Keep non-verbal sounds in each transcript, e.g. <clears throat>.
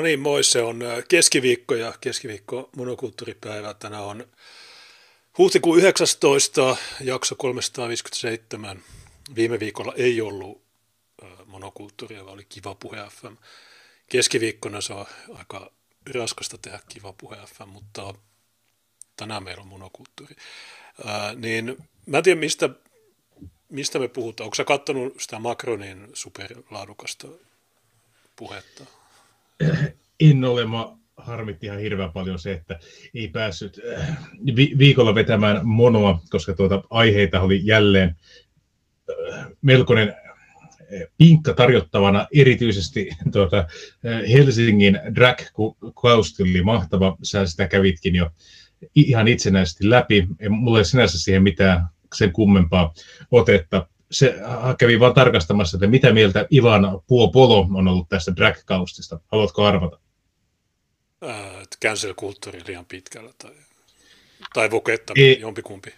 No niin, moi, se on keskiviikko ja keskiviikko monokulttuuripäivä. Tänään on huhtikuun 19, jakso 357. Viime viikolla ei ollut monokulttuuria, vaan oli Kiva Puhe FM. Keskiviikkona se on aika raskasta tehdä Kiva Puhe FM, mutta tänään meillä on monokulttuuri. Ää, niin mä en tiedä, mistä, mistä me puhutaan. Onko sä katsonut sitä Macronin superlaadukasta puhetta? En ole. Mä harmitti ihan hirveän paljon se, että ei päässyt äh, vi- viikolla vetämään monoa, koska tuota aiheita oli jälleen äh, melkoinen äh, pinkka tarjottavana, erityisesti <laughs> tuota, Helsingin drag Klaus oli mahtava, sä sitä kävitkin jo ihan itsenäisesti läpi. Mulla ei sinänsä siihen mitään sen kummempaa otetta se kävi vaan tarkastamassa, että mitä mieltä Ivan Puopolo on ollut tästä drag-kaustista. Haluatko arvata? Äh, cancel-kulttuuri liian pitkällä tai, tai voketta, Ei, jompikumpi.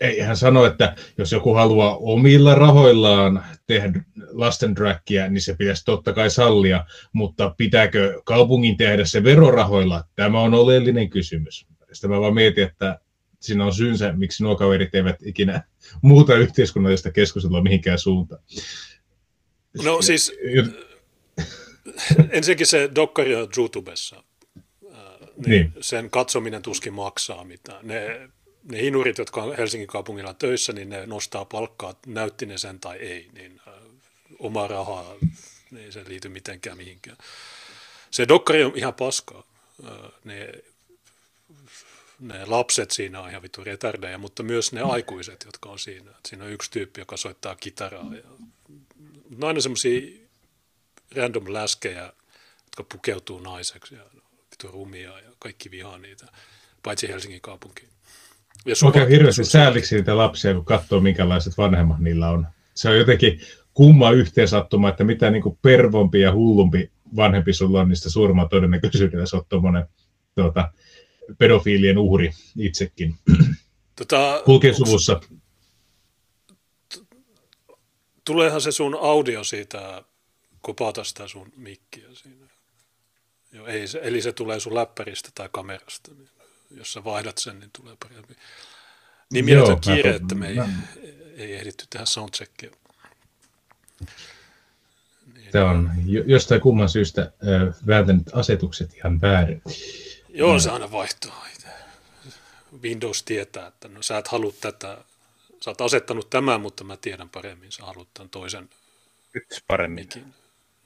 Ei, hän sanoi, että jos joku haluaa omilla rahoillaan tehdä lasten dragia, niin se pitäisi totta kai sallia, mutta pitääkö kaupungin tehdä se verorahoilla? Tämä on oleellinen kysymys. Sitten mä vaan mietin, että siinä on syynsä, miksi nuo kaverit eivät ikinä <laughs> muuta yhteiskunnallista keskustelua mihinkään suuntaan. No siis <laughs> ensinnäkin se dokkari on YouTubessa. Niin, niin. Sen katsominen tuskin maksaa mitään. Ne, ne hinurit, jotka on Helsingin kaupungilla töissä, niin ne nostaa palkkaa, näytti ne sen tai ei, niin äh, oma rahaa, niin ei se liity mitenkään mihinkään. Se dokkari on ihan paskaa. Äh, ne ne lapset siinä on ihan vittu retardeja, mutta myös ne aikuiset, jotka on siinä. Et siinä on yksi tyyppi, joka soittaa kitaraa. Ja, no aina semmoisia random läskejä, jotka pukeutuu naiseksi ja vittu rumia ja kaikki vihaa niitä, paitsi Helsingin kaupunki. Ja Mä hirveästi sääliksi niitä lapsia, kun katsoo, minkälaiset vanhemmat niillä on. Se on jotenkin kumma yhteensattuma, että mitä niin kuin pervompi ja hullumpi vanhempi sulla on, niin sitä suurimman todennäköisyydellä se on tuommoinen tuota, pedofiilien uhri itsekin. Tota, Kulkee suvussa. Tuleehan se sun audio siitä, kopata sitä sun mikkiä siinä. Joo, ei se, eli se tulee sun läppäristä tai kamerasta. Niin jos sä vaihdat sen, niin tulee paremmin. Niin mieletön kiire, mä, että me ei, mä... ei ehditty tehdä soundcheckia. Niin. Tämä on jostain kumman syystä äh, vääntänyt asetukset ihan väärin. Joo, se aina vaihtuu. Windows tietää, että no sä et halua tätä, sä oot asettanut tämän, mutta mä tiedän paremmin, sä haluat tämän toisen. Nyt paremmin. Okei,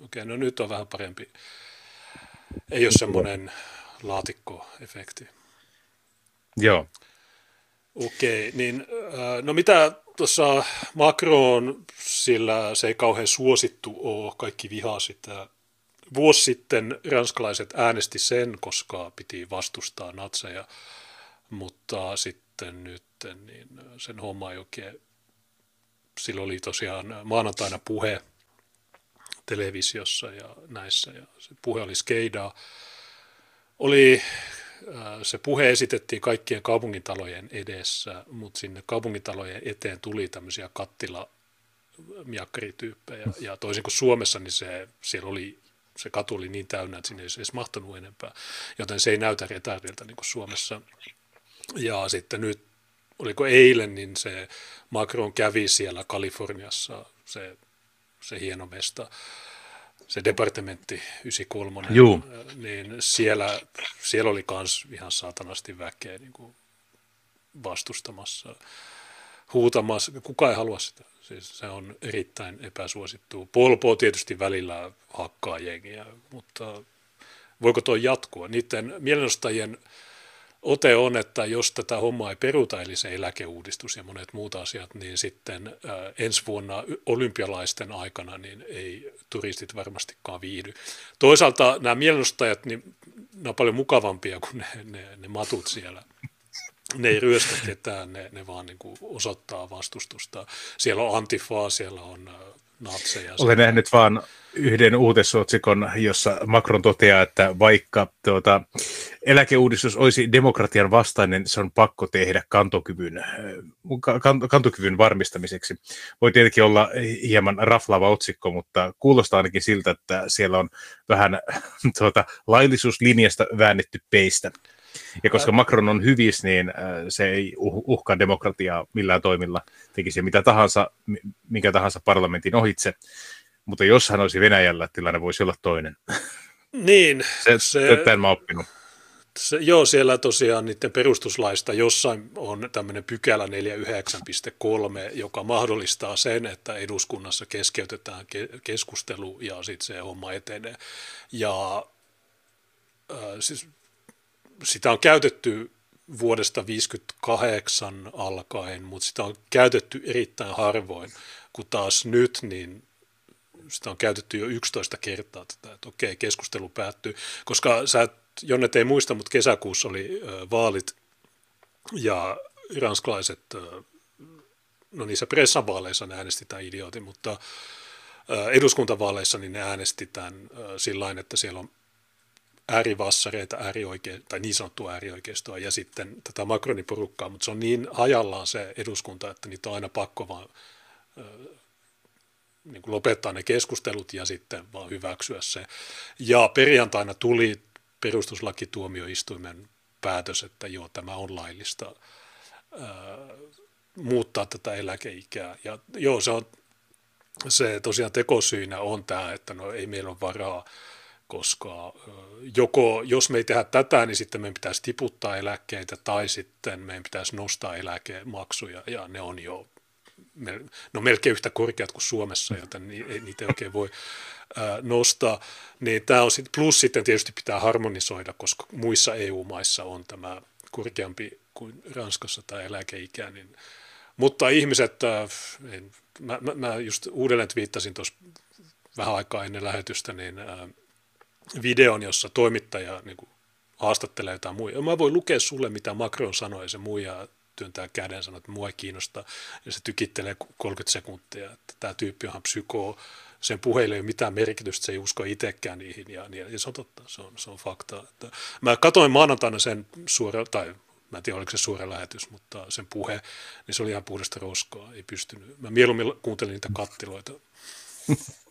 okay, no nyt on vähän parempi. Ei ole semmoinen laatikkoefekti. Joo. Okei, okay, niin no mitä tuossa Macron, sillä se ei kauhean suosittu ole, kaikki vihaa sitä vuosi sitten ranskalaiset äänesti sen, koska piti vastustaa natseja, mutta sitten nyt niin sen homma ei oikein, sillä oli tosiaan maanantaina puhe televisiossa ja näissä, ja se puhe oli skeidaa. Oli, äh, se puhe esitettiin kaikkien kaupungintalojen edessä, mutta sinne kaupungintalojen eteen tuli tämmöisiä kattila miakkarityyppejä, ja toisin kuin Suomessa, niin se, siellä oli se katu oli niin täynnä, että sinne ei edes mahtunut enempää, joten se ei näytä retardilta niin kuin Suomessa. Ja sitten nyt, oliko eilen, niin se Macron kävi siellä Kaliforniassa, se, se hieno mesta, se departementti 93, Juu. niin siellä, siellä oli myös ihan saatanasti väkeä niin kuin vastustamassa, huutamassa. Kuka ei halua sitä. Siis se on erittäin epäsuosittu. Polpo tietysti välillä hakkaa jengiä, mutta voiko tuo jatkua? Niiden mielenostajien ote on, että jos tätä hommaa ei peruta, eli se eläkeuudistus ja monet muut asiat, niin sitten ää, ensi vuonna olympialaisten aikana niin ei turistit varmastikaan viihdy. Toisaalta nämä mielenostajat, niin ne on paljon mukavampia kuin ne, ne, ne matut siellä ne ei ryöstä ketään, ne, ne vaan niin kuin osoittaa vastustusta. Siellä on antifaa, siellä on äh, natseja. Olen nähnyt vaan yhden uutisotsikon, jossa Macron toteaa, että vaikka tuota, eläkeuudistus olisi demokratian vastainen, se on pakko tehdä kantokyvyn, kantokyvyn varmistamiseksi. Voi tietenkin olla hieman raflaava otsikko, mutta kuulostaa ainakin siltä, että siellä on vähän <laughs> tuota, laillisuuslinjasta väännetty peistä. Ja koska Macron on hyvis, niin se ei uhkaa demokratiaa millään toimilla, tekisi mitä tahansa, minkä tahansa parlamentin ohitse. Mutta jos hän olisi Venäjällä, tilanne voisi olla toinen. Niin. <laughs> se, se, en mä oppinut. Se, joo, siellä tosiaan niiden perustuslaista jossain on tämmöinen pykälä 49.3, joka mahdollistaa sen, että eduskunnassa keskeytetään ke- keskustelu ja sitten se homma etenee. Ja äh, siis sitä on käytetty vuodesta 1958 alkaen, mutta sitä on käytetty erittäin harvoin, kun taas nyt niin sitä on käytetty jo 11 kertaa tätä, että okei, keskustelu päättyy, koska sä, Jonnet ei muista, mutta kesäkuussa oli vaalit ja ranskalaiset, no niissä pressavaaleissa ne äänesti tämän idiotin, mutta eduskuntavaaleissa niin ne äänesti tämän sillä että siellä on äärivassareita, äärioike- tai niin sanottua äärioikeistoa ja sitten tätä Macronin porukkaa, mutta se on niin hajallaan se eduskunta, että niitä on aina pakko vaan niin kuin lopettaa ne keskustelut ja sitten vaan hyväksyä se. Ja perjantaina tuli perustuslakituomioistuimen päätös, että joo, tämä on laillista ää, muuttaa tätä eläkeikää. Ja joo, se on se tosiaan tekosyynä on tämä, että no ei meillä ole varaa, koska joko jos me ei tehdä tätä, niin sitten meidän pitäisi tiputtaa eläkkeitä tai sitten meidän pitäisi nostaa eläkemaksuja ja ne on jo no melkein yhtä korkeat kuin Suomessa, joten niitä ei oikein voi nostaa. Niin tämä on sit, plus sitten tietysti pitää harmonisoida, koska muissa EU-maissa on tämä korkeampi kuin Ranskassa tai eläkeikä, niin mutta ihmiset, en, mä, mä, mä just uudelleen viittasin tuossa vähän aikaa ennen lähetystä, niin videon, jossa toimittaja niin kuin, haastattelee jotain muita. Mä voin lukea sulle, mitä Macron sanoi, ja se muija työntää käden sanoo, että mua ei kiinnosta, ja se tykittelee 30 sekuntia, että tämä tyyppi onhan psyko, sen puheille ei ole mitään merkitystä, se ei usko itsekään niihin, ja, ja se on totta, se on, se on fakta. Että mä katsoin maanantaina sen suora, tai mä en tiedä oliko se suora lähetys, mutta sen puhe, niin se oli ihan puhdasta roskaa, ei pystynyt. Mä mieluummin kuuntelin niitä kattiloita. <laughs>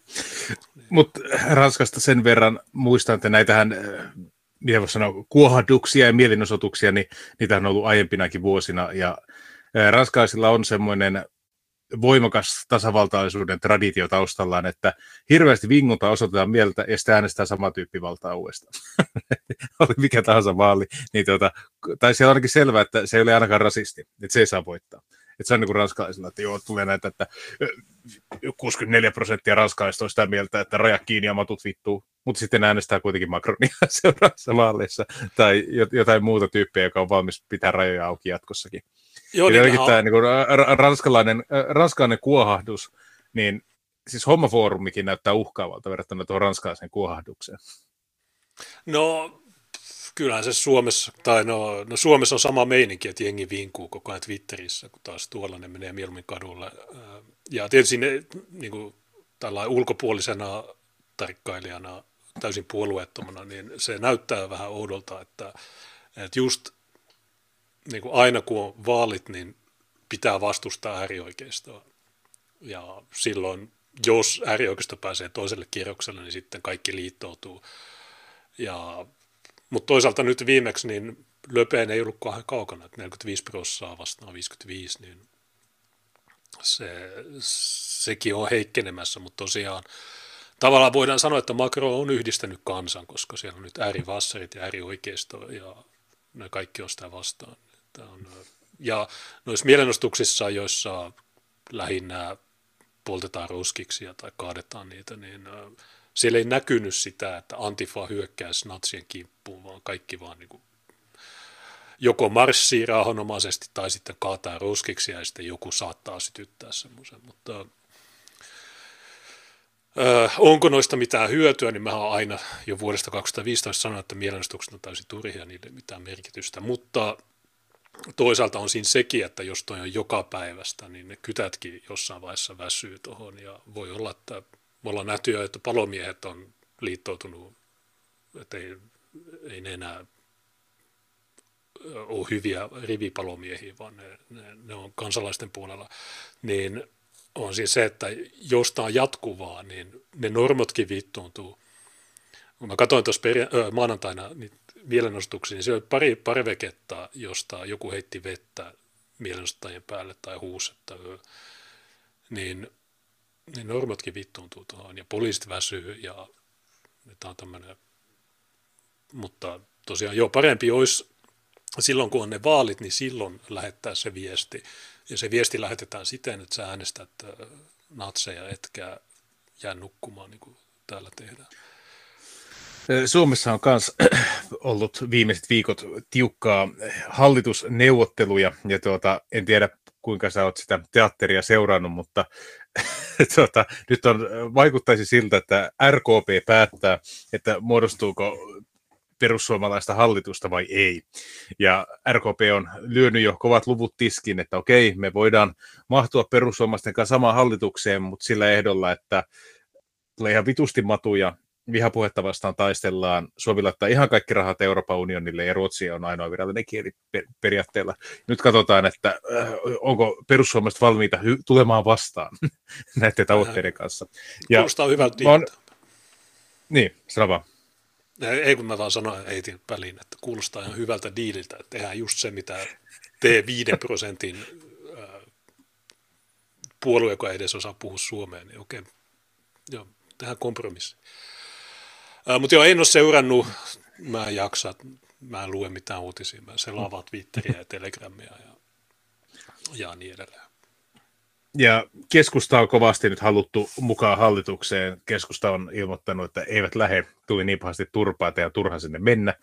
Mutta Ranskasta sen verran muistan, että näitähän mitä voisi sanoa, kuohahduksia ja mielenosoituksia, niin niitä on ollut aiempinakin vuosina. Ja ranskalaisilla on semmoinen voimakas tasavaltaisuuden traditio taustallaan, että hirveästi vingunta osoitetaan mieltä ja sitten äänestää sama tyyppi valtaa uudestaan. <laughs> Oli mikä tahansa vaali. Niin tuota, tai se on ainakin selvää, että se ei ole ainakaan rasisti, että se ei saa voittaa. Että se on niin kuin ranskalaisilla, että joo, tulee näitä, että 64 prosenttia ranskalaisista on sitä mieltä, että raja kiinni ja matut vittuu, mutta sitten äänestää kuitenkin Macronia <laughs> seuraavassa vaaleissa tai jotain muuta tyyppiä, joka on valmis pitää rajoja auki jatkossakin. Joo, niin tämä niin kuin, ranskalainen, ranskalainen kuohahdus, niin siis hommafoorumikin näyttää uhkaavalta verrattuna tuohon ranskalaiseen kuohahdukseen. No kyllähän se Suomessa, tai no, no Suomessa on sama meininki, että jengi vinkuu koko ajan Twitterissä, kun taas tuolla ne menee mieluummin kadulle. Ja tietysti ne, niin kuin, tällä ulkopuolisena tarkkailijana, täysin puolueettomana, niin se näyttää vähän oudolta, että, että just niin kuin aina kun on vaalit, niin pitää vastustaa äärioikeistoa. Ja silloin, jos äärioikeisto pääsee toiselle kierrokselle, niin sitten kaikki liittoutuu. Ja mutta toisaalta nyt viimeksi niin Löpeen ei ollut kaukana, että 45 prosenttia vastaan 55, niin se, sekin on heikkenemässä, mutta tosiaan tavallaan voidaan sanoa, että Macron on yhdistänyt kansan, koska siellä on nyt äärivassarit ja äärioikeisto ja ne kaikki on sitä vastaan. Tämä on, ja noissa mielenostuksissa, joissa lähinnä poltetaan ruskiksi tai kaadetaan niitä, niin siellä ei näkynyt sitä, että Antifa hyökkäisi natsien kimppuun, vaan kaikki vaan niin kuin joko marssii rauhanomaisesti tai sitten kaataa ruskiksi ja sitten joku saattaa sytyttää semmoisen, mutta Öö, onko noista mitään hyötyä, niin mä oon aina jo vuodesta 2015 sanonut, että mielenosoitukset on täysin turhia, niille mitään merkitystä, mutta toisaalta on siinä sekin, että jos toi on joka päivästä, niin ne kytätkin jossain vaiheessa väsyy tuohon ja voi olla, että Me ollaan nähty jo, että palomiehet on liittoutunut, että ei, ei ne enää ole hyviä rivipalomiehiä, vaan ne, ne, ne on kansalaisten puolella, niin on siis se, että jos tämä on jatkuvaa, niin ne normotkin vittuuntuu. Kun mä katsoin tuossa peria- ö, maanantaina niitä niin se oli pari parveketta, josta joku heitti vettä mielenosoittajien päälle tai huusi, että niin, niin normotkin vittuuntuu tuohon ja poliisit väsyy ja tämä on tämmöinen, mutta tosiaan joo, parempi olisi silloin kun on ne vaalit, niin silloin lähettää se viesti. Ja se viesti lähetetään siten, että sä äänestät natseja, etkä jää nukkumaan niin kuin täällä tehdään. Suomessa on myös <clears throat> ollut viimeiset viikot tiukkaa hallitusneuvotteluja, ja tuota, en tiedä kuinka sä oot sitä teatteria seurannut, mutta <laughs> tuota, nyt on, vaikuttaisi siltä, että RKP päättää, että muodostuuko perussuomalaista hallitusta vai ei. Ja RKP on lyönyt jo kovat luvut tiskin, että okei, me voidaan mahtua perussuomalaisten kanssa samaan hallitukseen, mutta sillä ehdolla, että tulee ihan vitusti matuja, vihapuhetta vastaan taistellaan, Suomi laittaa ihan kaikki rahat Euroopan unionille ja Ruotsi on ainoa virallinen kieli periaatteella. Nyt katsotaan, että äh, onko perussuomalaiset valmiita hy- tulemaan vastaan <laughs> näiden tavoitteiden kanssa. Ja Kuulostaa hyvältä on... Niin, sano vaan. Ei kun mä vaan sanoin, heitin väliin, että kuulostaa ihan hyvältä diililtä, että tehdään just se, mitä tee 5 prosentin puolue, joka ei edes osaa puhua suomeen, niin okei, joo, tehdään kompromissi. Mutta joo, en ole seurannut, mä en jaksa, mä en lue mitään uutisia, mä selaan Twitteriä ja Telegramia ja, ja niin edelleen. Ja keskusta on kovasti nyt haluttu mukaan hallitukseen. Keskusta on ilmoittanut, että eivät lähde, tuli niin pahasti turpaa, ja turha sinne mennä.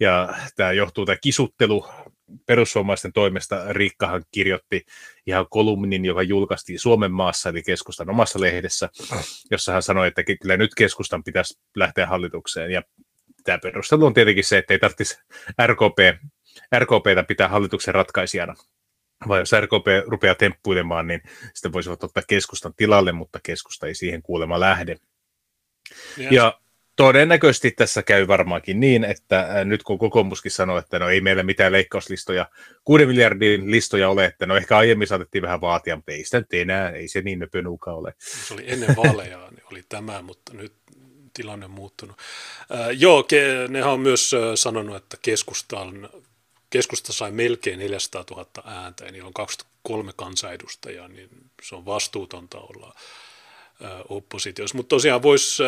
Ja tämä johtuu tämä kisuttelu perussuomalaisten toimesta. Riikkahan kirjoitti ihan kolumnin, joka julkaistiin Suomen maassa, eli keskustan omassa lehdessä, jossa hän sanoi, että kyllä nyt keskustan pitäisi lähteä hallitukseen. Ja tämä perustelu on tietenkin se, että ei tarvitsisi RKP, RKPtä pitää hallituksen ratkaisijana vai jos RKP rupeaa temppuilemaan, niin sitten voisivat ottaa keskustan tilalle, mutta keskusta ei siihen kuulemma lähde. Yes. Ja todennäköisesti tässä käy varmaankin niin, että nyt kun kokoomuskin sanoo, että no ei meillä mitään leikkauslistoja, 6 miljardin listoja ole, että no ehkä aiemmin saatettiin vähän vaatia, mutta ei sitä nyt enää, ei se niin nöpönuuka ole. Se oli ennen vaaleja, niin oli tämä, mutta nyt tilanne on muuttunut. Äh, joo, ke, nehän on myös sanonut, että keskustan keskusta sai melkein 400 000 ääntä ja niillä on 23 kansanedustajaa, niin se on vastuutonta olla oppositiossa. Mutta tosiaan voisi,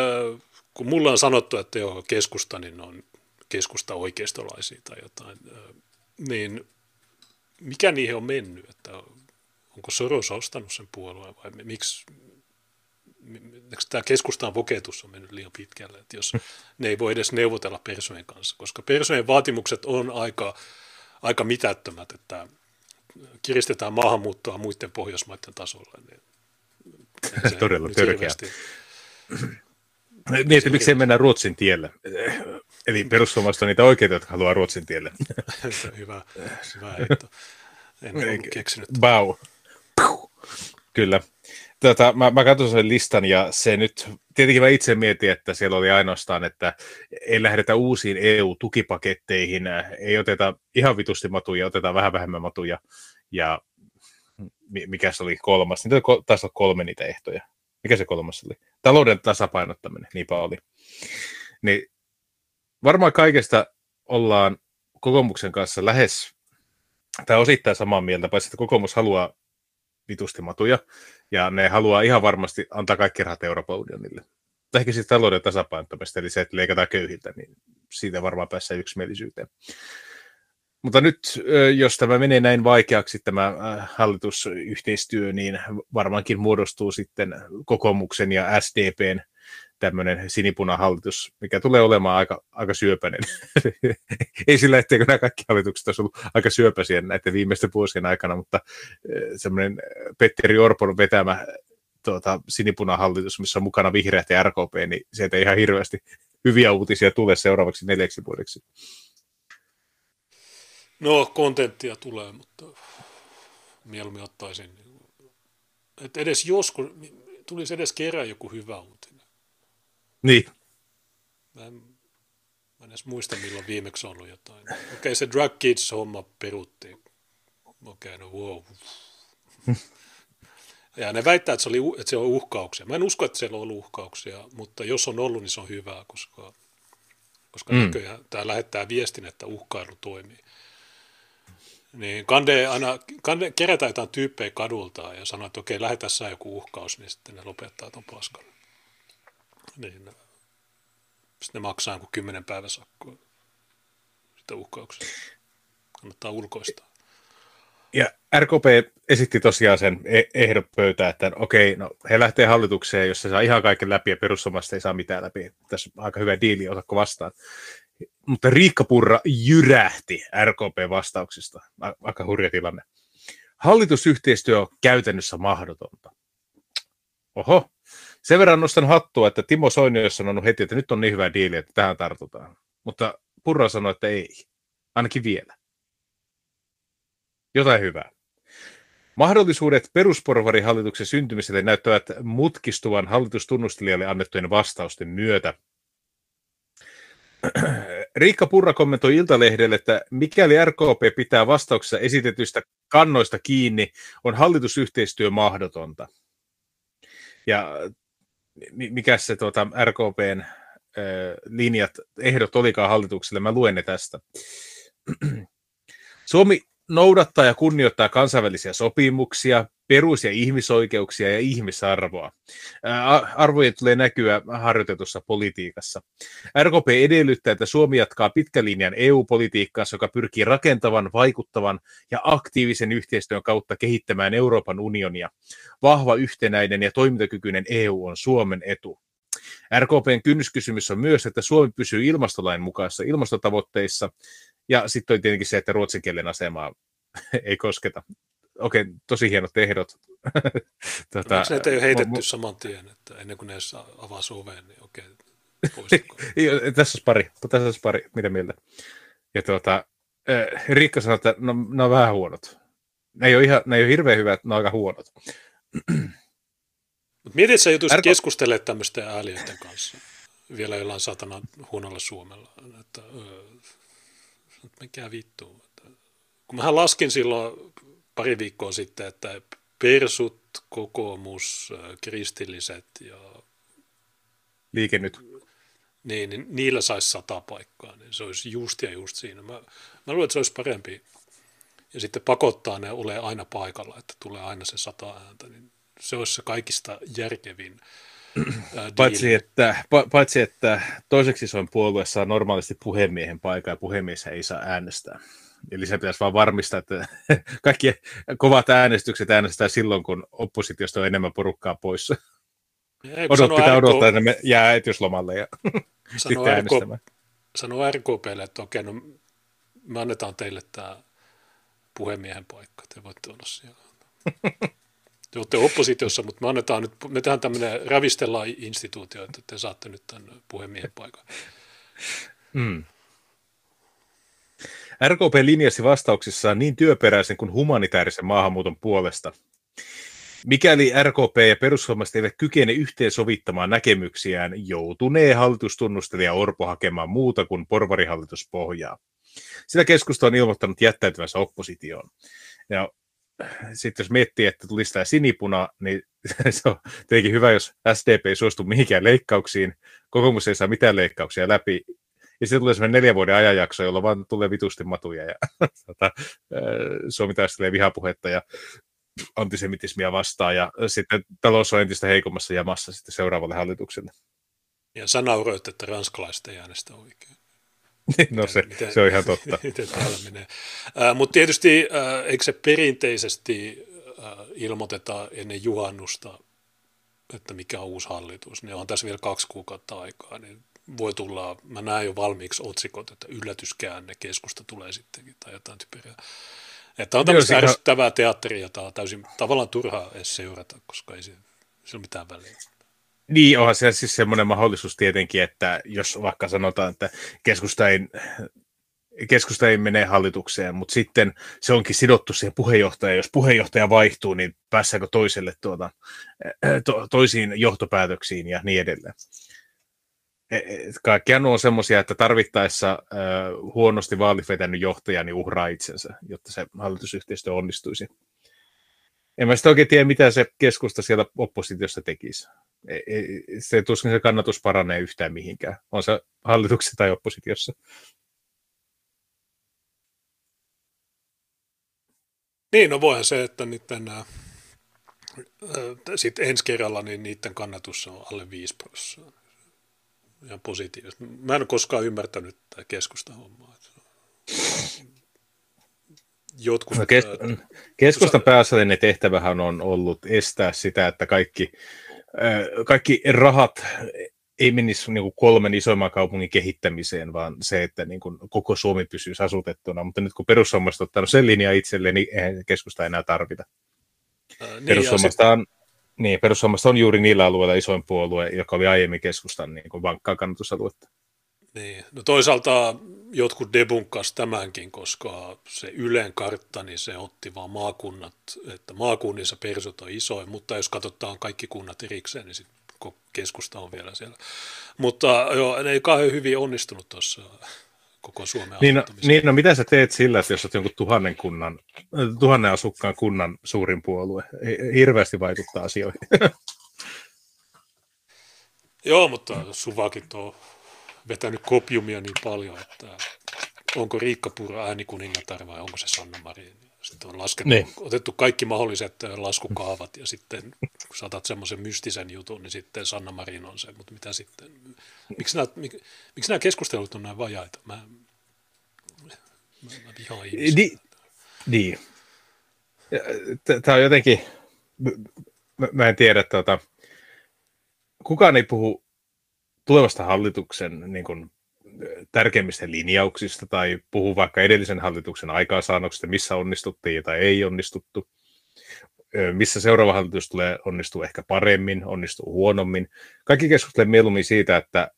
kun mulla on sanottu, että joo, keskusta, niin on keskusta oikeistolaisia tai jotain, niin mikä niihin on mennyt, että onko Soros ostanut sen puolueen vai miksi, tämä keskustaan voketus on mennyt liian pitkälle, että jos ne ei voi edes neuvotella persojen kanssa, koska persojen vaatimukset on aika aika mitättömät, että kiristetään maahanmuuttoa muiden Pohjoismaiden tasolla. Niin Todella törkeä. Mietin, miksi ei mennä Ruotsin tielle. Eli perussuomalaiset on niitä oikeita, jotka haluaa Ruotsin tielle. <laughs> hyvä, hyvä heitto. En ole keksinyt. Bau. Kyllä. Tota, mä, mä katson sen listan ja se nyt, tietenkin mä itse mietin, että siellä oli ainoastaan, että ei lähdetä uusiin EU-tukipaketteihin, ei oteta ihan vitusti matuja, otetaan vähän vähemmän matuja ja mikä se oli kolmas, niitä taisi olla kolme niitä ehtoja. Mikä se kolmas oli? Talouden tasapainottaminen, niinpä oli. Niin varmaan kaikesta ollaan kokoomuksen kanssa lähes, tai osittain samaa mieltä, paitsi että kokoomus haluaa vitusti matuja, ja ne haluaa ihan varmasti antaa kaikki rahat Euroopan unionille. Ehkä siis talouden tasapainottamista, eli se, että leikataan köyhiltä, niin siitä varmaan päässään yksimielisyyteen. Mutta nyt, jos tämä menee näin vaikeaksi, tämä hallitusyhteistyö, niin varmaankin muodostuu sitten kokoomuksen ja SDPn tämmöinen sinipunahallitus, mikä tulee olemaan aika, aika syöpäinen. <laughs> Ei sillä, etteikö nämä kaikki hallitukset olisi ollut aika syöpäisiä näiden viimeisten vuosien aikana, mutta semmoinen Petteri Orpon vetämä tuota, sinipunahallitus, missä on mukana vihreät ja RKP, niin sieltä ei ihan hirveästi hyviä uutisia tule seuraavaksi neljäksi vuodeksi. No, kontenttia tulee, mutta mieluummin ottaisin, että edes joskus tulisi edes kerran joku hyvä uutinen. Niin. Mä en, mä en edes muista, milloin viimeksi on ollut jotain. Okei, okay, se Drug Kids-homma peruttiin. Okei, okay, no wow. Ja ne väittää, että se, oli, että se on uhkauksia. Mä en usko, että siellä on ollut uhkauksia, mutta jos on ollut, niin se on hyvää, koska, koska mm. näköjään tämä lähettää viestin, että uhkailu toimii. Niin Kande aina, Kande kerätään jotain tyyppejä kadulta ja sanoo, että okei, lähetä sä joku uhkaus, niin sitten ne lopettaa ton paskan. Niin, sitten ne maksaa joku kymmenen päivän sakkoa sitä uhkauksia. Kannattaa ulkoistaa. Ja RKP esitti tosiaan sen e- ehdon pöytään, että okei, no he lähtee hallitukseen, jos se saa ihan kaiken läpi ja perussuomalaiset ei saa mitään läpi. Tässä on aika hyvä diili, otako vastaan. Mutta Riikka Purra jyrähti RKP-vastauksista. Aika hurja tilanne. Hallitusyhteistyö on käytännössä mahdotonta. Oho, sen verran nostan hattua, että Timo Soini on sanonut heti, että nyt on niin hyvä diili, että tähän tartutaan. Mutta Purra sanoi, että ei, ainakin vielä. Jotain hyvää. Mahdollisuudet perusporvarihallituksen syntymiselle näyttävät mutkistuvan hallitustunnustelijalle annettujen vastausten myötä. Riikka Purra kommentoi Iltalehdelle, että mikäli RKP pitää vastauksessa esitetystä kannoista kiinni, on hallitusyhteistyö mahdotonta. Ja mikä se tuota, RKPn linjat, ehdot olikaan hallitukselle, mä luen ne tästä. <clears throat> Suomi noudattaa ja kunnioittaa kansainvälisiä sopimuksia, perus- ja ihmisoikeuksia ja ihmisarvoa. Arvojen tulee näkyä harjoitetussa politiikassa. RKP edellyttää, että Suomi jatkaa pitkälinjan EU-politiikkaansa, joka pyrkii rakentavan, vaikuttavan ja aktiivisen yhteistyön kautta kehittämään Euroopan unionia. Vahva, yhtenäinen ja toimintakykyinen EU on Suomen etu. RKPn kynnyskysymys on myös, että Suomi pysyy ilmastolain mukaisessa ilmastotavoitteissa ja sitten on tietenkin se, että ruotsin kielen asemaa <laughs> ei kosketa. Okei, tosi hienot ehdot. <laughs> tota, no, se ei ole heitetty mu- saman tien, että ennen kuin ne avaa oven, niin okei, <laughs> tässä olisi pari, tässä olisi pari, mitä mieltä. Ja tuota, Riikka sanoi, että no, ne on vähän huonot. Ne ei ole, ihan, ne ei ole hirveän hyvät, ne on aika huonot. Mietit, että sä joutuisit Ärko... keskustelemaan tämmöisten ääliöiden kanssa vielä jollain satana huonolla Suomella. Että, öö, mikä vittu. Kun mä laskin silloin pari viikkoa sitten, että persut, kokoomus, kristilliset ja... Liike nyt. Niin, niin niillä saisi sata paikkaa, niin se olisi just ja just siinä. Mä, mä luulen, että se olisi parempi. Ja sitten pakottaa ne ole aina paikalla, että tulee aina se sata ääntä, niin se olisi se kaikista järkevin <clears throat> paitsi, että, pa, paitsi, että toiseksi on puolue saa normaalisti puhemiehen paikan ja puhemies ei saa äänestää. Eli se pitäisi vaan varmistaa, että <laughs> kaikki kovat äänestykset äänestää silloin, kun oppositiosta on enemmän porukkaa poissa. Odot, pitää RK... odottaa, että me jää äitiyslomalle ja <laughs> sitten äänestämään. Sano RKPlle, että okei, no me annetaan teille tämä puhemiehen paikka, te voitte olla siellä. te olette oppositiossa, mutta me annetaan nyt, me tehdään tämmöinen ravistellaan instituutio, että te saatte nyt tämän puhemiehen paikan. Mm. RKP linjasi vastauksissaan niin työperäisen kuin humanitaarisen maahanmuuton puolesta. Mikäli RKP ja perussuomalaiset eivät kykene yhteensovittamaan näkemyksiään, joutunee hallitustunnustelija Orpo hakemaan muuta kuin porvarihallituspohjaa. Sillä keskusta on ilmoittanut jättäytyvänsä oppositioon. Ja sitten jos miettii, että tulisi tämä sinipuna, niin <laughs> se on tietenkin hyvä, jos SDP ei suostu mihinkään leikkauksiin, kokoomus ei saa mitään leikkauksia läpi, ja sitten tulee semmoinen neljän vuoden ajanjakso, jolla vaan tulee vitusti matuja, ja <laughs> tota, Suomi taistelee vihapuhetta ja antisemitismia vastaan, ja sitten talous on entistä heikommassa jamassa sitten seuraavalle hallitukselle. Ja sä nauroit, että ranskalaiset ei äänestä oikein. <laughs> no se, miten, se on ihan totta. <laughs> miten täällä menee. Äh, Mutta tietysti äh, eikö se perinteisesti äh, ilmoiteta ennen juhannusta, että mikä on uusi hallitus, niin on tässä vielä kaksi kuukautta aikaa, niin voi tulla, mä näen jo valmiiksi otsikot, että yllätyskäänne, keskusta tulee sittenkin tai jotain typeriä. Että on tämmöistä ärsyttävää teatteria, jota on täysin tavallaan turhaa edes seurata, koska ei se, se ole mitään väliä. Niin, onhan se siis semmoinen mahdollisuus tietenkin, että jos vaikka sanotaan, että keskusta ei, keskusta ei mene hallitukseen, mutta sitten se onkin sidottu siihen puheenjohtajaan. Jos puheenjohtaja vaihtuu, niin päässääkö toiselle tuota, to, toisiin johtopäätöksiin ja niin edelleen. Kaikkiaan on semmoisia, että tarvittaessa äh, huonosti vaalit vetänyt johtaja niin uhraa itsensä, jotta se hallitusyhteistyö onnistuisi. En mä sitten oikein tiedä, mitä se keskusta siellä oppositiossa tekisi. Se tuskin se kannatus paranee yhtään mihinkään. On se hallituksessa tai oppositiossa. Niin, no voihan se, että niiden, nämä, sitten ensi kerralla niin niiden kannatus on alle 5 prosenttia. Ihan positiivista. Mä en ole koskaan ymmärtänyt tätä keskustan hommaa. Jotkut, no kes, keskustan pääasiallinen tehtävähän on ollut estää sitä, että kaikki, kaikki rahat ei menisi niin kuin kolmen isoimman kaupungin kehittämiseen, vaan se, että niin kuin koko Suomi pysyisi asutettuna. Mutta nyt kun perussuomalaiset on ottanut sen linjan itselleen, niin eihän keskusta enää tarvita. Ää, niin, perussuomalaiset on, niin, perussuomalaiset on juuri niillä alueilla isoin puolue, joka oli aiemmin keskustan niin kuin vankkaa kannatusaluetta. Niin. No toisaalta jotkut debunkas tämänkin, koska se Ylen kartta, niin se otti vaan maakunnat, että maakunnissa persut on isoin, mutta jos katsotaan kaikki kunnat erikseen, niin sitten keskusta on vielä siellä. Mutta joo, ne ei kauhean hyvin onnistunut tuossa koko Suomen niin no, niin, no mitä sä teet sillä, että jos olet jonkun tuhannen, kunnan, tuhannen asukkaan kunnan suurin puolue? Hirveästi vaikuttaa asioihin. <laughs> Joo, mutta Suvakin on vetänyt kopiumia niin paljon, että onko Riikka Puro äänikuningatar vai onko se Sanna Marin. Sitten on laskenut, niin. otettu kaikki mahdolliset laskukaavat ja sitten kun saatat semmoisen mystisen jutun, niin sitten Sanna Marin on se, mutta mitä sitten, miksi nämä, mik, miksi nämä keskustelut on näin vajaita? Mä, mä, mä vihaan Ni, niin. Tämä on jotenkin, mä, mä en tiedä, tuota, kukaan ei puhu tulevasta hallituksen niin kuin, tärkeimmistä linjauksista tai puhu vaikka edellisen hallituksen aikaansaannoksista, missä onnistuttiin tai ei onnistuttu, missä seuraava hallitus tulee onnistuu ehkä paremmin, onnistuu huonommin. Kaikki keskustelevat mieluummin siitä, että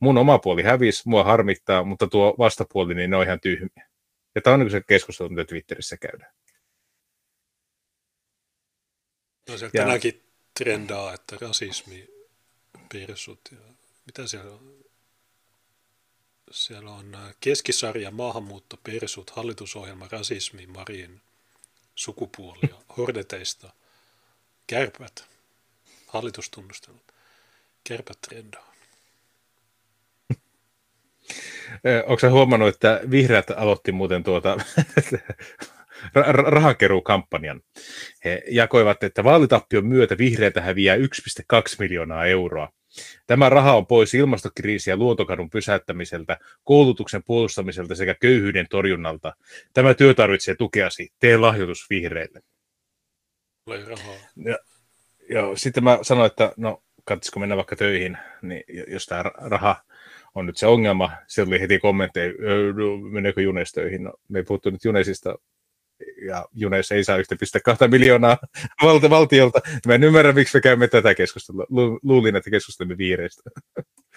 mun oma puoli hävisi, mua harmittaa, mutta tuo vastapuoli, niin ne on ihan tyhmiä. Ja tämä on niin se keskustelu, mitä Twitterissä käydään. No se ja... tänäkin trendaa, että rasismi, persut ja mitä siellä on? Siellä on äh, keskisarja maahanmuutto, persut, hallitusohjelma, rasismi, Marin, sukupuolia, hordeteista, kärpät, hallitustunnustelut, kärpät trendaa. <laughs> Sä huomannut, että vihreät aloitti muuten tuota <laughs> rahankeruukampanjan. He jakoivat, että vaalitappion myötä vihreältä häviää 1,2 miljoonaa euroa. Tämä raha on pois ilmastokriisiä ja luontokadun pysäyttämiseltä, koulutuksen puolustamiselta sekä köyhyyden torjunnalta. Tämä työ tarvitsee tukeasi. Tee lahjoitus vihreille. Ja, joo, sitten mä sanoin, että no katsoisiko mennä vaikka töihin, niin jos tämä raha on nyt se ongelma, se oli heti kommentteja, no, meneekö Junes töihin? No, me ei puhuttu nyt Junesista, ja Junes ei saa 1,2 miljoonaa <laughs> valta, valtiolta. Mä en ymmärrä, miksi me käymme tätä keskustelua. Lu, luulin, että keskustelemme viireistä.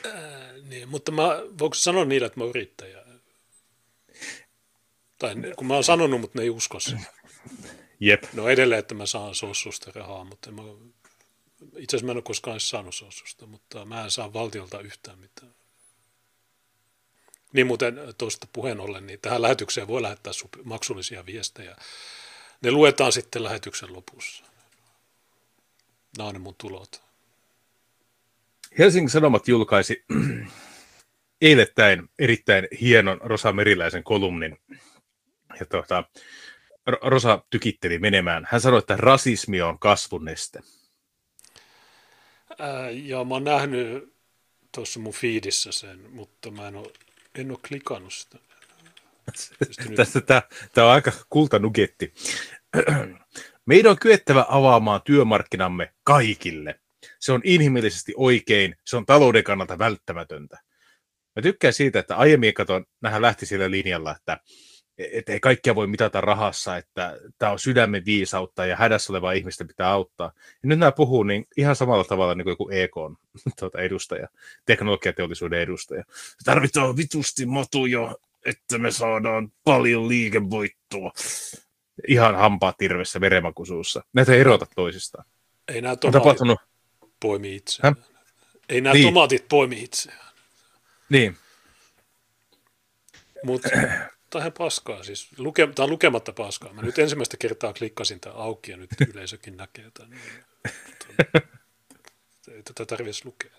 Äh, niin, mutta mä, voiko sanoa niille, että mä oon yrittäjä? Tai kun mä oon sanonut, mutta ne ei usko sen. Jep. No edelleen, että mä saan sossusta rahaa, mutta mä, itse asiassa mä en ole koskaan saanut sossusta, mutta mä en saa valtiolta yhtään mitään. Niin muuten tuosta puheen ollen, niin tähän lähetykseen voi lähettää maksullisia viestejä. Ne luetaan sitten lähetyksen lopussa. Nämä on ne mun tulot. Helsingin Sanomat julkaisi <clears throat> eilettäin erittäin hienon Rosa Meriläisen kolumnin. Ja tuota, Rosa tykitteli menemään. Hän sanoi, että rasismi on kasvun neste. Ää, joo, mä oon nähnyt tuossa mun fiidissä sen, mutta mä en ole en ole klikannut sitä. <laughs> Tämä, tämä on aika kultanugetti. <clears throat> Meidän on kyettävä avaamaan työmarkkinamme kaikille. Se on inhimillisesti oikein, se on talouden kannalta välttämätöntä. Mä tykkään siitä, että aiemmin katon, nähän lähti sillä linjalla, että et ei kaikkia voi mitata rahassa, että tämä on sydämen viisautta ja hädässä olevaa ihmistä pitää auttaa. Ja nyt nämä puhuu niin ihan samalla tavalla niin kuin joku EK <laughs> tuota edustaja, teknologiateollisuuden edustaja. Tarvitaan vitusti matuja, että me saadaan paljon liikevoittoa. Ihan hampaa tirvessä veremakusuussa. Näitä ei erota toisistaan. Ei nämä tomaatit poimi itseään. Häh? Ei nämä niin. tomaatit poimi itseään. Niin. Mutta <clears throat> tämä on paskaa siis. Luke, tämä on lukematta paskaa. Mä nyt ensimmäistä kertaa klikkasin tämän auki ja nyt yleisökin näkee tämän. Ei tätä tarvitsisi lukea.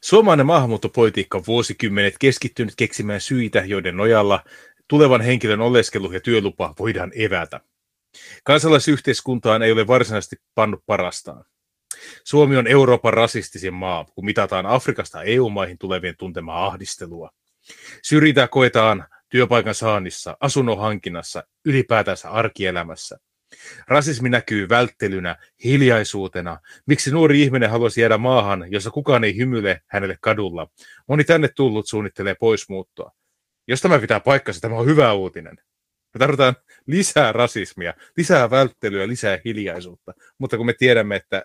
Suomalainen maahanmuuttopolitiikka on vuosikymmenet keskittynyt keksimään syitä, joiden nojalla tulevan henkilön oleskelu ja työlupa voidaan evätä. Kansalaisyhteiskuntaan ei ole varsinaisesti pannut parastaan. Suomi on Euroopan rasistisin maa, kun mitataan Afrikasta EU-maihin tulevien tuntemaa ahdistelua. Syrjintää koetaan työpaikan saannissa, asunnon hankinnassa, ylipäätänsä arkielämässä. Rasismi näkyy välttelynä, hiljaisuutena. Miksi nuori ihminen haluaisi jäädä maahan, jossa kukaan ei hymyle hänelle kadulla? Moni tänne tullut suunnittelee poismuuttoa. Jos tämä pitää paikkansa, tämä on hyvä uutinen. Me tarvitaan lisää rasismia, lisää välttelyä, lisää hiljaisuutta. Mutta kun me tiedämme, että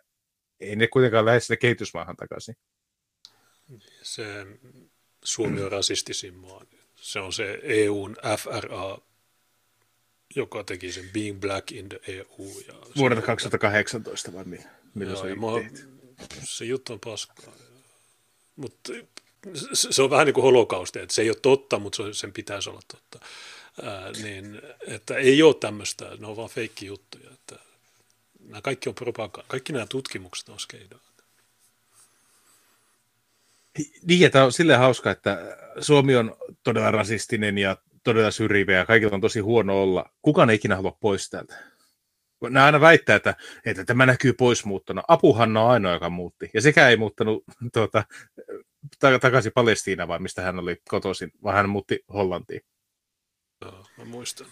ei ne kuitenkaan lähde sinne kehitysmaahan takaisin. Se Suomi on rasistisin maa. Se on se EUn FRA, joka teki sen Being Black in the EU. Ja Vuodelta 2018 vai milloin se on Se juttu on paskaa. Mutta se on vähän niin kuin holokausti, että se ei ole totta, mutta sen pitäisi olla totta. Ää, niin, että ei ole tämmöistä, ne on vaan feikki juttuja. Että nämä kaikki on propaganda, kaikki nämä tutkimukset on skeidaa. Niin, tämä on silleen hauska, että Suomi on todella rasistinen ja todella syrjivä ja kaikilla on tosi huono olla. Kukaan ei ikinä halua pois täältä. Nämä aina väittää, että, että tämä näkyy poismuuttona. Apuhanna on ainoa, joka muutti. Ja sekä ei muuttanut tuota, takaisin Palestiinaan, vai mistä hän oli kotoisin, vaan hän muutti Hollantiin. Joo, mä muistan.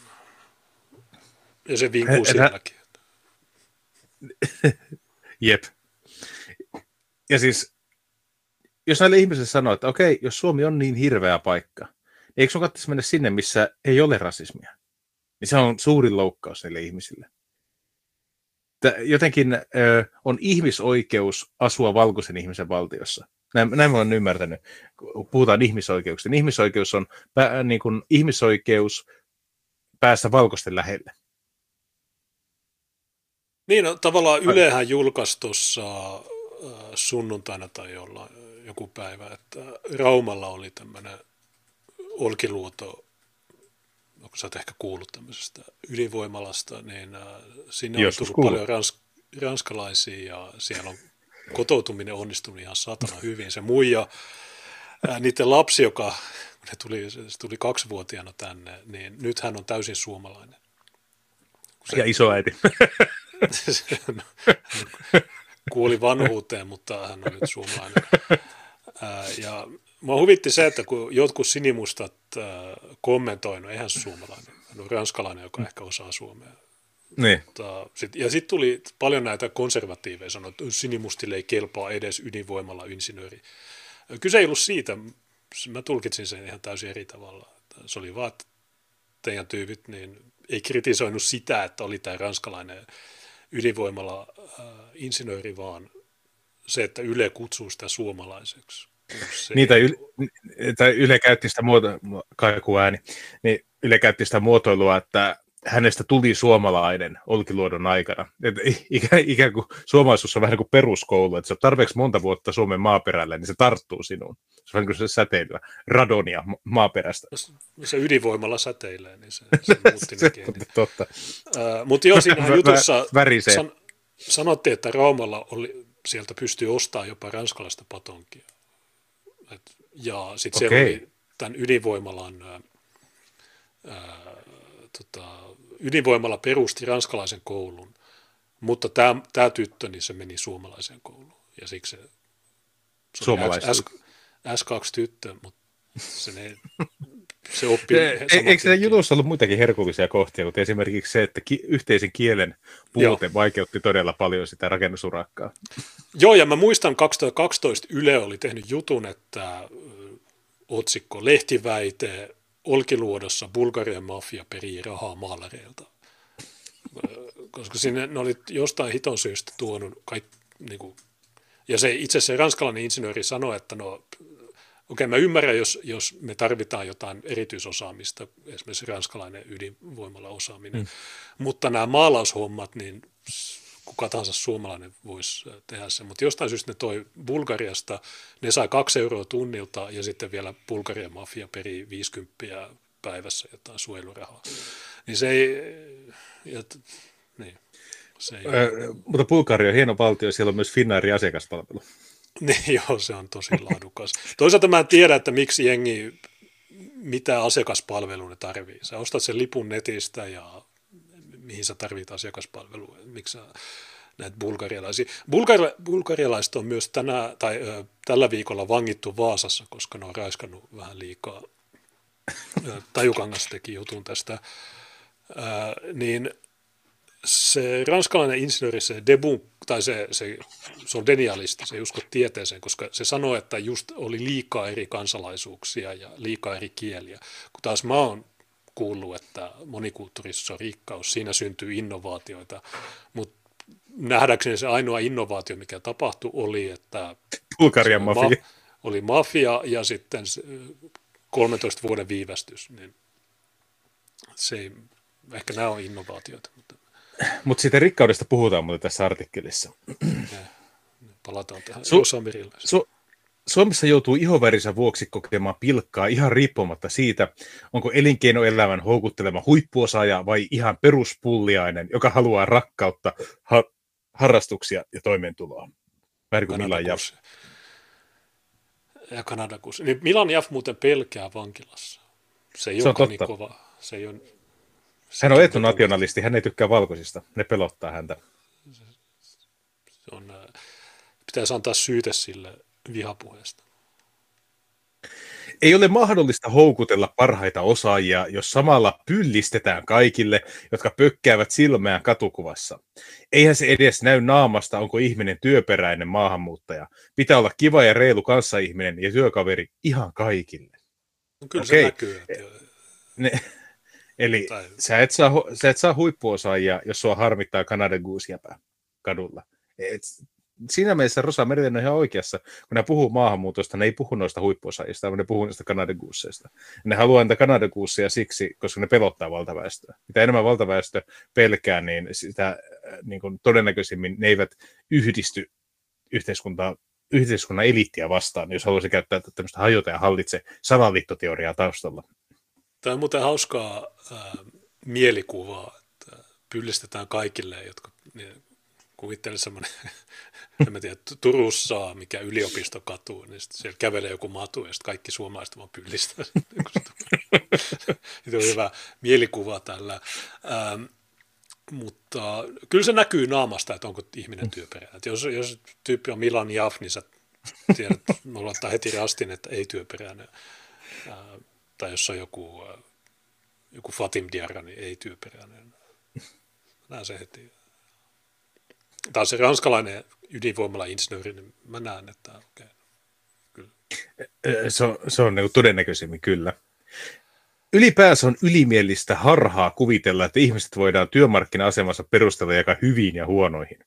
Ja se vinkuu sielläkin. <laughs> Jep. Ja siis jos näille ihmisille sanoo, että okei, jos Suomi on niin hirveä paikka, niin eikö sun kannattaisi mennä sinne, missä ei ole rasismia? Niin se on suurin loukkaus näille ihmisille. Jotenkin ö, on ihmisoikeus asua valkoisen ihmisen valtiossa. Näin, näin mä olen ymmärtänyt, kun puhutaan ihmisoikeuksista. Niin ihmisoikeus on pä, niin kuin ihmisoikeus päästä valkoisten lähelle. Niin, no, tavallaan Ylehän julkaisi tuossa sunnuntaina tai jollain joku päivä, että Raumalla oli tämmöinen Olkiluoto, onko sä oot ehkä kuullut tämmöisestä ydinvoimalasta, niin sinne Joskus on tullut kuullut. paljon rans, ranskalaisia ja siellä on kotoutuminen onnistunut ihan satana hyvin. Se muija, ää, niiden lapsi, joka ne tuli, se tuli kaksivuotiaana tänne, niin nyt hän on täysin suomalainen. Se, ja isoäiti. <laughs> kuoli vanhuuteen, mutta hän on nyt suomalainen. ja mua huvitti se, että kun jotkut sinimustat kommentoivat, no eihän suomalainen, hän on ranskalainen, joka ehkä osaa suomea. Niin. Mutta, sit, ja sitten tuli paljon näitä konservatiiveja, sanoa, että sinimustille ei kelpaa edes ydinvoimalla insinööri. Kyse ei ollut siitä, mä tulkitsin sen ihan täysin eri tavalla. Se oli vaan, että teidän tyypit niin ei kritisoinut sitä, että oli tämä ranskalainen ydinvoimalla äh, insinööri, vaan se, että Yle kutsuu sitä suomalaiseksi. Se Niitä Yle, Yle käytti sitä muotoilua, ääni, niin Yle käytti sitä muotoilua, että hänestä tuli suomalainen Olkiluodon aikana. Et ikään, ikään kuin suomalaisuus on vähän kuin peruskoulu, että se on tarpeeksi monta vuotta Suomen maaperällä, niin se tarttuu sinuun. Se on vähän kuin se säteilyä, radonia maaperästä. Se ydinvoimalla säteilee, niin se, se <laughs> muutti se, Totta. Uh, mutta joo, siinä jutussa san, sanottiin, että Raumalla oli, sieltä pystyy ostamaan jopa ranskalaista patonkia. Et, ja sitten okay. siellä oli tämän ydinvoimalan... Uh, tota, ydinvoimalla perusti ranskalaisen koulun, mutta tämä, tämä tyttö, niin se meni suomalaiseen kouluun. Ja siksi se, se S, S2-tyttö, mutta se, ne, <laughs> se oppi... E, eikö se jutussa ollut muitakin herkullisia kohtia, kuten esimerkiksi se, että ki- yhteisen kielen puute Joo. vaikeutti todella paljon sitä rakennusurakkaa? Joo, ja mä muistan 2012 Yle oli tehnyt jutun, että otsikko Lehtiväite Olkiluodossa Bulgarian mafia perii rahaa maalareilta. Koska sinne ne oli jostain hiton syystä tuonut kaikki, niin kuin, ja se itse se ranskalainen insinööri sanoi, että no, okei, okay, mä ymmärrän, jos, jos me tarvitaan jotain erityisosaamista, esimerkiksi ranskalainen ydinvoimalla osaaminen, mm. mutta nämä maalaushommat, niin kuka tahansa suomalainen voisi tehdä sen, mutta jostain syystä ne toi Bulgariasta, ne sai kaksi euroa tunnilta ja sitten vielä Bulgarian mafia peri 50 päivässä jotain suojelurahaa. Niin se ei, ja, niin, se ei öö, mutta Bulgaria on hieno valtio, siellä on myös Finnairin asiakaspalvelu. <laughs> Niin, joo, se on tosi laadukas. Toisaalta mä en tiedä, että miksi jengi, mitä asiakaspalvelua ne tarvii. Sä ostat sen lipun netistä ja mihin sä tarvit asiakaspalvelua. Miksi sä näitä bulgarialaisia. Bulgari, bulgarialaiset on myös tänä, tai, ö, tällä viikolla vangittu Vaasassa, koska ne on raiskannut vähän liikaa. <laughs> Tajukangas teki jutun tästä. Ö, niin se ranskalainen insinööri, se debunk, tai se, se, se on denialisti, se ei usko tieteeseen, koska se sanoo, että just oli liikaa eri kansalaisuuksia ja liikaa eri kieliä. Kun taas mä oon kuullut, että monikulttuurisuus on rikkaus, siinä syntyy innovaatioita, mutta nähdäkseni se ainoa innovaatio, mikä tapahtui, oli, että Bulgarian mafia. Ma- oli mafia ja sitten 13 vuoden viivästys, niin se ei, ehkä nämä on innovaatioita. Mutta mutta siitä rikkaudesta puhutaan muuten tässä artikkelissa. Palataan tähän Su- Su- Suomessa joutuu ihovärinsä vuoksi kokemaan pilkkaa ihan riippumatta siitä, onko elinkeinoelämän houkuttelema huippuosaaja vai ihan peruspulliainen, joka haluaa rakkautta, ha- harrastuksia ja toimeentuloa. Vähän kuin Milan Jaff. Ja Kanadakus. Niin Milan Jaff muuten pelkää vankilassa. Se ei se ole niin kova. Se ei ole hän on etunationalisti, hän ei tykkää valkoisista, ne pelottaa häntä. Se on, äh, pitäisi antaa syyte sille vihapuheesta. Ei ole mahdollista houkutella parhaita osaajia, jos samalla pyllistetään kaikille, jotka pökkäävät silmään katukuvassa. Eihän se edes näy naamasta, onko ihminen työperäinen maahanmuuttaja. Pitää olla kiva ja reilu kanssaihminen ja työkaveri ihan kaikille. No kyllä okay. se näkyy. Että... Ne, <laughs> Eli tai... sä, et saa, sä et saa huippuosaajia, jos sua harmittaa Kanadan guusjäpää kadulla. Et, siinä mielessä Rosa Meriten on ihan oikeassa. Kun ne puhuu maahanmuutosta, ne ei puhu noista huippuosaajista, vaan ne puhuu noista Kanadan guusseista. Ne haluaa niitä Kanadan guusseja siksi, koska ne pelottaa valtaväestöä. Mitä enemmän valtaväestö pelkää, niin sitä äh, niin kuin todennäköisimmin ne eivät yhdisty yhteiskuntaa yhteiskunnan eliittiä vastaan, jos haluaisi käyttää tämmöistä hajota ja hallitse salaliittoteoriaa taustalla. Tämä on muuten hauskaa äh, mielikuvaa, että pyllistetään kaikille, jotka niin, kuvittelee semmoinen, en mä tiedä, Turussa, mikä yliopisto katuu, niin sitten siellä kävelee joku matu ja sitten kaikki suomalaiset vaan pyllistää. Se <laughs> on hyvä mielikuva tällä. Ähm, mutta kyllä se näkyy naamasta, että onko ihminen työperäinen. Jos, jos tyyppi on Milan Jaff, niin sä tiedät, me ollaan heti rastin, että ei työperäinen. Äh, tai jos on joku, äh, joku Fatim Diarra, niin ei työperäinen. Näen se heti. Taas se ranskalainen ydinvoimala-insinööri, niin mä näen, että okay, kyllä. Se on, se on niin todennäköisemmin kyllä. Ylipäänsä on ylimielistä harhaa kuvitella, että ihmiset voidaan työmarkkina-asemassa perustella jakaa hyviin ja huonoihin.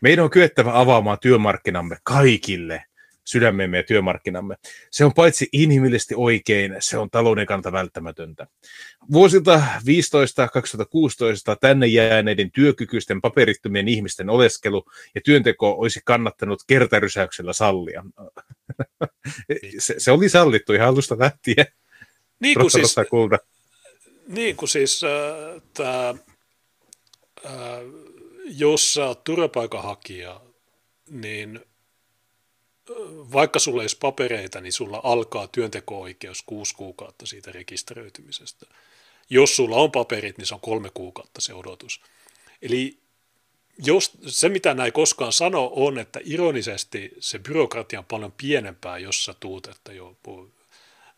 Meidän on kyettävä avaamaan työmarkkinamme kaikille, sydämemme ja työmarkkinamme. Se on paitsi inhimillisesti oikein, se on talouden kannalta välttämätöntä. Vuosilta 15-2016 tänne jääneiden työkykyisten paperittomien ihmisten oleskelu ja työnteko olisi kannattanut kertarysäyksellä sallia. <laughs> se, se oli sallittu ihan alusta lähtien. Niin kuin siis, kulta. Niin kuin siis äh, tämä, äh, jos sä oot turvapaikanhakija, niin vaikka sulla ei olisi papereita, niin sulla alkaa työnteko-oikeus kuusi kuukautta siitä rekisteröitymisestä. Jos sulla on paperit, niin se on kolme kuukautta se odotus. Eli jos, se, mitä näin koskaan sano, on, että ironisesti se byrokratia on paljon pienempää, jos sä tuut, että joku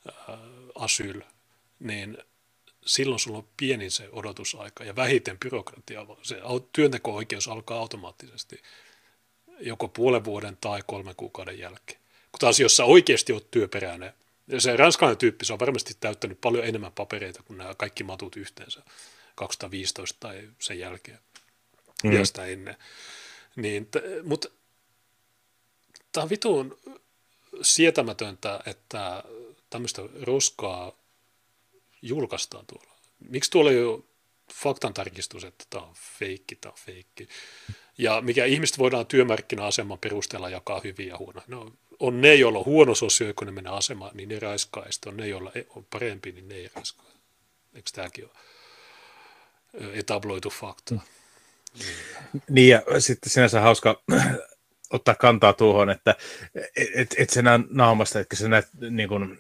äh, asyl, niin silloin sulla on pienin se odotusaika ja vähiten byrokratia. Se työnteko-oikeus alkaa automaattisesti joko puolen vuoden tai kolmen kuukauden jälkeen. Kun taas jos sä oikeasti oot työperäinen, ja se ranskalainen tyyppi, se on varmasti täyttänyt paljon enemmän papereita kuin nämä kaikki matut yhteensä 2015 tai sen jälkeen mm. ja sitä ennen. Niin, t- mutta tämä on vituun sietämätöntä, että tämmöistä roskaa julkaistaan tuolla. Miksi tuolla ei ole faktantarkistus, että tämä on feikki, tämä on feikki. Ja mikä ihmiset voidaan työmarkkina-aseman perusteella jakaa hyviä ja huonoja. No, on ne, joilla on huono sosioekonominen asema, niin ne raiskaa, ja on ne, joilla on parempi, niin ne ei raiskaa. Eikö tämäkin ole etabloitu fakta? Mm. Niin ja sitten sinänsä hauska ottaa kantaa tuohon, että et, et, et näe naamasta, että sä näet niin kuin,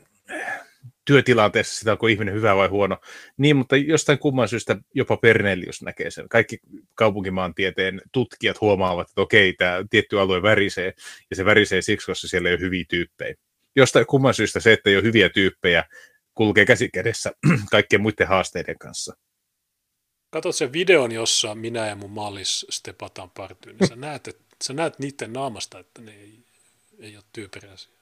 työtilanteessa sitä, onko ihminen hyvä vai huono. Niin, mutta jostain kumman syystä jopa Pernelius näkee sen. Kaikki kaupunkimaantieteen tutkijat huomaavat, että okei, tämä tietty alue värisee, ja se värisee siksi, koska siellä ei ole hyviä tyyppejä. Jostain kumman syystä se, että ei ole hyviä tyyppejä, kulkee käsi kädessä <clears throat> kaikkien muiden haasteiden kanssa. Katsot sen videon, jossa minä ja mun mallis stepataan partyyn, <laughs> niin sä näet, että, sä näet niiden naamasta, että ne ei, ei ole työperäisiä.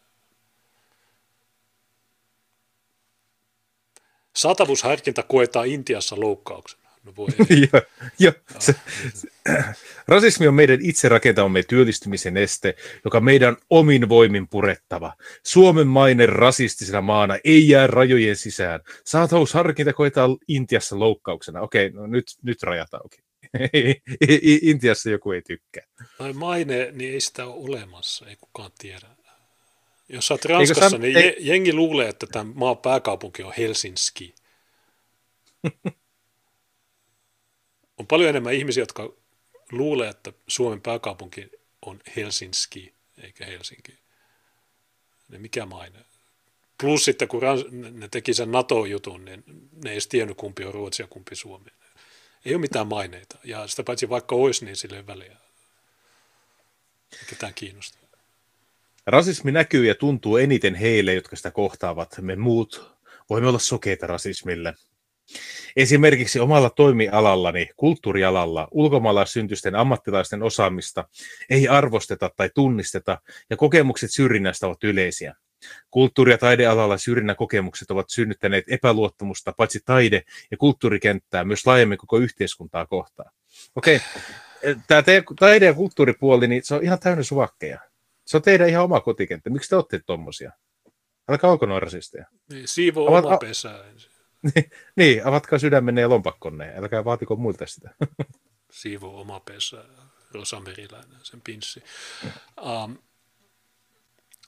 Saatavuusharkinta koetaan Intiassa loukkauksena. No voi <laughs> jo, jo, se, se, <clears throat> rasismi on meidän itse rakentamamme työllistymisen este, joka meidän omin voimin purettava. Suomen maine rasistisena maana ei jää rajojen sisään. Saatavuusharkinta koetaan Intiassa loukkauksena. Okei, no nyt, nyt rajat auki. <laughs> Intiassa joku ei tykkää. Tai maine, niin ei sitä ole olemassa, ei kukaan tiedä. Jos olet Ranskassa, san... niin ei... jengi luulee, että tämä maan pääkaupunki on Helsinki. <laughs> on paljon enemmän ihmisiä, jotka luulee, että Suomen pääkaupunki on Helsinki eikä Helsinki. Ne mikä maine. Plus sitten, kun ne teki sen NATO-jutun, niin ne ei edes tiennyt, kumpi on Ruotsi ja kumpi Suomi. Ei ole mitään maineita. Ja sitä paitsi vaikka olisi, niin sille väliä. Ketään kiinnostaa. Rasismi näkyy ja tuntuu eniten heille, jotka sitä kohtaavat. Me muut voimme olla sokeita rasismille. Esimerkiksi omalla toimialallani, kulttuurialalla, ulkomaalaissyntysten ammattilaisten osaamista ei arvosteta tai tunnisteta, ja kokemukset syrjinnästä ovat yleisiä. Kulttuuri- ja taidealalla syrjinnän kokemukset ovat synnyttäneet epäluottamusta paitsi taide- ja kulttuurikenttää, myös laajemmin koko yhteiskuntaa kohtaan. Okei, tämä taide- ja kulttuuripuoli, niin se on ihan täynnä suvakkeja. Se on teidän ihan oma kotikenttä. Miksi te olette tuommoisia? Älkää olko noin rasisteja. Niin, siivoo Avat, oma pesää ensin. <laughs> niin, avatkaa sydämenne ja lompakkonne. Älkää vaatiko muilta sitä. <laughs> siivoo oma pesää. Rosa Meriläinen, sen pinssi. Um,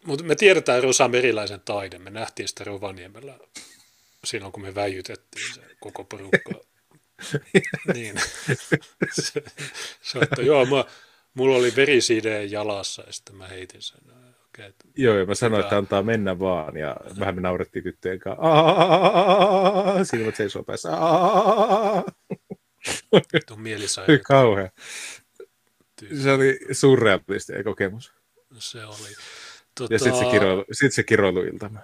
mutta me tiedetään Rosa Meriläisen taide. Me nähtiin sitä Rovaniemellä silloin, kun me väijytettiin se koko porukka. <laughs> niin. se, se, että joo, mä, Mulla oli verisideen jalassa ja sitten mä heitin sen. Okay, Joo, ja mä sanoin, että antaa mennä vaan, ja vähän me naurettiin tyttöjen kanssa. Silmät seisoo päässä. Tuon mielisairaat. Kauhea. Se oli surrealisti kokemus. Se oli. Tota... Ja sitten se, kiroilu, sit se kiroiluiltama.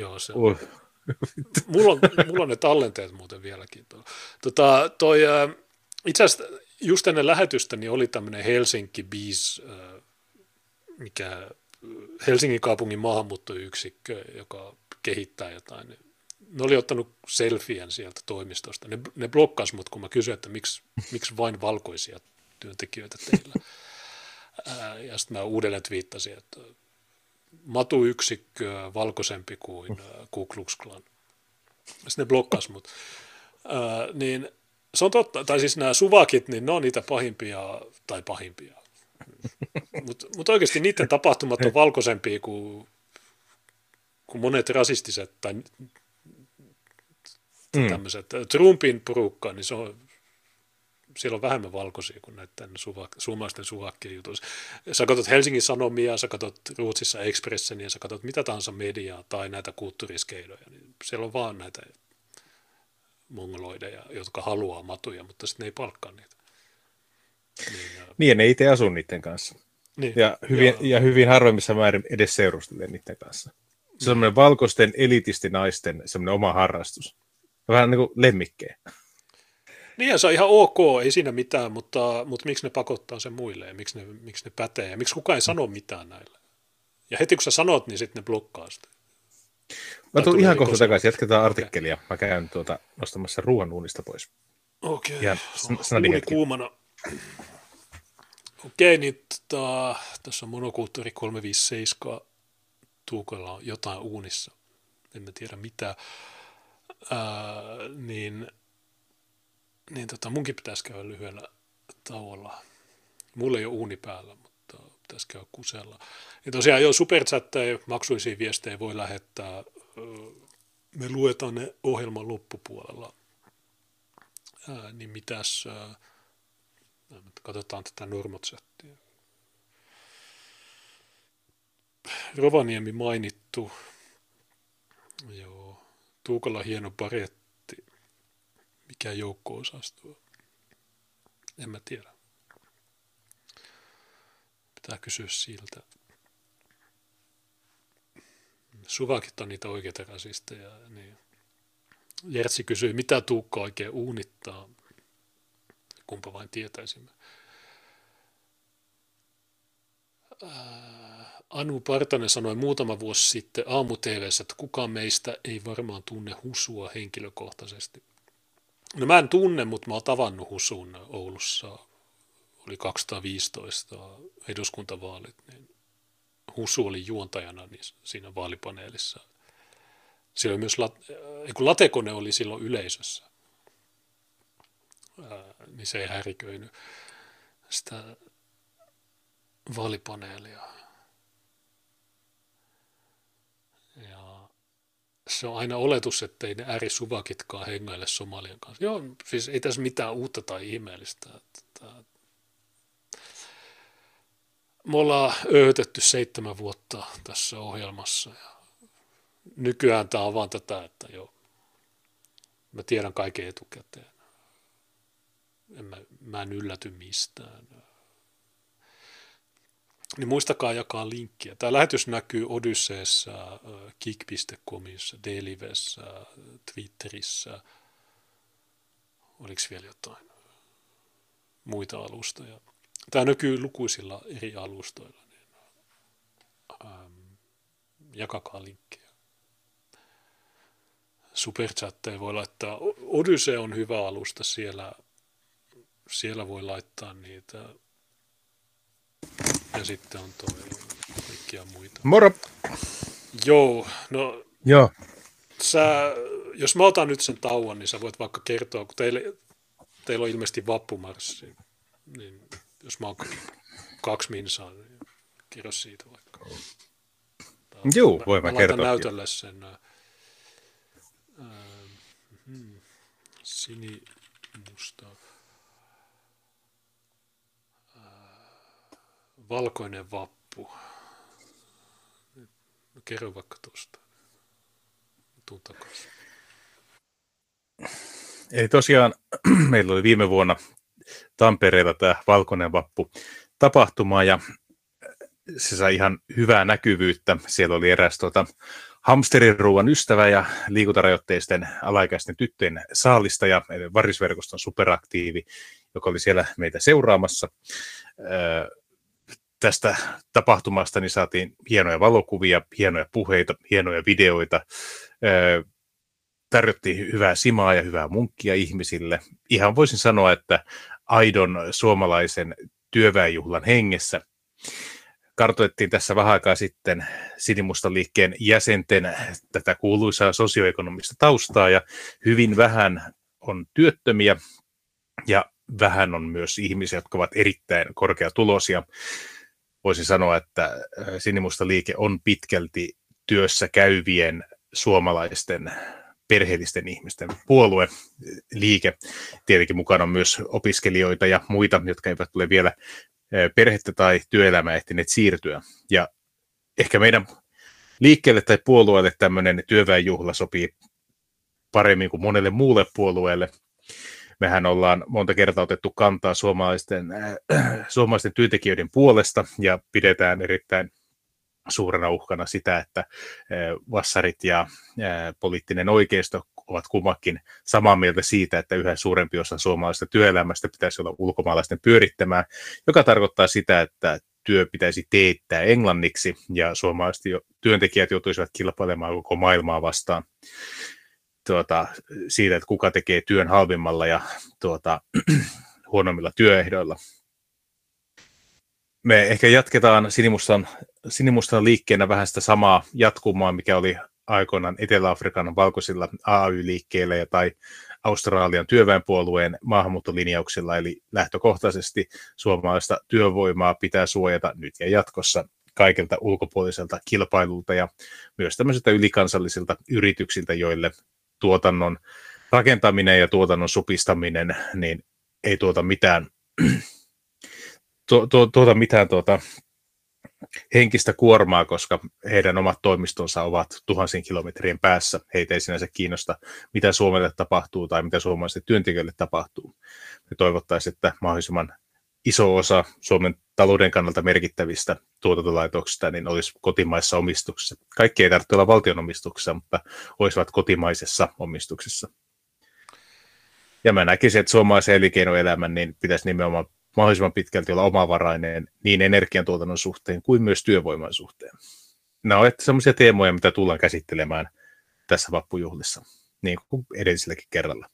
Joo, se uh. mulla, on, mulla on ne tallenteet muuten vieläkin. Tota, toi, itse asiassa just ennen lähetystä niin oli tämmöinen Helsinki Bees, mikä Helsingin kaupungin maahanmuuttoyksikkö, joka kehittää jotain. Ne oli ottanut selfien sieltä toimistosta. Ne, ne blokkas mut, kun mä kysyin, että miksi, miksi vain valkoisia työntekijöitä teillä. ja sitten mä uudelleen twiittasin, että matuyksikkö valkoisempi kuin Ku Klux Klan. Sitten ne blokkas mut. niin se on totta, tai siis nämä suvakit, niin ne on niitä pahimpia, tai pahimpia. Mutta <laughs> mut oikeasti niiden tapahtumat on valkoisempia kuin, kuin monet rasistiset tai mm. tämmöiset. Trumpin porukka, niin se on, siellä on vähemmän valkoisia kuin näiden suvak, suomalaisten suvakkien jutuissa. Sä katsot Helsingin Sanomia, sä katsot Ruotsissa Expressen ja sä katsot mitä tahansa mediaa tai näitä kulttuuriskeidoja, niin siellä on vaan näitä mongoloideja, jotka haluaa matuja, mutta sitten ne ei palkkaa niitä. Niin, niin ne itse asu niiden kanssa. Niin, ja, hyvin, ja... ja hyvin harvemmissa määrin edes seurustelee niiden kanssa. Se on semmoinen valkoisten elitistinaisten semmoinen oma harrastus. Vähän niin kuin lemmikkejä. Niin ja se on ihan ok, ei siinä mitään, mutta, mutta miksi ne pakottaa sen muille ja miksi ne, miksi ne pätee ja miksi kukaan ei sano mitään näille. Ja heti kun sä sanot, niin sitten ne blokkaa sitä. Mä tulen ihan kohta takaisin, jatketaan artikkelia. Mä käyn tuota nostamassa ruoan uunista pois. Okei, okay. Uuni kuumana. Okei, niin tota, tässä on monokulttuuri 357. Tuukolla on jotain uunissa. En mä tiedä mitä. Ää, niin niin tota, munkin pitäisi käydä lyhyellä tauolla. Mulla ei ole uuni päällä, pitäisi käydä kusella. Ja tosiaan jo superchatteja, maksuisia viestejä voi lähettää. Me luetaan ne ohjelman loppupuolella. Ää, niin mitäs, ää, katsotaan tätä normotsettia. Rovaniemi mainittu. Joo. Tuukalla hieno paretti. Mikä joukko-osasto? En mä tiedä. Pitää kysyä siltä. Suvakit on niitä oikeita rasisteja. Niin. Jertsi kysyi, mitä Tuukka oikein uunittaa. Kumpa vain tietäisimme. Anu Partanen sanoi muutama vuosi sitten aamu että kukaan meistä ei varmaan tunne Husua henkilökohtaisesti. No mä en tunne, mutta mä oon tavannut Husun Oulussa. Oli 2015 eduskuntavaalit, niin Husu oli juontajana niin siinä vaalipaneelissa. Siellä myös, latekone oli silloin yleisössä, niin se ei häiriköinyt sitä vaalipaneelia. Ja se on aina oletus, että ei ne äärisuvakitkaan hengaile Somalian kanssa. Joo, siis ei tässä mitään uutta tai ihmeellistä. Me ollaan öötetty seitsemän vuotta tässä ohjelmassa ja nykyään tämä on vaan tätä, että joo, mä tiedän kaiken etukäteen. En mä, mä en ylläty mistään niin muistakaa jakaa linkkiä. Tämä lähetys näkyy Odysseessa, kik.comissa, Delivessä, Twitterissä. Oliko vielä jotain muita alustoja? Tämä näkyy lukuisilla eri alustoilla. Niin, ähm, jakakaa linkkiä. Superchatteja voi laittaa. Odyssey on hyvä alusta siellä. Siellä voi laittaa niitä ja sitten on toi kaikkia muita. Moro! Joo, no Joo. Sä, jos mä otan nyt sen tauon, niin sä voit vaikka kertoa, kun teille, teillä on ilmeisesti vappumarssi, niin jos mä oon kaksi minsaa, niin kerro siitä vaikka. Joo, voin mä, mä kertoa. näytölle sen ää, hmm, sinimusta. Valkoinen vappu. No, kerro vaikka tuosta. Tuun takaisin. Eli tosiaan <clears throat> meillä oli viime vuonna Tampereella tämä Valkoinen vappu tapahtuma ja se sai ihan hyvää näkyvyyttä. Siellä oli eräs tuota, hamsteriruuan ystävä ja liikuntarajoitteisten alaikäisten tyttöjen saalistaja, varisverkoston superaktiivi, joka oli siellä meitä seuraamassa tästä tapahtumasta niin saatiin hienoja valokuvia, hienoja puheita, hienoja videoita, tarjottiin hyvää simaa ja hyvää munkkia ihmisille. Ihan voisin sanoa, että aidon suomalaisen työväenjuhlan hengessä. Kartoitettiin tässä vähän aikaa sitten Sinimusta-liikkeen jäsenten tätä kuuluisaa sosioekonomista taustaa ja hyvin vähän on työttömiä ja vähän on myös ihmisiä, jotka ovat erittäin korkeatuloisia voisin sanoa, että äh, Sinimusta liike on pitkälti työssä käyvien suomalaisten perheellisten ihmisten puolue, liike. Tietenkin mukana on myös opiskelijoita ja muita, jotka eivät tule vielä perhettä tai työelämää ehtineet siirtyä. Ja ehkä meidän liikkeelle tai puolueelle tämmöinen työväenjuhla sopii paremmin kuin monelle muulle puolueelle – mehän ollaan monta kertaa otettu kantaa suomalaisten, äh, <clears throat> suomalaisten työntekijöiden puolesta ja pidetään erittäin suurena uhkana sitä, että äh, vassarit ja äh, poliittinen oikeisto ovat kummakin samaa mieltä siitä, että yhä suurempi osa suomalaisesta työelämästä pitäisi olla ulkomaalaisten pyörittämään, joka tarkoittaa sitä, että työ pitäisi teettää englanniksi ja suomalaiset työntekijät joutuisivat kilpailemaan koko maailmaa vastaan tuota, siitä, että kuka tekee työn halvimmalla ja tuota, <clears throat> huonommilla työehdoilla. Me ehkä jatketaan Sinimustan, Sinimustan liikkeenä vähän sitä samaa jatkumaa, mikä oli aikoinaan Etelä-Afrikan valkoisilla AY-liikkeillä ja tai Australian työväenpuolueen maahanmuuttolinjauksilla, eli lähtökohtaisesti suomalaista työvoimaa pitää suojata nyt ja jatkossa kaikilta ulkopuoliselta kilpailulta ja myös tämmöisiltä ylikansallisilta yrityksiltä, joille tuotannon rakentaminen ja tuotannon supistaminen niin ei tuota mitään, <clears throat> tu, tu, tuota mitään tuota, henkistä kuormaa, koska heidän omat toimistonsa ovat tuhansien kilometrien päässä. Heitä ei sinänsä kiinnosta, mitä Suomelle tapahtuu tai mitä suomalaisille työntekijöille tapahtuu. Me toivottaisiin, että mahdollisimman iso osa Suomen talouden kannalta merkittävistä tuotantolaitoksista niin olisi kotimaisessa omistuksessa. Kaikki ei tarvitse olla valtion omistuksessa, mutta olisivat kotimaisessa omistuksessa. Ja mä näkisin, että suomalaisen elinkeinoelämän niin pitäisi nimenomaan mahdollisimman pitkälti olla omavarainen niin energiantuotannon suhteen kuin myös työvoiman suhteen. Nämä ovat sellaisia teemoja, mitä tullaan käsittelemään tässä vappujuhlissa, niin kuin edelliselläkin kerralla.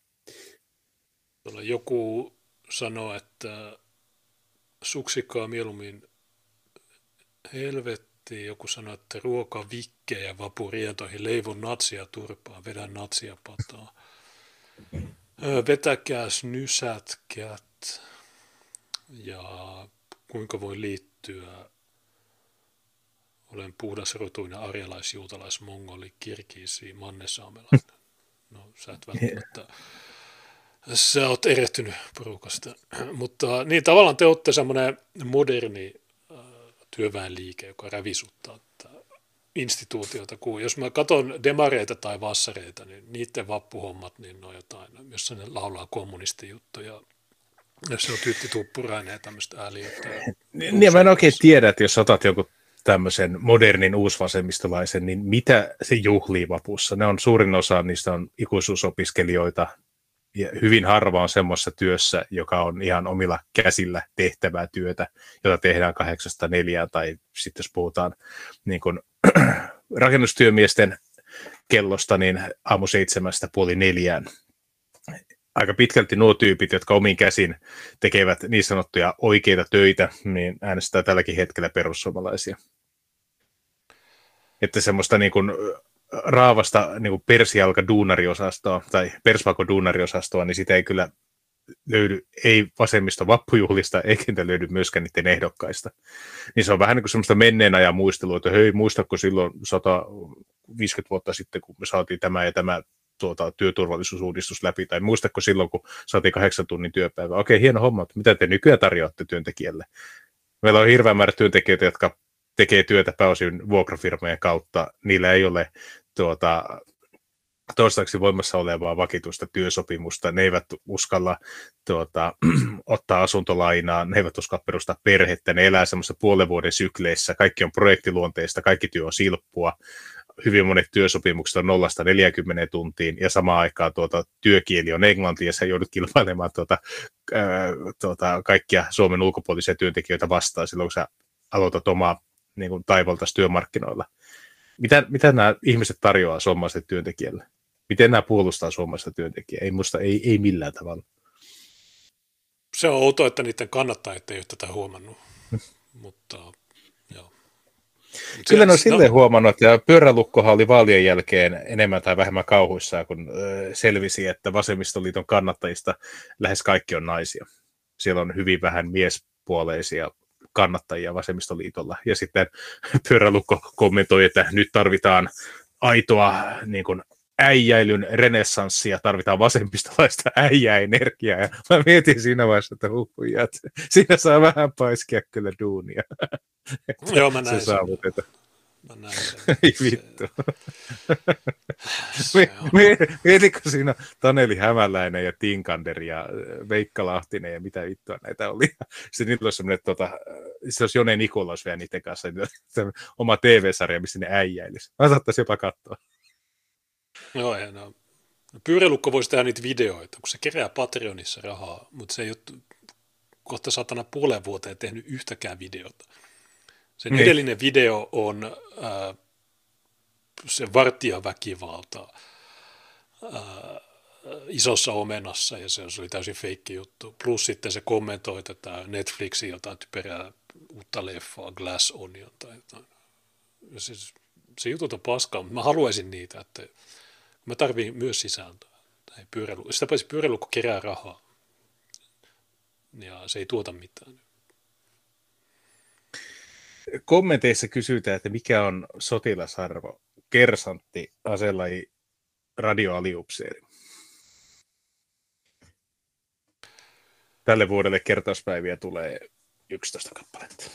Joku sanoo, että suksikaa mieluummin helvettiin. Joku sanoi, että ruoka vikkejä vapurientoihin, leivon natsia turpaan, vedän natsia pataa. Vetäkääs nysätkät ja kuinka voi liittyä olen puhdasrotuinen arjalaisjuutalais mongoli kirkiisi mannesaamelainen. No sä et välttämättä sä oot erehtynyt porukasta. Mutta niin tavallaan te olette semmoinen moderni äh, työväenliike, joka rävisuttaa instituutiota. Kun jos mä katson demareita tai vassareita, niin niiden vappuhommat, niin ne on jotain, jossa ne laulaa kommunistijuttuja. Jos se on Tytti Tuppurainen ja tämmöistä ääliötä. Niin, niin mä en oikein tiedä, että jos otat jonkun tämmöisen modernin uusvasemmistolaisen, niin mitä se juhlii vapussa? Ne on suurin osa niistä on ikuisuusopiskelijoita, ja hyvin harva on semmoisessa työssä, joka on ihan omilla käsillä tehtävää työtä, jota tehdään kahdeksasta neljään, tai sitten jos puhutaan niin kuin, <clears throat> rakennustyömiesten kellosta, niin aamu seitsemästä puoli neljään. Aika pitkälti nuo tyypit, jotka omin käsin tekevät niin sanottuja oikeita töitä, niin äänestää tälläkin hetkellä perussuomalaisia. Että semmoista niin kuin raavasta niin persialka duunariosastoa tai persvako duunariosastoa, niin sitä ei kyllä löydy, ei vasemmista vappujuhlista, eikä löydy myöskään niiden ehdokkaista. Niin se on vähän niin kuin semmoista menneen ajan muistelua, että hei, muistatko silloin 150 vuotta sitten, kun me saatiin tämä ja tämä tuota, työturvallisuusuudistus läpi, tai muistatko silloin, kun saatiin kahdeksan tunnin työpäivä. Okei, hieno homma, mutta mitä te nykyään tarjoatte työntekijälle? Meillä on hirveä määrä työntekijöitä, jotka tekee työtä pääosin vuokrafirmojen kautta. Niillä ei ole tuota, toistaiseksi voimassa olevaa vakituista työsopimusta, ne eivät uskalla tuota, <clears throat> ottaa asuntolainaa, ne eivät uskalla perustaa perhettä, ne elää semmoisessa puolen vuoden sykleissä, kaikki on projektiluonteista, kaikki työ on silppua, hyvin monet työsopimukset on nollasta 40 tuntiin, ja samaan aikaan tuota, työkieli on englanti, ja sä joudut kilpailemaan tuota, ää, tuota, kaikkia Suomen ulkopuolisia työntekijöitä vastaan silloin, kun sä aloitat omaa niin kuin taivaltaisi työmarkkinoilla. Mitä, mitä nämä ihmiset tarjoaa suomalaisille työntekijälle? Miten nämä puolustaa suomalaista työntekijää? Ei musta, ei, ei millään tavalla. Se on outoa, että niiden kannattajat ei ole tätä huomannut, mutta joo. Kyllä ne on silleen no. huomannut, että pyörälukkohan oli vaalien jälkeen enemmän tai vähemmän kauhuissaan, kun selvisi, että vasemmistoliiton kannattajista lähes kaikki on naisia. Siellä on hyvin vähän miespuoleisia kannattajia vasemmistoliitolla. Ja sitten <laughs> pyörälukko kommentoi, että nyt tarvitaan aitoa niin kuin, äijäilyn renessanssia, tarvitaan vasemmistolaista <laughs> äijäenergiaa. Ja mä mietin siinä vaiheessa, että huhujat, siinä saa vähän paiskia kyllä duunia. <laughs> Joo, mä näin se saavutetaan. Mä näin. <laughs> Ei vittu. Mietitkö siinä Taneli Hämäläinen ja Tinkander ja äh, Veikka Lahtinen ja mitä vittua näitä oli. Sitten niillä olisi semmoinen, tota, se olisi Jone Nikolaus vielä niiden kanssa, oma TV-sarja, missä ne äijäilisi. Mä saattaisi jopa katsoa. Joo, ja no. Pyyrälukko voisi tehdä niitä videoita, kun se kerää Patreonissa rahaa, mutta se ei ole kohta satana puolen vuoteen tehnyt yhtäkään videota. Sen niin. edellinen video on äh, se vartijaväkivalta äh, isossa omenassa, ja se oli täysin feikki juttu. Plus sitten se kommentoi tätä Netflixin jotain typerää uutta leffaa, Glass Onion tai jotain. Se, se jutut on paskaa, mutta mä haluaisin niitä, että mä tarviin myös sisältöä. ei pyöräilu, sitä paitsi pyöräilukko kerää rahaa. Ja se ei tuota mitään. Kommenteissa kysytään, että mikä on sotilasarvo, kersantti, aselaji, radioaliupseeri. Tälle vuodelle kertauspäiviä tulee 11 kappaletta.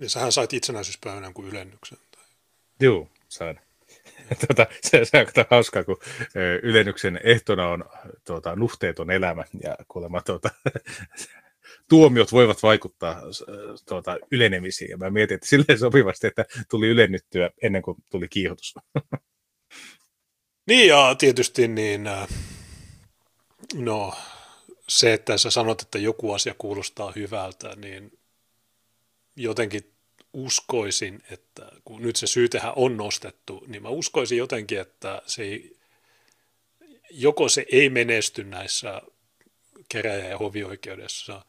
Ja sähän sait itsenäisyyspäivänä kuin ylennyksen. Joo, sain. <laughs> Tuota, se, se on hauskaa, kun ylennyksen ehtona on tuota, nuhteeton elämä ja kuulemma tuota, <laughs> tuomiot voivat vaikuttaa tuota, ylenemisiin. Ja mä mietin, että silleen sopivasti, että tuli ylennyttyä ennen kuin tuli kiihotus. <laughs> Niin ja tietysti niin, no se, että sä sanot, että joku asia kuulostaa hyvältä, niin jotenkin uskoisin, että kun nyt se syytehän on nostettu, niin mä uskoisin jotenkin, että se ei, joko se ei menesty näissä keräjä- ja hovioikeudessa,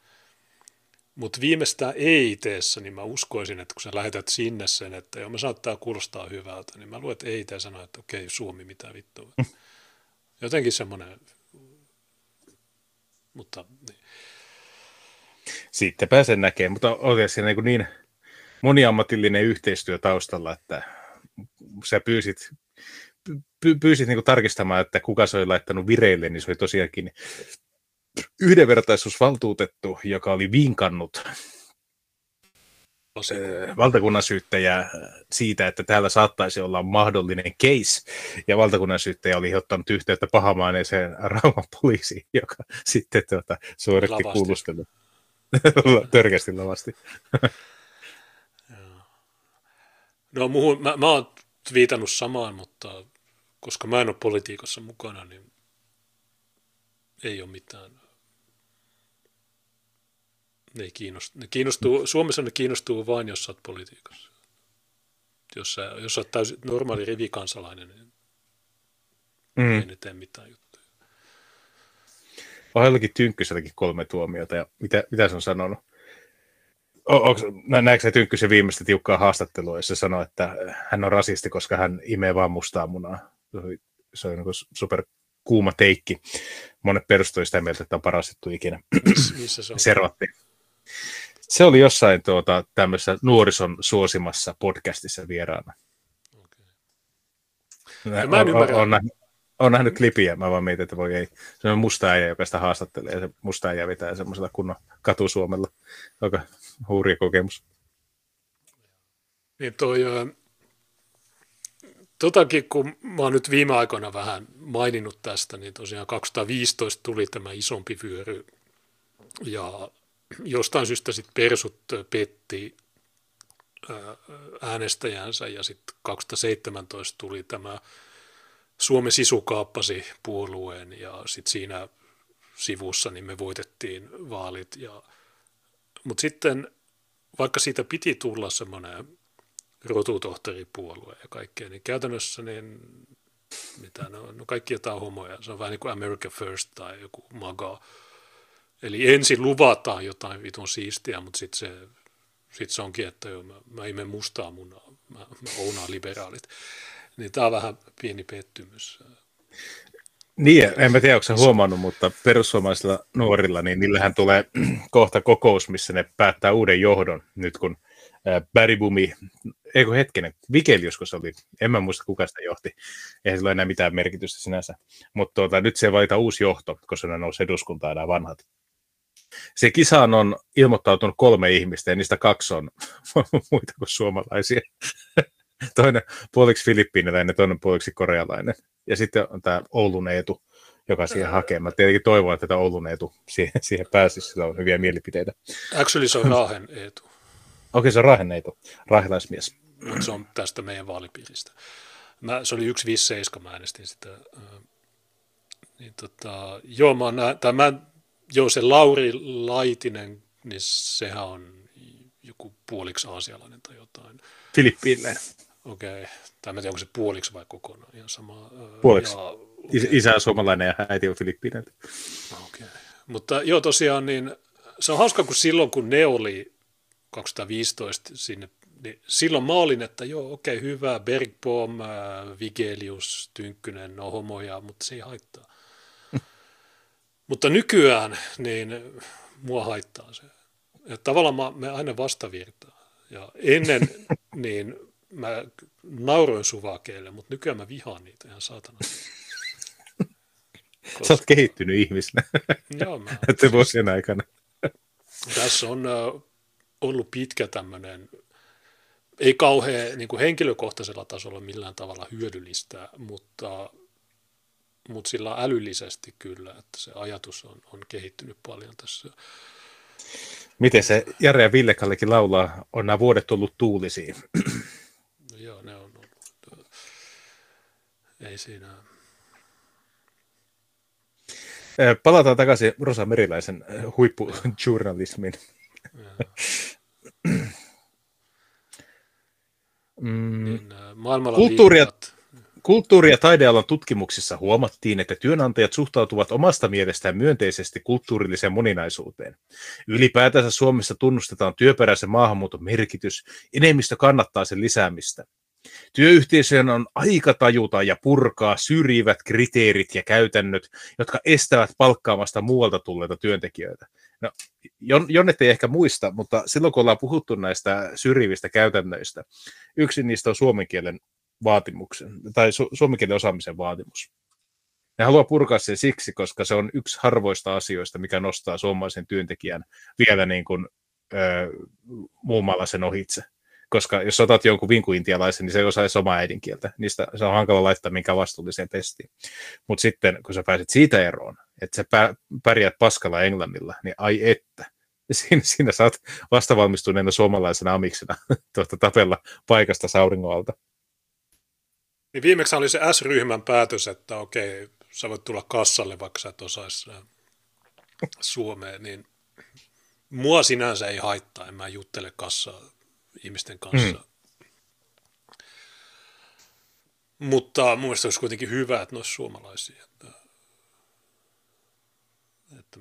mutta viimeistään EIT-ssä, niin mä uskoisin, että kun sä lähetät sinne sen, että joo, mä saattaa kuulostaa hyvältä, niin mä luet EIT ja sanoo, että okei, Suomi, mitä vittua. <laughs> Jotenkin semmoinen, mutta niin. Sitten pääsen näkemään, mutta oli siinä niin, niin moniammatillinen yhteistyö taustalla, että sä pyysit, py, pyysit niin tarkistamaan, että kuka se oli laittanut vireille, niin se oli tosiaankin yhdenvertaisuusvaltuutettu, joka oli vinkannut valtakunnan syyttäjä siitä, että täällä saattaisi olla mahdollinen case, ja valtakunnan syyttäjä oli ottanut yhteyttä pahamaineeseen Rauman poliisiin, joka sitten tuota, suoritti kuulustelun. <laughs> Törkästi lavasti. No muuhun, mä, mä oon viitannut samaan, mutta koska mä en ole politiikassa mukana, niin ei ole mitään. Ne ei kiinnostu. Ne kiinnostuu, Suomessa ne kiinnostuu vain, jos sä oot politiikassa. Jos sä, jos sä oot täysin normaali rivikansalainen, niin mm. ei ne tee mitään juttuja. On jollakin Tynkkyselläkin kolme tuomiota, ja mitä, mitä se on sanonut? Näetkö sä Tynkkysen viimeistä tiukkaa haastattelua, jossa sanoo, että hän on rasisti, koska hän imee vaan mustaa munaa? Se on niin super kuuma teikki. Monet perustui sitä mieltä, että on paras juttu ikinä. Missä se on? Servatti. Se oli jossain tuota, tämmöisessä nuorison suosimassa podcastissa vieraana. Okay. Mä en on, on, nähnyt, on nähnyt klipiä, mä vaan mietin, että voi ei. Se on musta äijä, joka sitä haastattelee, ja se musta äijä vetää semmoisella kunnon katusuomella. Aika hurja kokemus. Niin toi, totakin kun mä oon nyt viime aikoina vähän maininnut tästä, niin tosiaan 2015 tuli tämä isompi vyöry ja jostain syystä sitten persut petti äänestäjänsä ja sitten 2017 tuli tämä Suomen sisu kaappasi puolueen ja sitten siinä sivussa niin me voitettiin vaalit. Ja, mutta sitten vaikka siitä piti tulla semmoinen rotutohtoripuolue ja kaikkea, niin käytännössä niin mitä ne on, no kaikki jotain homoja, se on vähän niin kuin America First tai joku MAGA. Eli ensin luvataan jotain vitun siistiä, mutta sitten se, sit se onkin, että joo, mä, mä imen mustaa munaa, mä, mä liberaalit. Niin tämä on vähän pieni pettymys. Niin, en mä tiedä, onko huomannut, mutta perussuomalaisilla nuorilla, niin niillähän tulee <clears throat> kohta kokous, missä ne päättää uuden johdon, nyt kun Bäribumi, eikö hetkinen, Vikelius, se oli, en mä muista kuka sitä johti, eihän sillä ole enää mitään merkitystä sinänsä, mutta tuota, nyt se valita uusi johto, koska ne nousi eduskuntaan nämä vanhat. Se kisaan on ilmoittautunut kolme ihmistä, ja niistä kaksi on <laughs> muita kuin suomalaisia. <laughs> toinen puoliksi filippiiniläinen, toinen puoliksi korealainen. Ja sitten on tämä Oulun Eetu, joka siihen hakee. Mä tietenkin toivon, että tämä Oulun Eetu <laughs> siihen, siihen pääsisi, sillä on hyviä mielipiteitä. Actually se on <laughs> Raahen Eetu. Okei, okay, se on Raahen Eetu, raahilaismies. Mutta se on tästä meidän vaalipiiristä. Mä, se oli 157, mä äänestin sitä. Niin tota, joo, mä, nä, tai mä, joo, se Lauri Laitinen, niin sehän on joku puoliksi aasialainen tai jotain. Filippiiniläinen. Okei. Okay. Tai mä tiedä, onko se puoliksi vai kokonaan. Ihan sama. Puoliksi. Ja, okay. Isä on suomalainen ja äiti on filippiiniltä. Okei. Okay. Mutta joo, tosiaan niin se on hauska, kun silloin kun ne oli 2015 sinne Niin silloin mä olin, että joo, okei, okay, hyvä, Bergbohm, Vigelius, Tynkkynen, no homoja, mutta se ei haittaa. <laughs> mutta nykyään, niin mua haittaa se. Ja tavallaan mä, me aina vastavirtaa. Ja ennen, <laughs> niin mä nauroin suvakeille, mutta nykyään mä vihaan niitä ihan saatana. Koska... <laughs> Sä oot kehittynyt ihmisenä. <laughs> Joo, mä... Että vuosien aikana. Tässä on ollut pitkä tämmöinen, ei kauhean niin kuin henkilökohtaisella tasolla millään tavalla hyödyllistä, mutta, mutta sillä älyllisesti kyllä, että se ajatus on, on kehittynyt paljon tässä. Miten se Jare ja Villekallekin laulaa, on nämä vuodet ollut tuulisiin? No joo, ne on ollut. Ei siinä. Palataan takaisin Rosa Meriläisen huippujournalismin. mm. niin, maailmalla Kulttuuri- ja, kulttuuri- ja taidealan tutkimuksissa huomattiin, että työnantajat suhtautuvat omasta mielestään myönteisesti kulttuurilliseen moninaisuuteen. Ylipäätänsä Suomessa tunnustetaan työperäisen maahanmuuton merkitys, enemmistö kannattaa sen lisäämistä. Työyhteisöjen on aika tajuta ja purkaa syrjivät kriteerit ja käytännöt, jotka estävät palkkaamasta muualta tulleita työntekijöitä. No, Jonnet ei ehkä muista, mutta silloin kun ollaan puhuttu näistä syrjivistä käytännöistä, yksi niistä on suomen kielen vaatimuksen, tai su- suomen kielen osaamisen vaatimus. Ne haluaa purkaa sen siksi, koska se on yksi harvoista asioista, mikä nostaa suomalaisen työntekijän vielä niin kuin, ö, muun sen ohitse koska jos otat jonkun vinkuintialaisen, niin se edes omaa äidinkieltä. Niistä se on hankala laittaa minkä vastuulliseen testiin. Mutta sitten, kun sä pääset siitä eroon, että sä pärjäät paskalla englannilla, niin ai että. <laughs> Siinä, siinä saat vastavalmistuneena suomalaisena amiksena <laughs> tuota tapella paikasta sauringoalta. Niin viimeksi oli se S-ryhmän päätös, että okei, sä voit tulla kassalle, vaikka sä et osaisi äh, Suomeen, niin mua sinänsä ei haittaa, en mä juttele kassaa ihmisten kanssa. Mm. Mutta mun mielestä olisi kuitenkin hyvä, että ne olisi suomalaisia. Että, että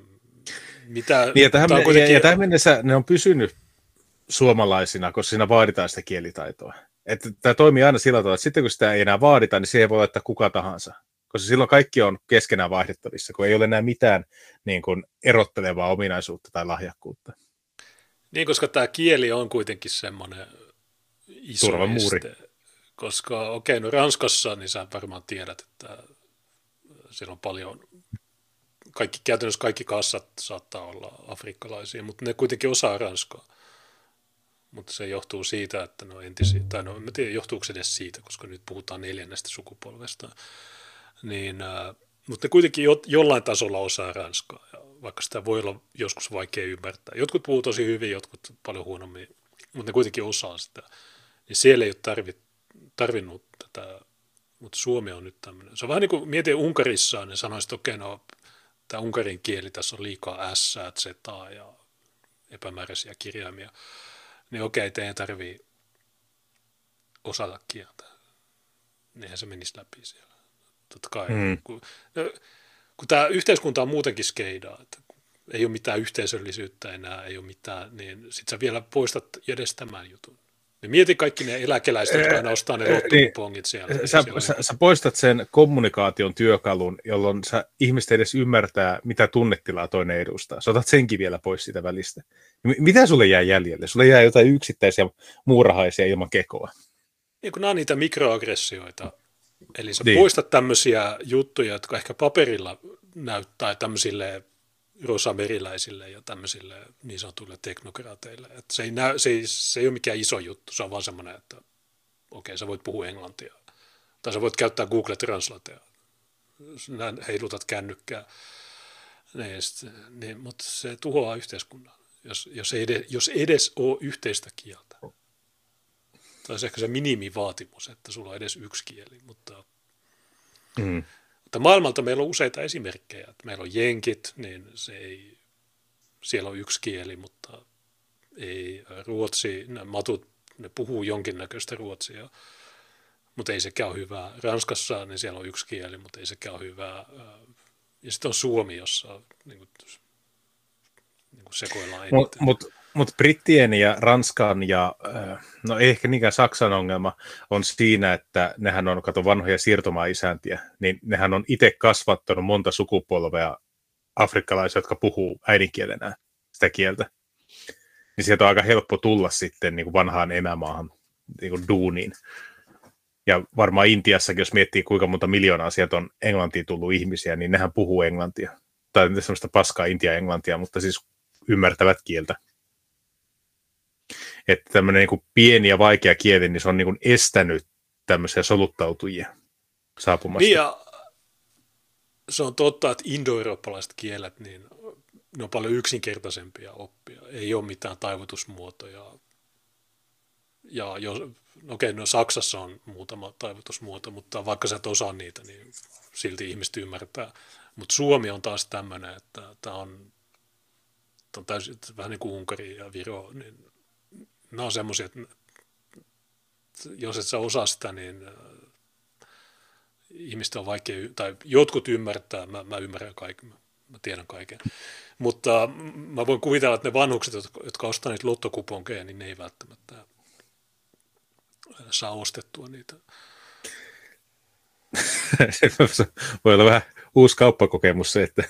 mitä, niin, ja, tähän, kuitenkin... ja, ja tähän mennessä ne on pysynyt suomalaisina, koska siinä vaaditaan sitä kielitaitoa. Että tämä toimii aina sillä tavalla, että sitten kun sitä ei enää vaadita, niin siihen voi laittaa kuka tahansa. Koska silloin kaikki on keskenään vaihdettavissa, kun ei ole enää mitään niin kuin, erottelevaa ominaisuutta tai lahjakkuutta. Niin, koska tämä kieli on kuitenkin semmoinen iso Turvamuuri. este. Koska okei, okay, no Ranskassa, niin sä varmaan tiedät, että siellä on paljon, kaikki, käytännössä kaikki kassat saattaa olla afrikkalaisia, mutta ne kuitenkin osaa ranskaa. Mutta se johtuu siitä, että no entisiä, tai no en tiedä johtuuko se edes siitä, koska nyt puhutaan neljännestä sukupolvesta. Niin, äh, mutta ne kuitenkin jo, jollain tasolla osaa ranskaa. Ja vaikka sitä voi olla joskus vaikea ymmärtää. Jotkut puhuu tosi hyvin, jotkut paljon huonommin, mutta ne kuitenkin osaa sitä. Niin siellä ei ole tarvit, tarvinnut tätä, mutta Suomi on nyt tämmöinen. Se on vähän niin kuin mietin Unkarissa, niin sanoisit, että okei, no tämä unkarin kieli, tässä on liikaa S, Z ja epämääräisiä kirjaimia. Niin okei, teidän tarvii osata kieltä. Niinhän se menisi läpi siellä. Totta kai. Mm. Kun, no, kun tämä yhteiskunta on muutenkin skeidaa, että ei ole mitään yhteisöllisyyttä enää, ei ole mitään, niin sitten sä vielä poistat edes tämän jutun. Ja mieti kaikki ne eläkeläiset, jotka aina ostaa ne lottupongit siellä. Sä, siellä sä, sä poistat sen kommunikaation työkalun, jolloin sä ihmiset edes ymmärtää, mitä tunnetilaa toinen edustaa. Sä otat senkin vielä pois siitä välistä. Mitä sulle jää jäljelle? Sulle jää jotain yksittäisiä muurahaisia ilman kekoa. Niin kun nämä on niitä mikroaggressioita, Eli sä niin. poistat tämmöisiä juttuja, jotka ehkä paperilla näyttää tämmöisille rosameriläisille ja tämmöisille niin sanotuille teknokraateille. Että se, ei näy, se, ei, se ei ole mikään iso juttu, se on vaan semmoinen, että okei, okay, sä voit puhua englantia. Tai sä voit käyttää Google Translatea. Heilutat kännykkää. Niin, niin, mutta se tuhoaa yhteiskunnan, jos, jos, ei edes, jos edes ole yhteistä kieltä se ehkä se minimivaatimus, että sulla on edes yksi kieli, mutta, mm. mutta maailmalta meillä on useita esimerkkejä. Että meillä on jenkit, niin se ei, siellä on yksi kieli, mutta ei ruotsi, ne matut, ne puhuu jonkinnäköistä ruotsia, mutta ei sekään ole hyvää. Ranskassa niin siellä on yksi kieli, mutta ei sekään ole hyvää. Ja sitten on Suomi, jossa niin kuin, niin kuin sekoillaan eniten. Mutta mut, Mutta Brittien ja Ranskan ja, no ei ehkä niinkään Saksan ongelma on siinä, että nehän on, kato vanhoja siirtomaa-isäntiä, niin nehän on itse kasvattanut monta sukupolvea afrikkalaisia, jotka puhuu äidinkielenään sitä kieltä. Niin sieltä on aika helppo tulla sitten niin kuin vanhaan emämaahan niin kuin duuniin. Ja varmaan Intiassakin, jos miettii kuinka monta miljoonaa sieltä on englantiin tullut ihmisiä, niin nehän puhuu englantia. Tai semmoista paskaa intia-englantia, mutta siis ymmärtävät kieltä. Että tämmöinen niin pieni ja vaikea kieli, niin se on niin kuin estänyt tämmöisiä soluttautujia saapumasta. Niin ja se on totta, että indoeurooppalaiset kielet, niin ne on paljon yksinkertaisempia oppia. Ei ole mitään taivutusmuotoja. Ja jos, no okei, no Saksassa on muutama taivutusmuoto, mutta vaikka sä et osaa niitä, niin silti ihmiset ymmärtää. Mutta Suomi on taas tämmöinen, että tämä on, on täysin, vähän niin kuin Unkari ja Viro, niin nämä on semmoisia, että jos et sä osaa sitä, niin äh, ihmistä on vaikea, tai jotkut ymmärtää, mä, mä ymmärrän kaiken, mä, tiedän kaiken. Mutta mä voin kuvitella, että ne vanhukset, jotka ostaa niitä lottokuponkeja, niin ne ei välttämättä saa ostettua niitä. <laughs> voi olla vähän uusi kauppakokemus se, että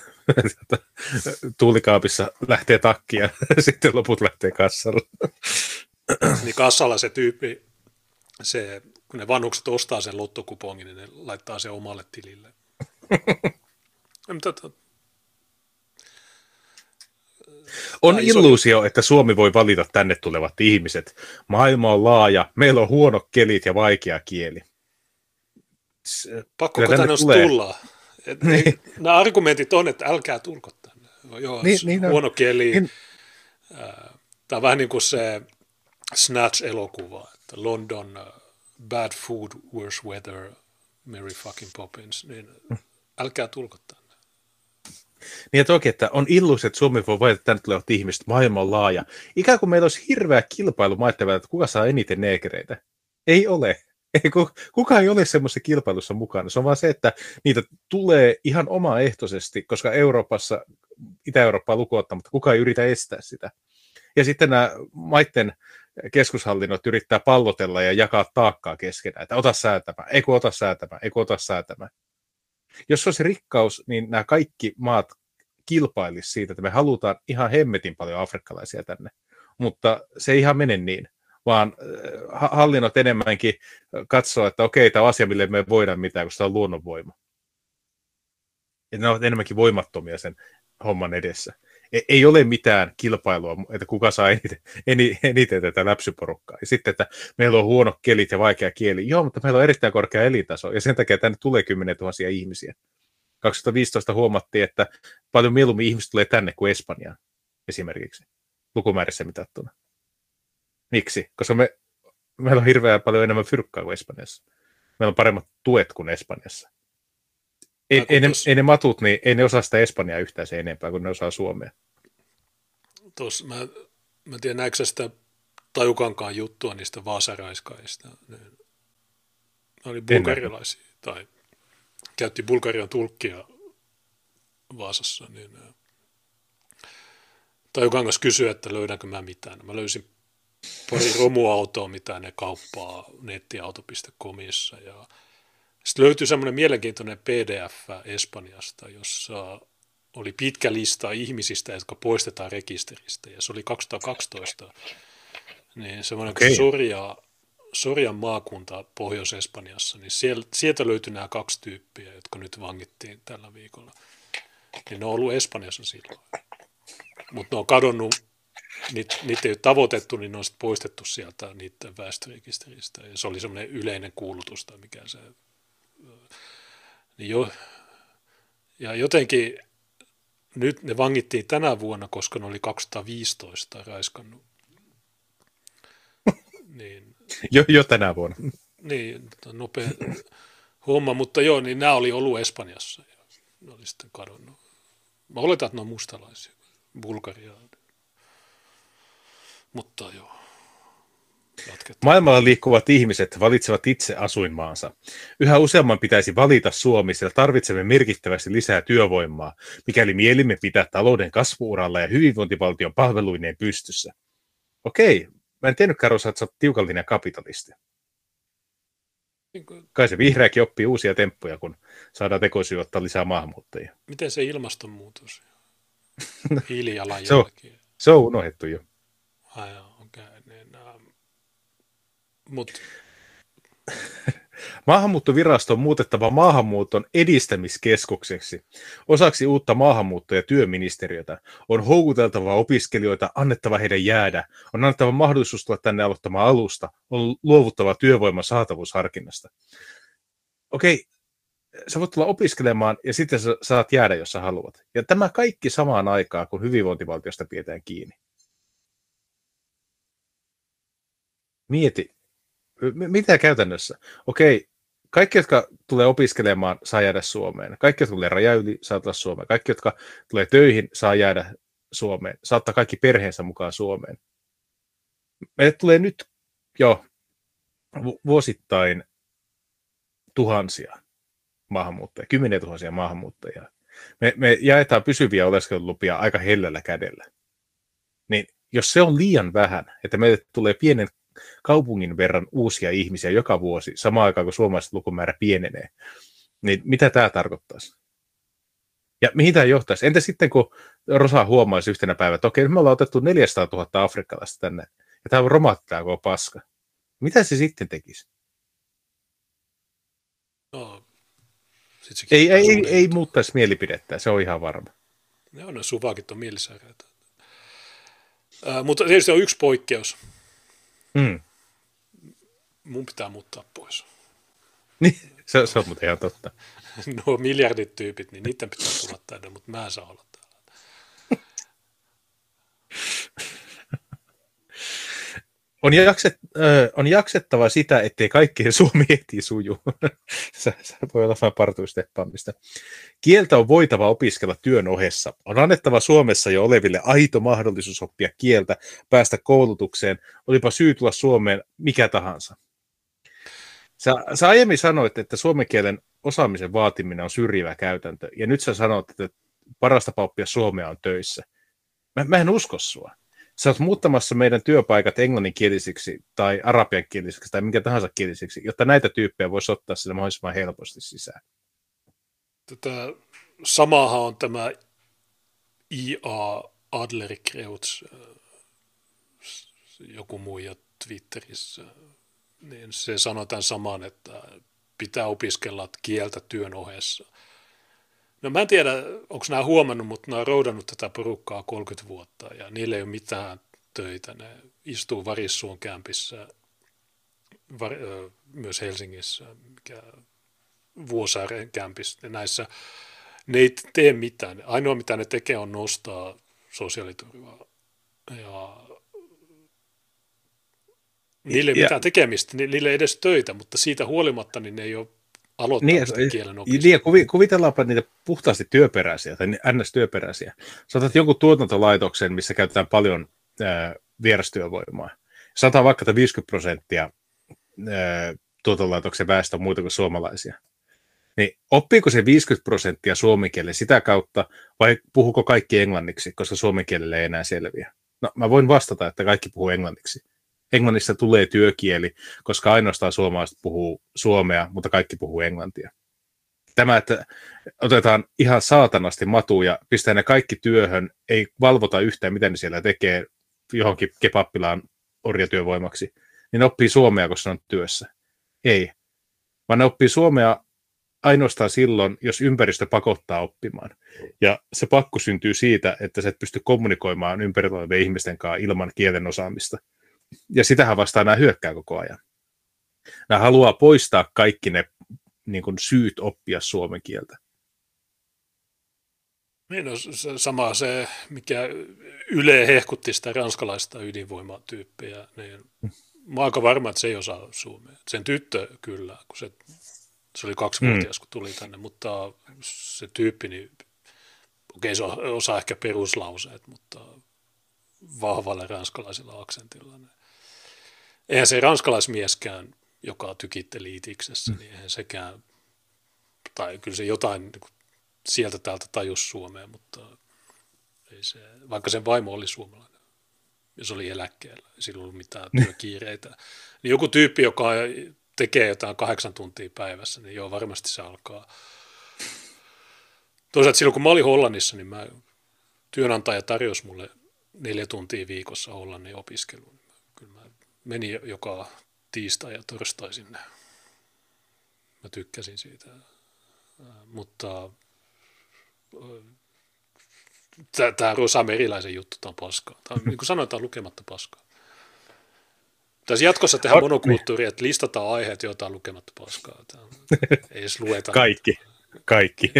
tuulikaapissa lähtee takki ja <laughs> sitten loput lähtee kassalla. <clears throat> niin kassalla se tyyppi, se, kun ne vanhukset ostaa sen lottokupongin, niin ne laittaa sen omalle tilille. <laughs> on illuusio, että Suomi voi valita tänne tulevat ihmiset. Maailma on laaja, meillä on huono kelit ja vaikea kieli. Pakko tänne tulee. tullaan. niin. Nämä argumentit on, että älkää tulko tänne. Joo, niin, niin huono kieli. Niin. Tämä on vähän niin kuin se Snatch-elokuva, että London, uh, bad food, worse weather, Mary fucking Poppins, niin älkää tulko tänne. Niin ja toki, että on illus, että Suomi voi valita tänne tulevat ihmiset, maailma on laaja. Ikään kuin meillä olisi hirveä kilpailu maiden että kuka saa eniten neekereitä. Ei ole. <laughs> Ei, kuka ei ole semmoisessa kilpailussa mukana. Se on vaan se, että niitä tulee ihan omaehtoisesti, koska Euroopassa, Itä-Eurooppaa lukuun ottamatta, kuka ei yritä estää sitä. Ja sitten nämä maiden keskushallinnot yrittää pallotella ja jakaa taakkaa keskenään, että ota säätämään, eikö ota säätämään, eikö ota säätämään. Jos se olisi rikkaus, niin nämä kaikki maat kilpailisi siitä, että me halutaan ihan hemmetin paljon afrikkalaisia tänne. Mutta se ei ihan mene niin, vaan äh, hallinnot enemmänkin katsoo, että okei, tämä on asia, mille me voidaan mitään, koska tämä on luonnonvoima. Ja ne ovat enemmänkin voimattomia sen homman edessä. E-, ei ole mitään kilpailua, että kuka saa eniten, eniten tätä läpsyporukkaa. Ja sitten, että meillä on huono kelit ja vaikea kieli. Joo, mutta meillä on erittäin korkea elintaso, ja sen takia tänne tulee 10 000 ihmisiä. 2015 huomattiin, että paljon mieluummin ihmiset tulee tänne kuin Espanjaan esimerkiksi, lukumäärissä mitattuna. Miksi? Koska me, meillä on hirveän paljon enemmän fyrkkaa kuin Espanjassa. Meillä on paremmat tuet kuin Espanjassa. Ei, ei, ne, ei ne matut, niin ei ne osaa sitä Espanjaa yhtään se enempää kuin ne osaa Suomea. Tuossa, mä, mä en tiedä, näetkö sitä tajukankaan juttua niistä vaasaraiskaista. Ne, ne oli bulgarialaisia, tai käytti Bulgarian tulkkia Vaasassa, niin Tajukangas kysyi, että löydänkö mä mitään. Mä löysin pari romuautoa, mitä ne kauppaa nettiauto.comissa ja sitten löytyi semmoinen mielenkiintoinen PDF Espanjasta, jossa oli pitkä lista ihmisistä, jotka poistetaan rekisteristä, ja se oli 2012. Niin semmoinen okay. Soria, Sorjan maakunta Pohjois-Espanjassa, niin sieltä, sieltä löytyi nämä kaksi tyyppiä, jotka nyt vangittiin tällä viikolla. Niin ne on ollut Espanjassa silloin. Mutta ne on kadonnut, niitä, niitä ei ole tavoitettu, niin ne on sitten poistettu sieltä niiden väestörekisteristä. Ja se oli semmoinen yleinen kuulutus tai mikä se niin jo, ja jotenkin nyt ne vangittiin tänä vuonna, koska ne oli 215 raiskannut. <laughs> niin, jo, jo tänä vuonna. Niin, nopea homma, mutta joo, niin nämä oli ollut Espanjassa ja ne oli sitten kadonnut. Mä oletan, että ne on mustalaisia, Bulgaria. Mutta joo. Jatketaan. Maailmalla liikkuvat ihmiset valitsevat itse asuinmaansa. Yhä useamman pitäisi valita Suomi, sillä tarvitsemme merkittävästi lisää työvoimaa, mikäli mielimme pitää talouden kasvuuralla ja hyvinvointivaltion palveluineen pystyssä. Okei, mä en tiennytkään, Rosa, että sä oot tiukallinen kapitalisti. Niin Kai se vihreäkin oppii uusia temppuja, kun saadaan tekoisin ottaa lisää maahanmuuttajia. miten se ilmastonmuutos? <laughs> Hiilijalanjälki. Se on- Se on unohdettu jo. Ai joo, mut <laughs> Maahanmuuttovirasto on muutettava maahanmuuton edistämiskeskukseksi. Osaksi uutta maahanmuutto- ja työministeriötä on houkuteltava opiskelijoita, annettava heidän jäädä, on annettava mahdollisuus tulla tänne aloittamaan alusta, on luovuttava työvoiman saatavuusharkinnasta. Okei, sä voit tulla opiskelemaan ja sitten sä saat jäädä, jos sä haluat. Ja tämä kaikki samaan aikaan, kun hyvinvointivaltiosta pidetään kiinni. Mieti, mitä käytännössä? Okei, kaikki, jotka tulee opiskelemaan, saa jäädä Suomeen. Kaikki, jotka tulee raja yli, saa tulla Suomeen. Kaikki, jotka tulee töihin, saa jäädä Suomeen. Saattaa kaikki perheensä mukaan Suomeen. Meille tulee nyt jo vu- vuosittain tuhansia maahanmuuttajia, kymmeniä tuhansia maahanmuuttajia. Me, me jaetaan pysyviä oleskelulupia aika hellällä kädellä. Niin jos se on liian vähän, että meille tulee pienen kaupungin verran uusia ihmisiä joka vuosi, samaan aikaan kun suomalaiset lukumäärä pienenee, niin mitä tämä tarkoittaisi? Ja mihin tämä johtaisi? Entä sitten, kun Rosa huomaisi yhtenä päivänä, että okei, me ollaan otettu 400 000 afrikkalaista tänne, ja tämä romahtaa koko paska. Mitä se sitten tekisi? no, sit Ei, ei, ei, ei muuttaisi mielipidettä, se on ihan varma. Ne on ne suvakit on. Ää, mutta tietysti on yksi poikkeus. Mm. Mun pitää muuttaa pois. <laughs> Niin, se, se on muuten ihan totta. <laughs> Nuo miljardit tyypit, niin niiden pitää tulla tänne, mutta mä en saa olla On, jakset, äh, on jaksettava sitä, ettei kaikkien suomi heti suju. <laughs> se, se voi olla vähän partuisteppaamista. Kieltä on voitava opiskella työn ohessa. On annettava Suomessa jo oleville aito mahdollisuus oppia kieltä, päästä koulutukseen, olipa syy tulla Suomeen mikä tahansa. Sä, sä aiemmin sanoit, että suomen kielen osaamisen vaatiminen on syrjivä käytäntö, ja nyt sä sanot, että paras tapa oppia suomea on töissä. Mä, mä en usko sua sä oot muuttamassa meidän työpaikat englanninkielisiksi tai arabiankielisiksi tai minkä tahansa kielisiksi, jotta näitä tyyppejä voisi ottaa sinne mahdollisimman helposti sisään. Tätä samahan on tämä IA Adlerkreuts, äh, joku muu ja Twitterissä, niin se sanoi tämän saman, että pitää opiskella kieltä työn ohessa. No mä en tiedä, onko nämä huomannut, mutta nämä on roudannut tätä porukkaa 30 vuotta ja niillä ei ole mitään töitä. Ne istuu Varissuon kämpissä, var, ö, myös Helsingissä, mikä Vuosaaren kämpissä. Näissä ne ei tee mitään. Ainoa mitä ne tekee on nostaa sosiaaliturvaa. Ja niille ei Ja- mitään tekemistä, ni- niille ei edes töitä, mutta siitä huolimatta niin ne ei ole aloittanut Niin, sitä kielen Niin, opiskelua. ja kuvi, kuvitellaanpa niitä puhtaasti työperäisiä tai ns-työperäisiä. Sä otat jonkun tuotantolaitoksen, missä käytetään paljon ää, vierastyövoimaa. Sanotaan vaikka, että 50 prosenttia ää, tuotantolaitoksen väestä on muita kuin suomalaisia. Niin oppiiko se 50 prosenttia suomen kielen sitä kautta, vai puhuko kaikki englanniksi, koska suomen kielelle ei enää selviä? No, mä voin vastata, että kaikki puhuu englanniksi. Englannista tulee työkieli, koska ainoastaan suomalaiset puhuu suomea, mutta kaikki puhuu englantia. Tämä, että otetaan ihan saatanasti matuja, ja pistää ne kaikki työhön, ei valvota yhtään, mitä ne siellä tekee johonkin kepappilaan orjatyövoimaksi, niin ne oppii suomea, koska ne on työssä. Ei. Vaan ne oppii suomea ainoastaan silloin, jos ympäristö pakottaa oppimaan. Ja se pakko syntyy siitä, että sä et pysty kommunikoimaan ympärillä olevien ihmisten kanssa ilman kielen osaamista. Ja sitähän vastaan nämä hyökkää koko ajan. Nämä haluaa poistaa kaikki ne niin kuin syyt oppia suomen kieltä. Niin, no, sama se, mikä Yle hehkutti sitä ranskalaista ydinvoimatyyppiä, niin mä aika varma, että se ei osaa suomea. Sen tyttö kyllä, kun se, se oli kaksivuotias, kun tuli tänne, mutta se tyyppi, niin okei, se osaa ehkä peruslauseet, mutta vahvalla ranskalaisella aksentilla. Niin. Eihän se ranskalaismieskään, joka tykitteli itiksessä, niin eihän sekään, tai kyllä se jotain niin kuin sieltä täältä tajus Suomea, mutta ei se, vaikka sen vaimo oli suomalainen. ja se oli eläkkeellä, ei sillä ollut mitään työkiireitä. Niin joku tyyppi, joka tekee jotain kahdeksan tuntia päivässä, niin joo, varmasti se alkaa. Toisaalta silloin, kun mä olin Hollannissa, niin mä, työnantaja tarjosi mulle neljä tuntia viikossa Hollannin opiskeluun. Menin joka tiistai ja torstai sinne. Mä tykkäsin siitä. Mutta tämä Rosa Meriläisen juttu, tämä on paskaa. Tämä on, niin kuin sanoin, tämä on lukematta paskaa. Tässä jatkossa tehdään monokulttuuri, että listataan aiheet, joita on lukematta paskaa. Tämä ei edes lueta. Kaikki. Kaikki.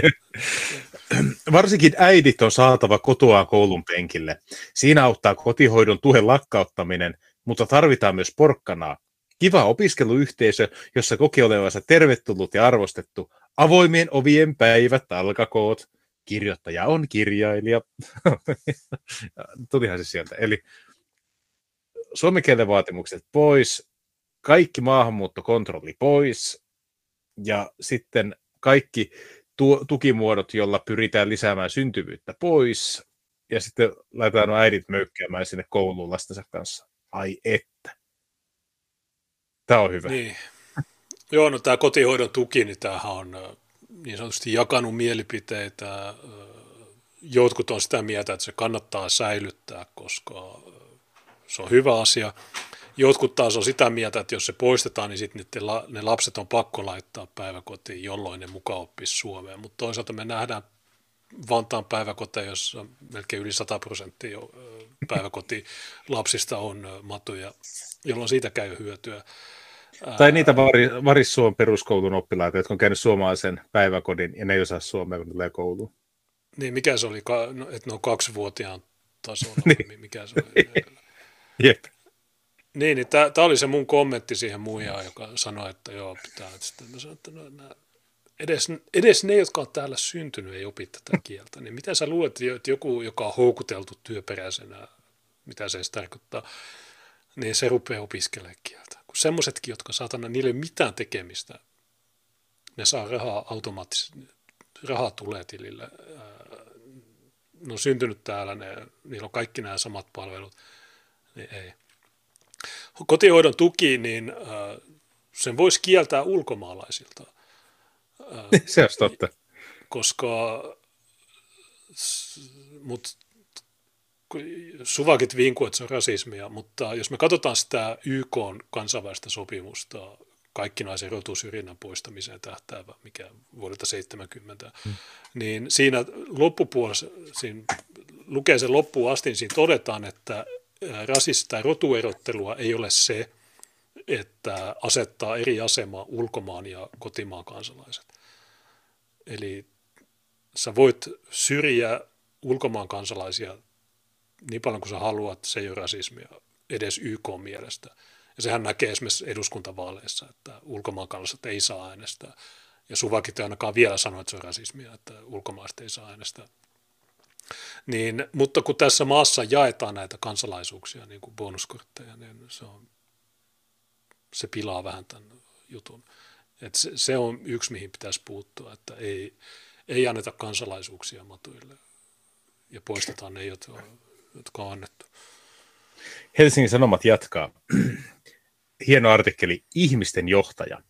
Varsinkin äidit on saatava kotoa koulun penkille. Siinä auttaa kotihoidon tuen lakkauttaminen, mutta tarvitaan myös porkkanaa. Kiva opiskeluyhteisö, jossa koki olevansa tervetullut ja arvostettu. Avoimien ovien päivät alkakoot. Kirjoittaja on kirjailija. <laughs> Tulihan se sieltä. Eli suomen kielen vaatimukset pois, kaikki maahanmuuttokontrolli pois ja sitten kaikki tu- tukimuodot, joilla pyritään lisäämään syntyvyyttä pois ja sitten laitetaan äidit möykkäämään sinne kouluun lastensa kanssa. Ai että. Tämä on hyvä. Niin. Joo, no tämä kotihoidon tuki, niin tämähän on niin sanotusti jakanut mielipiteitä. Jotkut on sitä mieltä, että se kannattaa säilyttää, koska se on hyvä asia. Jotkut taas on sitä mieltä, että jos se poistetaan, niin sitten ne lapset on pakko laittaa päiväkotiin, jolloin ne mukaan oppisi Suomeen. Mutta toisaalta me nähdään Vantaan päiväkoteja, jossa melkein yli 100 prosenttia päiväkoti lapsista on matuja, jolloin siitä käy hyötyä. Tai niitä Varissuon peruskoulun oppilaita, jotka on käynyt suomalaisen päiväkodin ja ne ei osaa suomea, kun tulee kouluun. Niin, mikä se oli, no, että ne on kaksivuotiaan tasolla, niin. mikä se oli? <laughs> Jep. Niin, niin tämä oli se mun kommentti siihen muijaan, joka sanoi, että joo, pitää. Sitten mä sanoin, että no, nää, edes, edes ne, jotka on täällä syntynyt, ei opi tätä kieltä. Niin mitä sä luulet, että joku, joka on houkuteltu työperäisenä, mitä se edes tarkoittaa, niin se rupeaa opiskelemaan kieltä. Kun semmoisetkin, jotka saatana, niille ei mitään tekemistä, ne saa rahaa automaattisesti, rahaa tulee tilille. Ne on syntynyt täällä, ne, niillä on kaikki nämä samat palvelut, niin ei. Kotihoidon tuki, niin sen voisi kieltää ulkomaalaisilta. Äh, se olisi totta. Koska, mutta suvakit vinku, että se on rasismia, mutta jos me katsotaan sitä YK kansainvälistä sopimusta, kaikkinaisen rotusyrjinnän poistamiseen tähtäävä, mikä vuodelta 70, hmm. niin siinä loppupuolessa, siinä lukee sen loppuun asti, niin siinä todetaan, että rasista tai rotuerottelua ei ole se, että asettaa eri asema ulkomaan ja kotimaan kansalaiset. Eli sä voit syrjiä ulkomaan kansalaisia niin paljon kuin sä haluat, se ei ole rasismia edes YK mielestä. Ja sehän näkee esimerkiksi eduskuntavaaleissa, että ulkomaan kansalaiset ei saa äänestää. Ja Suvakit ei ainakaan vielä sano, että se on rasismia, että ulkomaalaiset ei saa äänestää. Niin, mutta kun tässä maassa jaetaan näitä kansalaisuuksia, niin kuin bonuskortteja, niin se, on, se pilaa vähän tämän jutun. Et se, se on yksi, mihin pitäisi puuttua, että ei, ei anneta kansalaisuuksia matuille ja poistetaan ne, jotka, jotka on annettu. Helsingin Sanomat jatkaa. <clears throat> Hieno artikkeli, ihmisten johtaja.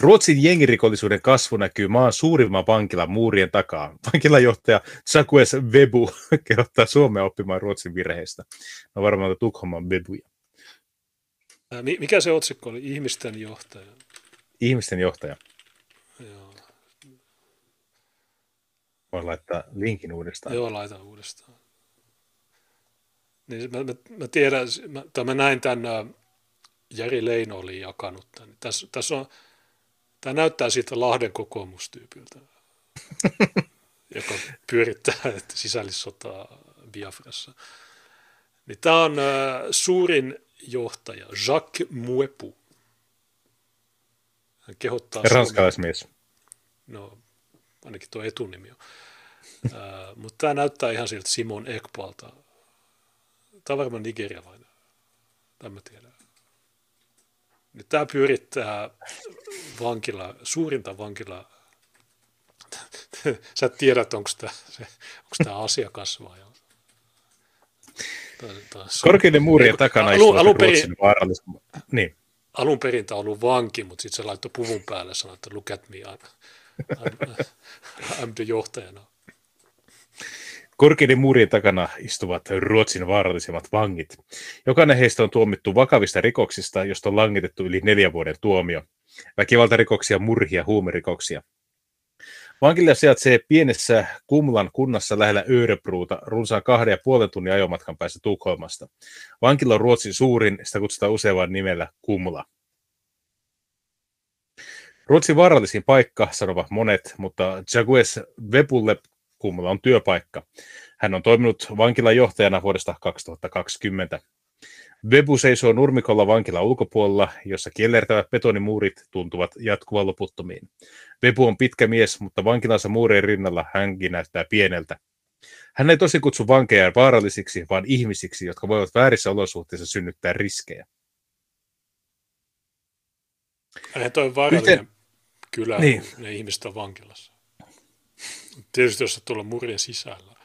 Ruotsin jengirikollisuuden kasvu näkyy maan suurimman vankilan muurien takaa. Vankilajohtaja Chakues Webu <laughs> kehottaa Suomea oppimaan Ruotsin virheistä. No varmaan Tukholman Webuja. Mikä se otsikko oli? Ihmisten johtaja. Ihmisten johtaja. Joo. Voin laittaa linkin uudestaan. Joo, laita uudestaan. Niin mä, mä, mä tiedän, mä, mä näin tämän, Jari Leino oli jakanut tämän. Tässä, tässä on, tämä näyttää siitä Lahden kokoomustyypiltä, <laughs> joka pyörittää sisällissotaa Biafrassa. Niin tämä on suurin johtaja, Jacques Muepu. Hän kehottaa... Ranskalaismies. No, ainakin tuo etunimi on. äh, <laughs> mutta tämä näyttää ihan siltä Simon Ekpalta. Tämä on varmaan nigerialainen. Tämä tiedän niin tämä pyörittää vankila, suurinta vankilaa. <laughs> Sä et tiedä, onko tämä, onko tämä asiakas vai Korkeiden muurien takana alun, alun perin, niin. Alun perin tämä ollut vanki, mutta sitten se laittoi puvun päälle ja sanoi, että look at me, I'm, I'm, <laughs> I'm the johtajana. Korkeiden muurien takana istuvat Ruotsin vaarallisimmat vangit. Jokainen heistä on tuomittu vakavista rikoksista, josta on langitettu yli neljän vuoden tuomio. Väkivaltarikoksia, murhia, huumerikoksia. Vankila sijaitsee pienessä Kumlan kunnassa lähellä Örebruuta runsaan kahden ja puolen tunnin ajomatkan päässä Tukholmasta. Vankila on Ruotsin suurin, sitä kutsutaan usein vain nimellä Kumla. Ruotsin vaarallisin paikka, sanovat monet, mutta Jagues Vepulle Kumla on työpaikka. Hän on toiminut vankilan johtajana vuodesta 2020. Webu seisoo nurmikolla vankila ulkopuolella, jossa kiellertävät betonimuurit tuntuvat jatkuvan loputtomiin. Webu on pitkä mies, mutta vankilansa muurien rinnalla hänkin näyttää pieneltä. Hän ei tosi kutsu vankeja vaarallisiksi, vaan ihmisiksi, jotka voivat väärissä olosuhteissa synnyttää riskejä. Hänen toi vaarallinen kylä, niin. ne ihmiset on vankilassa. Tietysti jos tulla murien sisällä.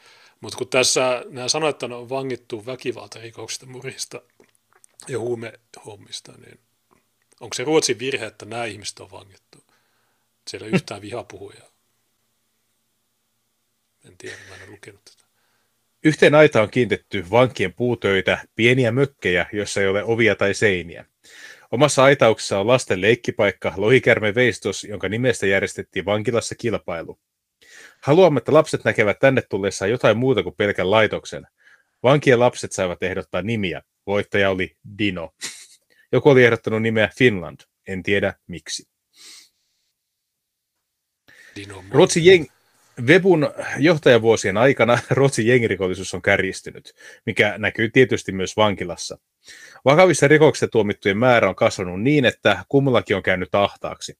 Mutta kun tässä nämä sanoit, että on vangittu väkivaltarikoksista, murhista ja huumehommista, niin onko se Ruotsin virhe, että nämä ihmiset on vangittu? Siellä ei yhtään vihapuhuja. En tiedä, mä en ole lukenut tätä. Yhteen aita on kiintetty vankien puutöitä, pieniä mökkejä, joissa ei ole ovia tai seiniä. Omassa aitauksessa on lasten leikkipaikka Lohikärme Veistos, jonka nimestä järjestettiin vankilassa kilpailu. Haluamme, että lapset näkevät tänne tullessaan jotain muuta kuin pelkän laitoksen. Vankien lapset saivat ehdottaa nimiä. Voittaja oli Dino. Joku oli ehdottanut nimeä Finland. En tiedä miksi. Dino Ruotsin jeng... Webun johtajavuosien aikana <laughs> Ruotsin jengirikollisuus on kärjistynyt, mikä näkyy tietysti myös vankilassa. Vakavissa rikoksissa tuomittujen määrä on kasvanut niin, että kummallakin on käynyt ahtaaksi.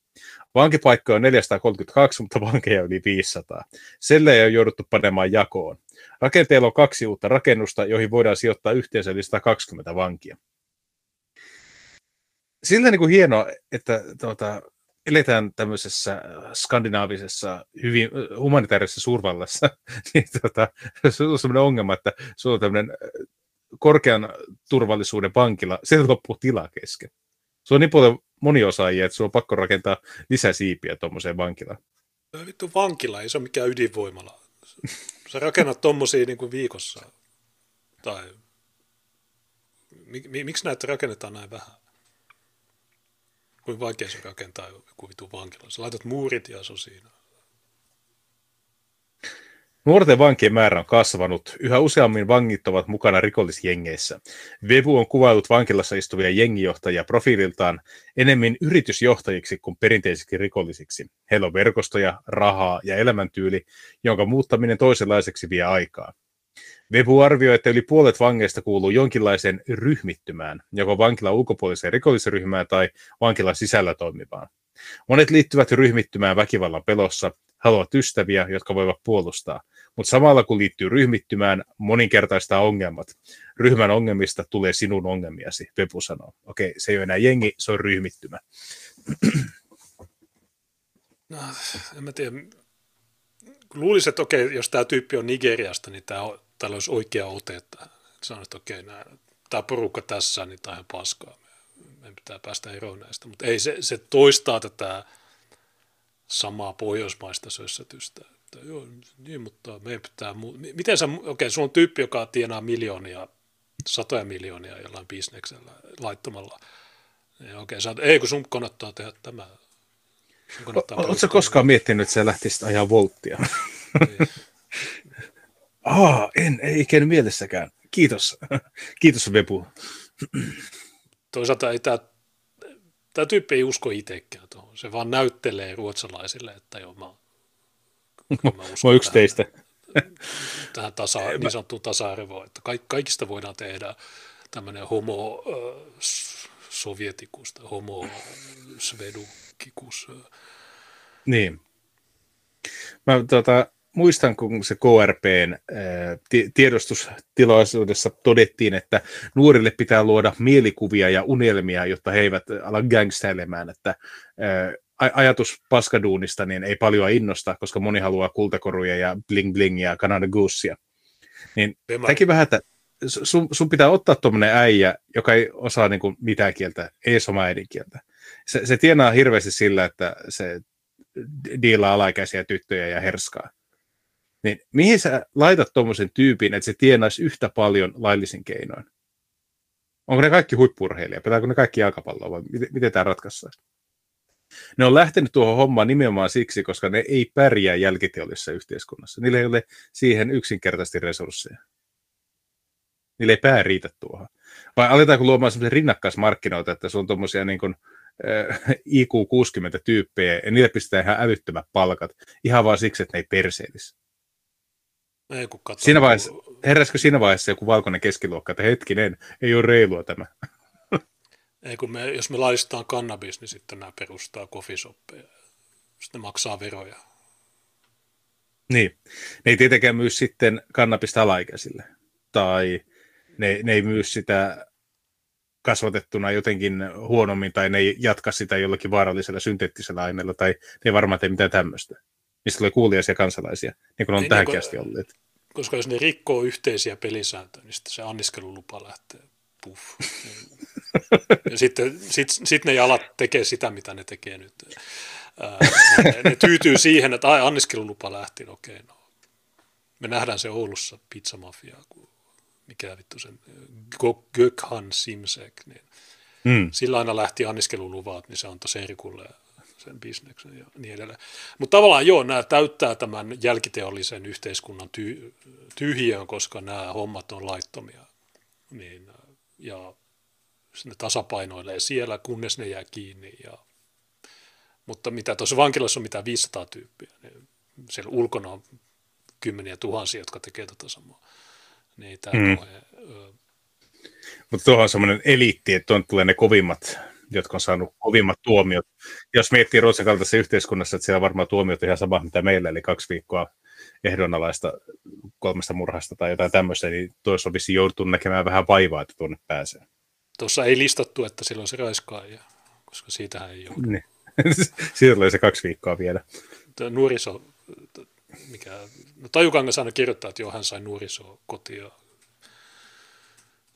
Vankipaikkoja on 432, mutta vankeja yli 500. Selle on jouduttu panemaan jakoon. Rakenteella on kaksi uutta rakennusta, joihin voidaan sijoittaa yhteensä yli 120 vankia. Sillä niin kuin hienoa, että tuota, eletään tämmöisessä skandinaavisessa, hyvin humanitaarisessa suurvallassa, <laughs> niin tuota, se on sellainen ongelma, että se on tämmöinen korkean turvallisuuden vankila, se loppuu tilaa kesken. Se on niin paljon moniosaajia, että se on pakko rakentaa lisäsiipiä tuommoiseen vankilaan. Vittu vankila, ei se ole mikään ydinvoimala. <laughs> Sä rakennat tuommoisia niin kuin viikossa. Tai miksi näitä rakennetaan näin vähän? Kuin vaikea se rakentaa joku vitu vankila. Sä laitat muurit ja se on siinä. Nuorten vankien määrä on kasvanut. Yhä useammin vangit ovat mukana rikollisjengeissä. Vevu on kuvailut vankilassa istuvia jengijohtajia profiililtaan enemmän yritysjohtajiksi kuin perinteisiksi rikollisiksi. Heillä on verkostoja, rahaa ja elämäntyyli, jonka muuttaminen toisenlaiseksi vie aikaa. Vebu arvioi, että yli puolet vangeista kuuluu jonkinlaiseen ryhmittymään, joko vankilan ulkopuoliseen rikollisryhmään tai vankilan sisällä toimivaan. Monet liittyvät ryhmittymään väkivallan pelossa, haluavat ystäviä, jotka voivat puolustaa. Mutta samalla kun liittyy ryhmittymään, moninkertaistaa ongelmat. Ryhmän ongelmista tulee sinun ongelmiasi, Vepu sanoo. Okei, se ei ole enää jengi, se on ryhmittymä. No, en mä tiedä. Luulisin, että okei, jos tämä tyyppi on Nigeriasta, niin tämä täällä olisi oikea ote, että sanoit, että okei, nää, tämä porukka tässä, niin tämä on paskaa. Meidän pitää päästä eroon näistä. Mutta ei, se, se toistaa tätä samaa pohjoismaista sössätystä. Että, joo, niin, mutta me pitää... Mu- Miten sä... Okei, okay, sulla on tyyppi, joka tienaa miljoonia, satoja miljoonia jollain bisneksellä laittomalla. okei, okay, sä, ei kun sun kannattaa tehdä tämä. Oletko koskaan miettinyt, että sä lähtisit ajaa volttia? <laughs> Aa, en, ei ikinä mielessäkään. Kiitos. Kiitos Vepu. Toisaalta ei tämä, tämä tyyppi ei usko itsekään tuohon. Se vaan näyttelee ruotsalaisille, että joo, mä, mä, <laughs> mä uskon yksi tähän, teistä. <laughs> Tähän tasa, niin sanottuun tasa-arvoon, että kaikista voidaan tehdä tämmöinen homo äh, sovietikus tai homo svedukikus. Niin. Mä tota, muistan, kun se KRPn tiedostustilaisuudessa todettiin, että nuorille pitää luoda mielikuvia ja unelmia, jotta he eivät ala gangstäilemään, että ajatus paskaduunista niin ei paljon innosta, koska moni haluaa kultakoruja ja bling blingia ja Canada Goosea. Niin tämäkin vähän, että sun, sun pitää ottaa tuommoinen äijä, joka ei osaa niin kuin mitään kieltä, ei omaa äidinkieltä. Se, se tienaa hirveästi sillä, että se diilaa alaikäisiä tyttöjä ja herskaa. Niin mihin sä laitat tuommoisen tyypin, että se tienaisi yhtä paljon laillisin keinoin? Onko ne kaikki huippurheilijat? Pitääkö ne kaikki jalkapalloa vai miten, miten tämä ratkaistaan? Ne on lähtenyt tuohon hommaan nimenomaan siksi, koska ne ei pärjää jälkiteollisessa yhteiskunnassa. Niillä ei ole siihen yksinkertaisesti resursseja. Niillä ei pää riitä tuohon. Vai aletaanko luomaan sellaisia rinnakkaismarkkinoita, että se on tuommoisia niin kuin, äh, IQ 60 tyyppejä, ja niille pistetään ihan älyttömät palkat, ihan vaan siksi, että ne ei perseilisi. Ei, kun katsoo, Siinä vaiheessa, heräskö siinä vaiheessa joku valkoinen keskiluokka, että hetkinen, ei ole reilua tämä. <laughs> Ei, kun me, jos me laillistetaan kannabis, niin sitten nämä perustaa kofisoppeja. Sitten ne maksaa veroja. Niin. Ne ei tietenkään myy sitten kannabista alaikäisille. Tai ne, ne ei myy sitä kasvatettuna jotenkin huonommin, tai ne ei jatka sitä jollakin vaarallisella synteettisellä aineella, tai ne ei varmaan tee mitään tämmöistä. Mistä tulee kuuliaisia kansalaisia, niin kuin on Ei, tähänkin niin, asti olleet. Koska jos ne rikkoo yhteisiä pelisääntöjä, niin sitten se anniskelulupa lähtee puff. Ja sitten sit, sit ne jalat tekee sitä, mitä ne tekee nyt. Ää, ne, ne tyytyy siihen, että ai, anniskelulupa lähti, no okei, no. Me nähdään se Oulussa pizzamafia, kun mikä vittu sen, Gökhan Simsek, niin Mm. sillä aina lähti anniskeluluvat, niin se antoi Serikulle sen bisneksen ja niin edelleen. Mutta tavallaan joo, nämä täyttää tämän jälkiteollisen yhteiskunnan ty- tyhjiön, koska nämä hommat on laittomia. Niin, ja ne tasapainoilee siellä, kunnes ne jää kiinni. Ja, mutta mitä tuossa vankilassa on mitä 500 tyyppiä, niin siellä ulkona on kymmeniä tuhansia, jotka tekee tätä samaa. Niin tämä Mm. Mutta tuohon on semmoinen eliitti, että tuon tulee ne kovimmat, jotka on saanut kovimmat tuomiot. Jos miettii Ruotsin kaltaisessa yhteiskunnassa, että siellä on varmaan tuomiot ihan sama mitä meillä, eli kaksi viikkoa ehdonalaista kolmesta murhasta tai jotain tämmöistä, niin tuossa on vissiin joutunut näkemään vähän vaivaa, että tuonne pääsee. Tuossa ei listattu, että sillä on se raiskaaja, koska siitähän ei ole. Niin. <laughs> Siitä tulee se kaksi viikkoa vielä. Tuo Nuoriso, mikä, no Tajukangas aina kirjoittaa, että joo, hän sai nuorisoa kotia.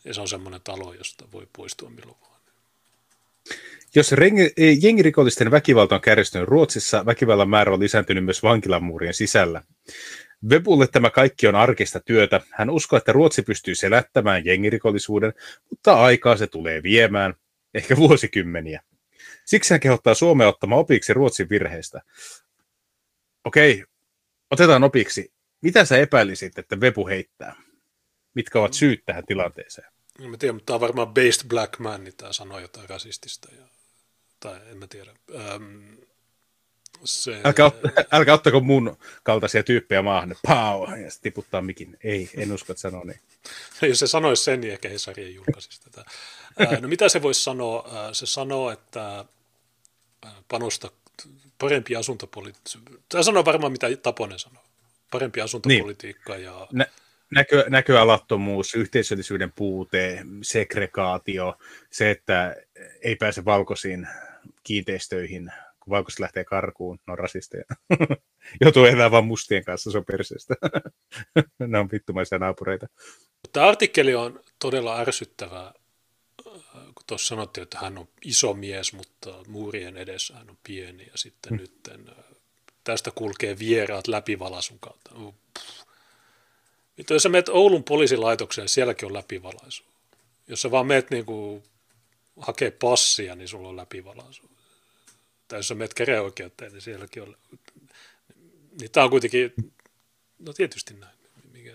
Ja se on semmoinen talo, josta voi poistua milloin vaan. Jos eh, jengirikollisten väkivalta on kärjistynyt Ruotsissa, väkivallan määrä on lisääntynyt myös vankilamuurien sisällä. Webulle tämä kaikki on arkista työtä. Hän uskoo, että Ruotsi pystyy selättämään jengirikollisuuden, mutta aikaa se tulee viemään, ehkä vuosikymmeniä. Siksi hän kehottaa Suomea ottamaan opiksi Ruotsin virheistä. Okei, otetaan opiksi. Mitä sä epäilisit, että Webu heittää? Mitkä ovat syyt tähän tilanteeseen? En mä tiedä, mutta tämä on varmaan Based Black Man, niin tämä sanoo jotain rasistista. Ja, tai en mä tiedä. Öm, se, Älkää, ot- älkää ottako mun kaltaisia tyyppejä maahan, pau, ja sitten tiputtaa mikin. Ei, en usko, että sanoo niin. <laughs> Jos se sanoisi sen, niin ehkä Hesari ei julkaisisi tätä. No mitä se voisi sanoa? Se sanoo, että panosta parempi asuntopolitiikka. Tämä sanoo varmaan, mitä Taponen sanoo. Parempi asuntopolitiikka ja Nä, näkö, näköalattomuus, yhteisöllisyyden puute, segregaatio, se, että ei pääse valkoisiin kiinteistöihin, kun valkoiset lähtee karkuun, ne on rasisteja. <laughs> Joutuu elämään vaan mustien kanssa, se on perseestä. <laughs> ne on vittumaisia naapureita. Tämä artikkeli on todella ärsyttävää, kun tuossa sanottiin, että hän on iso mies, mutta muurien edessä hän on pieni ja sitten mm. nyt tästä kulkee vieraat läpivalaisun kautta. No, pff. Vittu, jos sä menet Oulun poliisilaitokseen, sielläkin on läpivalaisu. Jos sä vaan meet niinku hakee passia, niin sulla on läpivalaisu. Tai jos sä menet käräjäoikeuteen, niin sielläkin on. Niin tämä on kuitenkin, no tietysti näin. Mikä,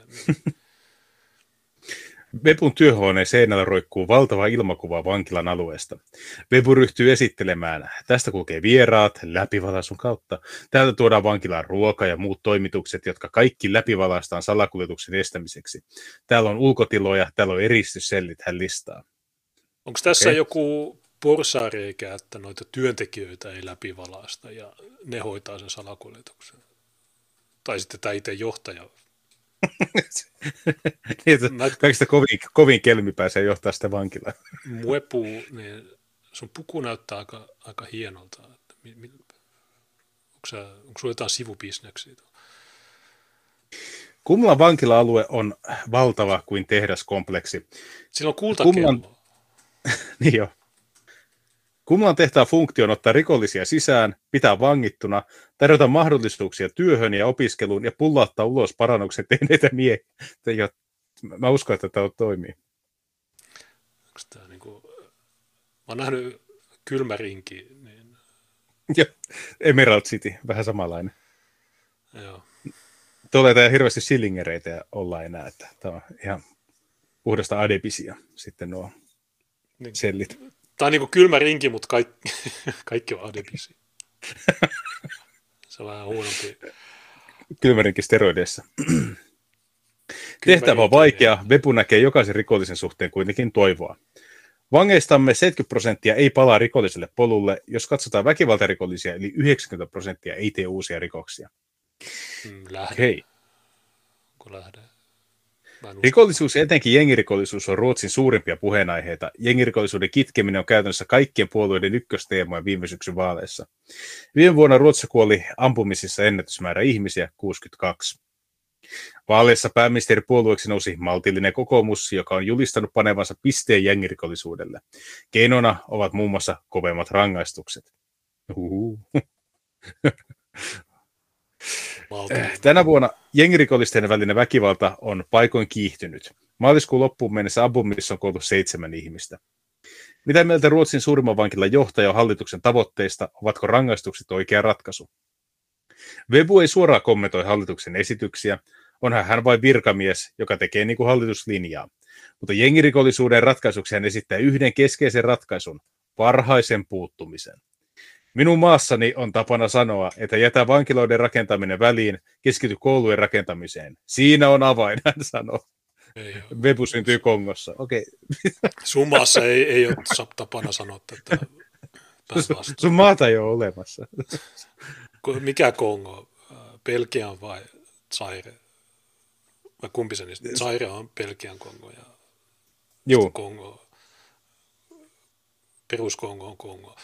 Webun työhuoneen seinällä roikkuu valtava ilmakuva vankilan alueesta. Webu ryhtyy esittelemään. Tästä kulkee vieraat läpivalaisun kautta. Täältä tuodaan vankilaan ruoka ja muut toimitukset, jotka kaikki läpivalaistaan salakuljetuksen estämiseksi. Täällä on ulkotiloja, täällä on eristyssellit, hän listaa. Onko tässä okay. joku porsareikä, että noita työntekijöitä ei läpivalaista ja ne hoitaa sen salakuljetuksen? Tai sitten tämä itse johtaja. <laughs> niin, että Mä, kaikista kovin, kovin kelmi pääsee johtaa sitä vankilaan. muepu, niin sun puku näyttää aika, aika hienolta. Että mi, mi, onko, sä, onko sulla jotain sivubisneksiä? Kumlan vankila-alue on valtava kuin tehdaskompleksi. Sillä on kultakello. Kumlan... <laughs> niin jo. Kumlan tehtaan funktio on ottaa rikollisia sisään, pitää vangittuna, tarjota mahdollisuuksia työhön ja opiskeluun ja pullauttaa ulos parannuksen tehneitä miehiä. Mä uskon, että tämä toimii. Onko tämä niin kuin... Mä oon nähnyt kylmärinki. Niin... Ja Emerald City, vähän samanlainen. Joo. Tulee tämä hirveästi sillingereitä olla enää, että tämä on ihan puhdasta adebisia sitten nuo niin. sellit. Tämä on niin kuin kylmä rinki, mutta kaikki, <laughs> kaikki on adebisia. Se on vähän huonompi. Kylmä rinki steroideissa. <clears throat> Tehtävä on vaikea. Vepu näkee jokaisen rikollisen suhteen kuitenkin toivoa. Vangeistamme 70 prosenttia ei palaa rikolliselle polulle, jos katsotaan väkivaltarikollisia, eli 90 prosenttia ei tee uusia rikoksia. Mm, lähde. Okay. Kun lähde. Rikollisuus ja etenkin jengirikollisuus on Ruotsin suurimpia puheenaiheita. Jengirikollisuuden kitkeminen on käytännössä kaikkien puolueiden ykkösteemoja viime syksyn vaaleissa. Viime vuonna Ruotsi kuoli ampumisissa ennätysmäärä ihmisiä, 62. Vaaleissa pääministeripuolueeksi nousi maltillinen kokoomus, joka on julistanut panevansa pisteen jengirikollisuudelle. Keinona ovat muun muassa kovemmat rangaistukset. <laughs> Tänä vuonna jengirikollisten välinen väkivalta on paikoin kiihtynyt. Maaliskuun loppuun mennessä Abumissa on kuoltu seitsemän ihmistä. Mitä mieltä Ruotsin suurimman vankilan johtaja on hallituksen tavoitteista? Ovatko rangaistukset oikea ratkaisu? Webu ei suoraan kommentoi hallituksen esityksiä, onhan hän vain virkamies, joka tekee niin kuin hallitus linjaa. Mutta jengirikollisuuden ratkaisuksi hän esittää yhden keskeisen ratkaisun, varhaisen puuttumisen. Minun maassani on tapana sanoa, että jätä vankiloiden rakentaminen väliin, keskity koulujen rakentamiseen. Siinä on avain, <laughs> hän sanoo. Webu syntyy Kongossa. Okay. <laughs> Sun maassa ei, ei ole tapana sanoa tätä. Sun maata ei ole olemassa. <laughs> Mikä Kongo? Belgian vai Zaire? Vai kumpi se niistä? Zaire on Belgian Kongo ja Joo. Kongo. Peruskongo on Kongo.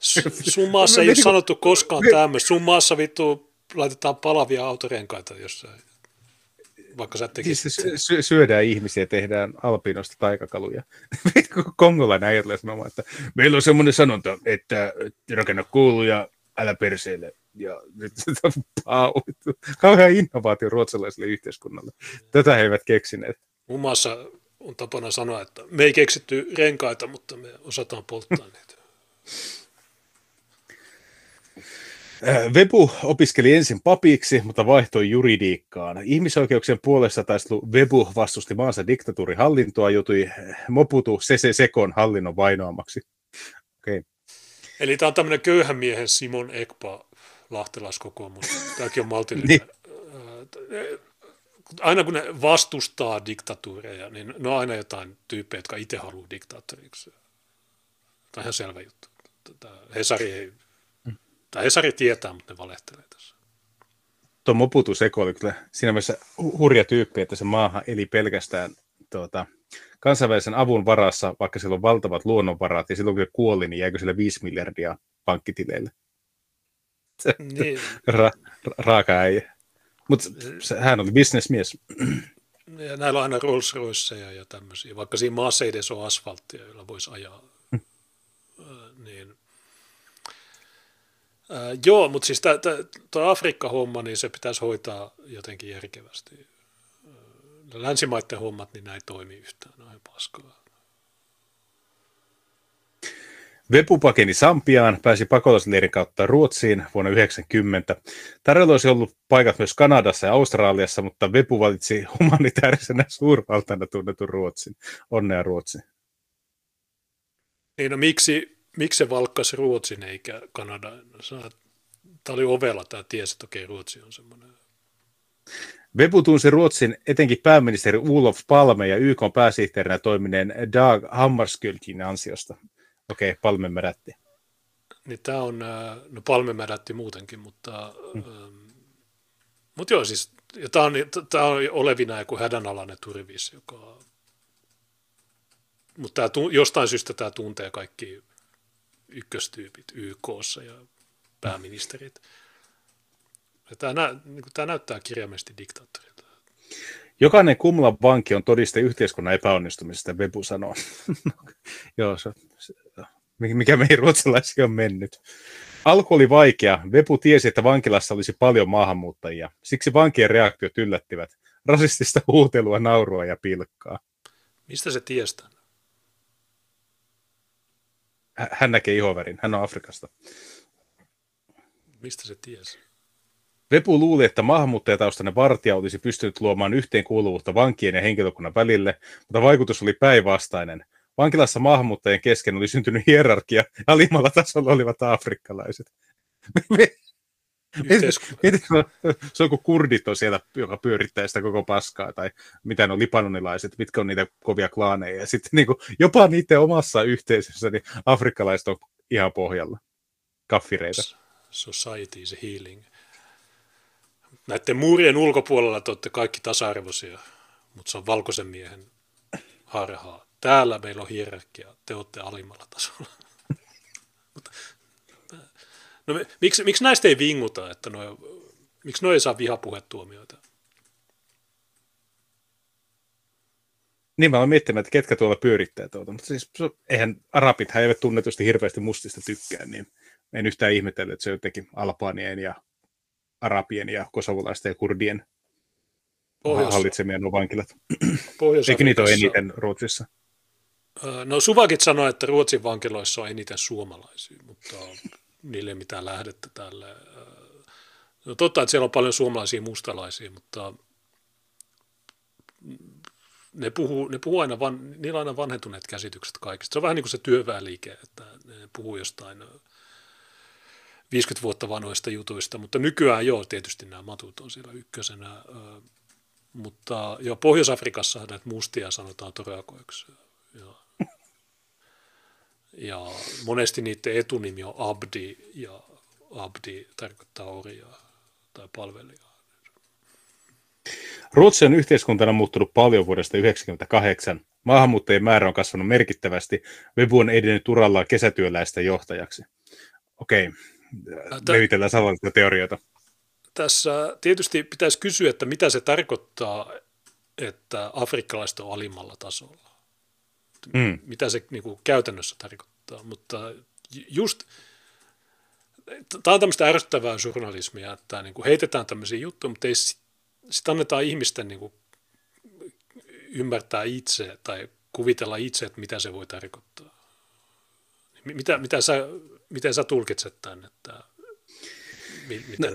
<laughs> Sun maassa ei ole sanottu koskaan tämmöistä. Sun maassa vittu laitetaan palavia autorenkaita jossain. Vaikka sä tekisit. Siis sy- syödään ihmisiä, tehdään alpinosta taikakaluja. <laughs> Kongolainen ajattelee sanomaan, että meillä on semmoinen sanonta, että rakenna kuuluja, älä perseille. Ja nyt kauhean innovaatio ruotsalaiselle yhteiskunnalle. Tätä he eivät keksineet. Muun muassa on tapana sanoa, että me ei keksitty renkaita, mutta me osataan polttaa niitä. <laughs> Webu opiskeli ensin papiksi, mutta vaihtoi juridiikkaan. Ihmisoikeuksien puolesta taistelu Webu vastusti maansa diktatuurihallintoa, joutui Moputu Sese Sekon hallinnon vainoamaksi. Okay. Eli tämä on tämmöinen köyhän miehen Simon Ekpa lahtelaiskokoomus. Tämäkin on maltillinen. niin. Aina kun ne vastustaa diktatuureja, niin ne on aina jotain tyyppejä, jotka itse haluaa diktaattoriksi. Tämä on ihan selvä juttu. Tämä Hesari ei tai Hesari tietää, mutta ne valehtelee tässä. Tuo Moputu Seko oli kyllä siinä mielessä hurja tyyppi, että se maahan eli pelkästään tuota, kansainvälisen avun varassa, vaikka sillä on valtavat luonnonvarat, ja silloin kun se kuoli, niin jäikö sille 5 miljardia pankkitileille? <laughs> Niin. Ra- ra- raaka äijä. Mutta hän oli bisnesmies. <clears throat> Ja näillä on aina Rolls Royceja ja tämmöisiä, vaikka siinä maassa ei edes ole asfalttia, jolla voisi ajaa. Hmm. niin Äh, joo, mutta siis tuo Afrikka-homma, niin se pitäisi hoitaa jotenkin järkevästi. Länsimaiden hommat, niin näin toimii yhtään, noin paskaa. Vepu pakeni Sampiaan, pääsi pakolaisleirin kautta Ruotsiin vuonna 1990. Tarjolla olisi ollut paikat myös Kanadassa ja Australiassa, mutta Vepu valitsi humanitaarisenä suurvaltana tunnetun Ruotsin. Onnea Ruotsi. Niin no miksi miksi se valkkasi Ruotsin eikä Kanada? Tämä oli ovella, tämä tiesi, että okei, Ruotsi on semmoinen. Webu tunsi Ruotsin etenkin pääministeri Ulof Palme ja YK pääsihteerinä toimineen Dag Hammarskjöldin ansiosta. Okei, Palme märätti. Niin tämä on, no Palme märätti muutenkin, mutta, mm. ähm, mutta joo siis, ja tämä on, tämä on olevina joku hädänalainen turvis, joka, mutta tämä, jostain syystä tämä tuntee kaikki ykköstyypit YKssa ja pääministerit. Ja tämä, nä, niin tämä näyttää kirjaimellisesti diktaattorilta. Jokainen Kumlan vanki on todiste yhteiskunnan epäonnistumisesta, Webu sanoo. <laughs> Joo, se, se, mikä meihin ruotsalaisia on mennyt. Alku oli vaikea. Vepu tiesi, että vankilassa olisi paljon maahanmuuttajia. Siksi vankien reaktiot yllättivät. Rasistista huutelua, naurua ja pilkkaa. Mistä se tiesi tämän? Hän näkee ihovärin. Hän on Afrikasta. Mistä se tiesi? Vepu luuli, että maahanmuuttajataustainen vartija olisi pystynyt luomaan yhteenkuuluvuutta vankien ja henkilökunnan välille, mutta vaikutus oli päinvastainen. Vankilassa maahanmuuttajien kesken oli syntynyt hierarkia, ja alimmalla tasolla olivat afrikkalaiset. <laughs> se on kuin kurdit on siellä, joka pyörittää sitä koko paskaa, tai mitä ne on lipanonilaiset, mitkä on niitä kovia klaaneja. Ja sitten niin kuin, jopa niiden omassa yhteisössä, niin afrikkalaiset on ihan pohjalla. Kaffireita. Society is healing. Näiden muurien ulkopuolella te olette kaikki tasa-arvoisia, mutta se on valkoisen miehen harhaa. Täällä meillä on hierarkia, te olette alimmalla tasolla. <laughs> no, miksi, miksi näistä ei vinguta, että noi, miksi noi ei saa vihapuhetuomioita? Niin mä olen miettimään, että ketkä tuolla pyörittää tuota, mutta siis eihän arabit eivät tunnetusti hirveästi mustista tykkää, niin en yhtään ihmetellä, että se on jotenkin Albanien ja arabien ja kosovolaisten ja kurdien Pohjois- hallitsemia nuo vankilat. Eikö niitä ole eniten Ruotsissa? No Suvakit sanoi, että Ruotsin vankiloissa on eniten suomalaisia, mutta niille mitään lähdettä tälle. No totta, että siellä on paljon suomalaisia mustalaisia, mutta ne puhuu, ne puhuu aina, van, niillä on aina vanhentuneet käsitykset kaikista. Se on vähän niin kuin se työväenliike, että ne puhuu jostain 50 vuotta vanhoista jutuista, mutta nykyään joo, tietysti nämä matut on siellä ykkösenä, mutta jo Pohjois-Afrikassa näitä mustia sanotaan toreakoiksi. Ja, ja monesti niiden etunimi on Abdi, ja Abdi tarkoittaa orjaa tai palvelijaa. Ruotsi on yhteiskuntana muuttunut paljon vuodesta 1998. Maahanmuuttajien määrä on kasvanut merkittävästi. Webu on edennyt urallaan kesätyöläistä johtajaksi. Okei, levitellään salaisia teorioita. Tässä tietysti pitäisi kysyä, että mitä se tarkoittaa, että afrikkalaiset on alimmalla tasolla. Mm. Mitä se niin kuin, käytännössä tarkoittaa. Mutta just, tämä on tämmöistä ärsyttävää journalismia, että niin kuin heitetään tämmöisiä juttuja, mutta ei sitten annetaan ihmisten niin kuin, ymmärtää itse tai kuvitella itse, että mitä se voi tarkoittaa. Mitä, mitä sä miten sä tulkitset tämän? Että, no,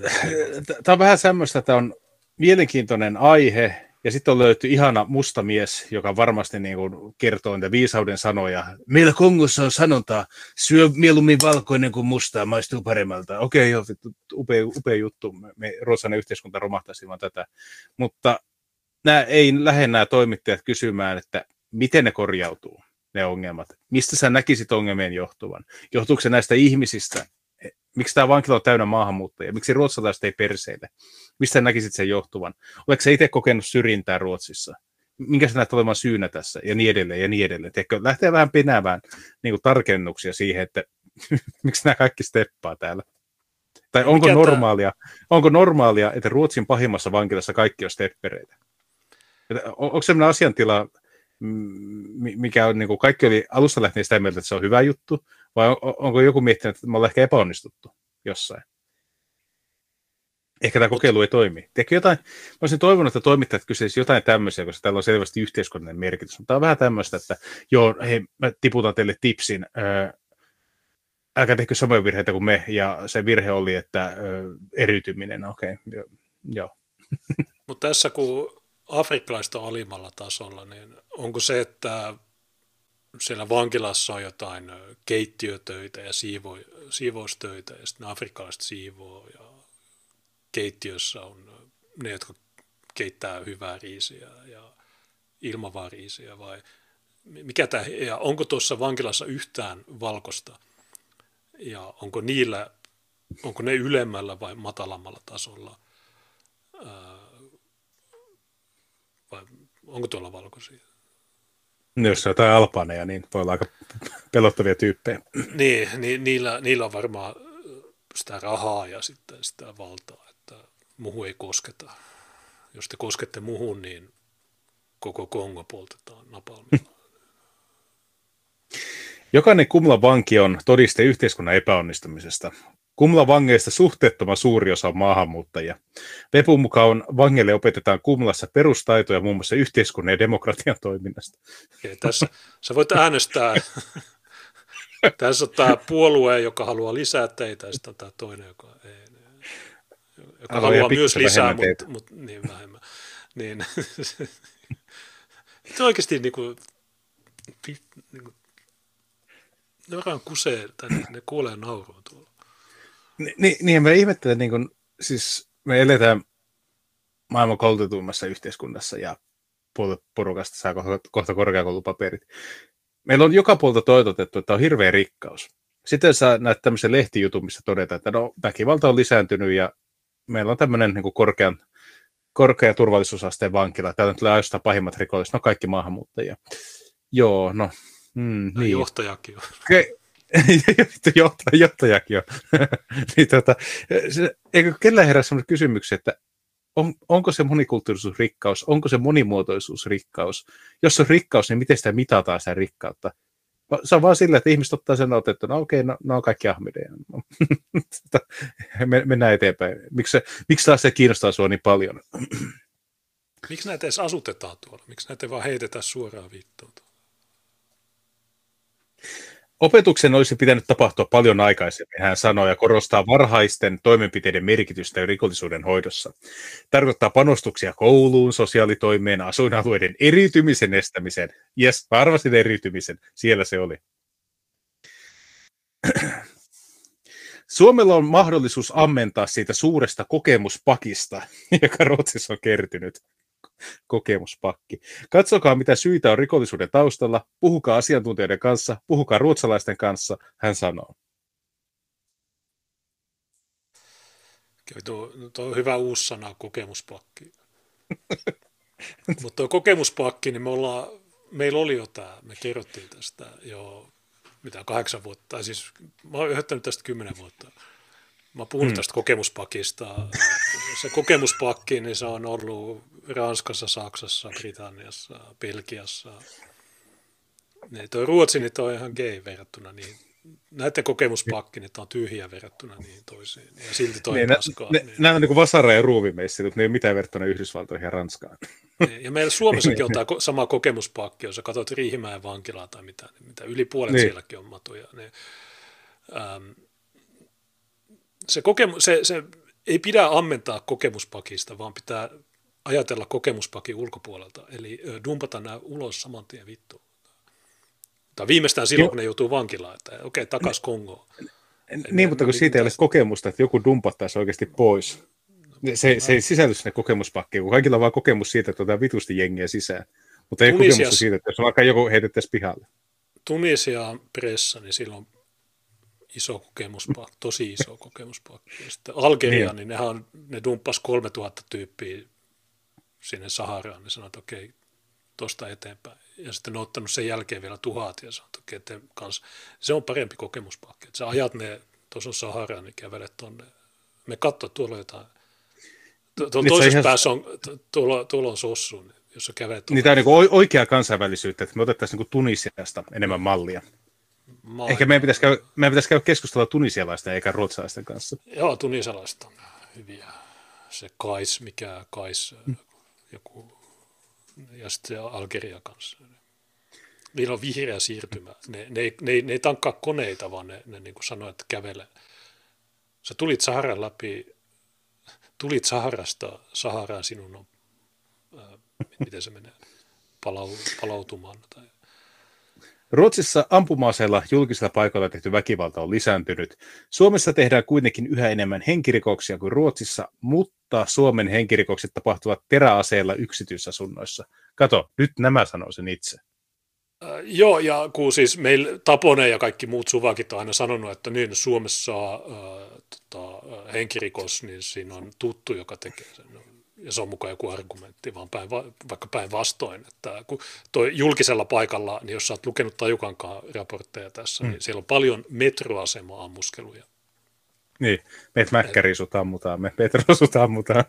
tämä on vähän semmoista, että on mielenkiintoinen aihe, ja sitten on löyty ihana musta mies, joka varmasti niin kuin kertoo niitä viisauden sanoja. Meillä Kongossa on sanonta, syö mieluummin valkoinen kuin mustaa, maistuu paremmalta. Okei, joo, upea, upea juttu. Me, ruotsalainen yhteiskunta romahtaisi ilman tätä. Mutta nämä ei lähde nämä toimittajat kysymään, että miten ne korjautuu ne ongelmat. Mistä sä näkisit ongelmien johtuvan? Johtuuko se näistä ihmisistä? Miksi tämä vankila on täynnä maahanmuuttajia? Miksi ruotsalaiset ei perseille? Mistä näkisit sen johtuvan? Oletko sä itse kokenut syrjintää Ruotsissa? Minkä sä näet olevan syynä tässä? Ja niin edelleen, ja niin edelleen. Teekö, lähtee vähän penäämään niin kuin tarkennuksia siihen, että <laughs> miksi nämä kaikki steppaa täällä? Tai onko normaalia, onko normaalia, että Ruotsin pahimmassa vankilassa kaikki on steppereitä? Onko sellainen asiantila, mikä on, niin kuin kaikki oli alusta lähtien sitä mieltä, että se on hyvä juttu, vai on, onko joku miettinyt, että me ollaan ehkä epäonnistuttu jossain? Ehkä tämä kokeilu ei toimi. Tiedätkö jotain, mä olisin toivonut, että toimittajat kysyisivät jotain tämmöisiä, koska täällä on selvästi yhteiskunnallinen merkitys. Mutta tämä on vähän tämmöistä, että joo, hei, mä tiputan teille tipsin, ää, älkää tehkö samoja virheitä kuin me, ja se virhe oli, että eriytyminen, okei, okay, joo. Mutta tässä kun afrikkalaista alimmalla tasolla, niin onko se, että siellä vankilassa on jotain keittiötöitä ja siivo, siivoustöitä ja sitten afrikkalaiset siivoo ja keittiössä on ne, jotka keittää hyvää riisiä ja ilmavaa riisiä vai mikä tämä, ja onko tuossa vankilassa yhtään valkosta ja onko niillä, onko ne ylemmällä vai matalammalla tasolla vai onko tuolla valkoisia? No, jos on jotain alpaneja, niin voi olla aika pelottavia tyyppejä. Niin, niin niillä, niillä on varmaan sitä rahaa ja sitten sitä valtaa, että muuhun ei kosketa. jos te koskette muhun, niin koko Kongo poltetaan napalmilla. Jokainen Kumla vanki on todiste yhteiskunnan epäonnistumisesta. Kumla vangeista suhteettoman suuri osa on maahanmuuttajia. Vepun mukaan vangeille opetetaan Kumlassa perustaitoja muun muassa yhteiskunnan ja demokratian toiminnasta. Okei, tässä sä voit äänestää. <laughs> tässä on tämä puolue, joka haluaa lisää teitä, ja sitten on tämä toinen, joka, ei, joka Haluaa myös lisää, mutta mut, niin vähemmän. Niin, <laughs> se oikeasti niin kuin, niin kuin, ne kusee, tai ne, kuulee naurua tuolla. Ni, ni, niin, mä ihmettelen, niin kun, siis me eletään maailman koulutetuimmassa yhteiskunnassa ja puolet porukasta saa kohta, kohta korkeakoulupaperit. Meillä on joka puolta toitotettu, että on hirveä rikkaus. Sitten sä näet tämmöisen lehtijutun, missä todetaan, että no, väkivalta on lisääntynyt ja meillä on tämmöinen niin korkean, korkea turvallisuusasteen vankila. Täällä tulee ainoastaan pahimmat rikolliset, no kaikki maahanmuuttajia. Joo, no, mm, Niin. niin. Johtajakin on. Vittu, johtaja, johtajakin on. <laughs> niin, tota, se, eikö kellään herää sellainen kysymyksiä, että on, onko se monikulttuurisuus rikkaus, onko se monimuotoisuus rikkaus? Jos se on rikkaus, niin miten sitä mitataan sitä rikkautta? Se on vaan sillä, että ihmiset ottaa sen otettu, no okei, no, no on kaikki ahmideja. <laughs> Me, mennään eteenpäin. Miksi, se, miksi taas se kiinnostaa sinua niin paljon? <clears throat> Miksi näitä edes asutetaan tuolla? Miksi näitä vaan heitetään suoraan vittuun? Opetuksen olisi pitänyt tapahtua paljon aikaisemmin, hän sanoi, ja korostaa varhaisten toimenpiteiden merkitystä rikollisuuden hoidossa. Tarkoittaa panostuksia kouluun, sosiaalitoimeen, asuinalueiden eriytymisen estämiseen. Jes, mä arvasin eriytymisen, siellä se oli. Suomella on mahdollisuus ammentaa siitä suuresta kokemuspakista, <laughs> joka Ruotsissa on kertynyt kokemuspakki. Katsokaa, mitä syitä on rikollisuuden taustalla, puhukaa asiantuntijoiden kanssa, puhukaa ruotsalaisten kanssa, hän sanoo. Kyllä Tuo, tuo on hyvä uusi sana, kokemuspakki. <laughs> Mutta tuo kokemuspakki, niin me ollaan, meillä oli jo tämä, me kerrottiin tästä jo mitä kahdeksan vuotta, tai siis mä oon tästä kymmenen vuotta. Mä oon puhunut Hmm. tästä kokemuspakista. Se kokemuspakki, niin se on ollut Ranskassa, Saksassa, Britanniassa, Belgiassa. Niin toi Ruotsi, niin toi on ihan gay verrattuna niihin. Näiden kokemuspakki, niin on tyhjä verrattuna niihin toisiin. Ja silti toi Niin, paskaa. ne, niin. Nämä on niin kuin vasara ja ruuvimeissi, mutta ne ei ole mitään verrattuna Yhdysvaltoihin ja Ranskaan. Niin, Ja meillä Suomessakin on <laughs> tämä sama kokemuspakki, jos sä katsot Riihimäen vankilaa tai mitä, niin mitä yli puolet niin. sielläkin on matuja. Niin, äm, se, kokemu, se, se ei pidä ammentaa kokemuspakista, vaan pitää ajatella kokemuspakin ulkopuolelta, eli dumpata nämä ulos saman tien vittuun. Tai viimeistään silloin, Joo. kun ne joutuu vankilaan, että okei, okay, takas Kongoon. Niin, mutta kun siitä ei ole kokemusta, että joku dumpattaisi oikeasti pois. Se, se ei sisälly sinne kokemuspakkiin, kun kaikilla on vaan kokemus siitä, että otetaan vitusti jengiä sisään. Mutta ei Tunisias- kokemusta siitä, että jos vaikka joku heitettäisiin pihalle. Tunisia pressa, niin silloin iso kokemuspakki, tosi iso kokemuspakki. Sitten Algeria, Niin. niin, niin nehän on, ne dumppas 3000 tyyppiä sinne Saharaan, niin sanoi, että okei, tuosta eteenpäin. Ja sitten ne on ottanut sen jälkeen vielä tuhat ja sanoi, että okei, te kans, se on parempi kokemuspakki. Että sä ajat ne, tuossa on Sahara, niin kävelet tonne. Me katso, tuolla on jotain. Tu- Tuolla se toisessa ihan- päässä on, tu- tuolla, tuolla on sossu, niin jos sä kävelet Niin tämä on niin oikea kansainvälisyyttä, että me otettaisiin niin Tunisiasta enemmän mallia. maailmaan. Ehkä meidän pitäisi, käydä, meidän pitäisi käydä keskustella tunisialaisten eikä ruotsalaisten kanssa. Joo, tunisalaiset on hyviä. Se Kais, mikä Kais, Mm. Joku, ja sitten Algeria kanssa. Niillä on vihreä siirtymä. Ne, ne, ne, ne ei tankkaa koneita, vaan ne, ne niin kuin sanoo, että kävele. Sä tulit Saharan läpi, tulit Saharasta, Saharaan sinun on, ää, miten se menee, palau, palautumaan. Tai, Ruotsissa ampuma-aseella julkisilla paikoilla tehty väkivalta on lisääntynyt. Suomessa tehdään kuitenkin yhä enemmän henkirikoksia kuin Ruotsissa, mutta Suomen henkirikokset tapahtuvat teräaseella yksityisasunnoissa. Kato, nyt nämä sanoo sen itse. Äh, joo, ja kun siis meillä Taponen ja kaikki muut suvakit on aina sanonut, että niin Suomessa äh, tota, äh, henkirikos, niin siinä on tuttu, joka tekee sen. No, Ja se on mukaan joku argumentti, vaan päin, vaikka päinvastoin. Että kun toi julkisella paikalla, niin jos sä oot lukenut Tajukankaan raportteja tässä, mm. niin siellä on paljon metroasema-ammuskeluja. Niin, meitä mäkkäriisut ammutaan, me Petrosut ammutaan.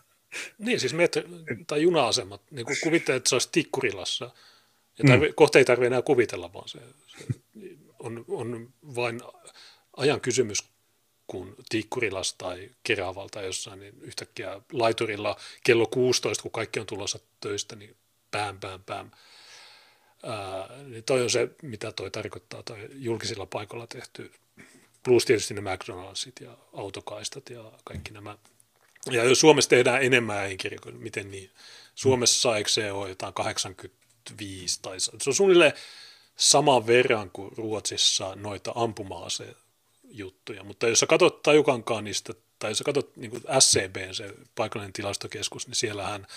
Niin, siis metro, tai juna-asemat, niin kuin kuvittelet, että se olisi Tikkurilassa. Ja tarvi, mm. kohta ei tarvitse enää kuvitella, vaan se, se on, on vain ajan kysymys, kun Tikkurilassa tai Keravalta jossain, niin yhtäkkiä laiturilla kello 16, kun kaikki on tulossa töistä, niin pään, pään, pään. Ää, niin toi on se, mitä toi tarkoittaa, toi julkisilla paikoilla tehty, plus tietysti ne McDonaldsit ja autokaistat ja kaikki nämä. Ja jos Suomessa tehdään enemmän äinkirjoja, miten niin? Suomessa eikö se ole jotain 85 tai se on suunnilleen saman verran kuin Ruotsissa noita ampuma juttuja, mutta jos sä katsot Tajukankaan niistä, tai jos sä katsot niin SCB, se paikallinen tilastokeskus, niin siellähän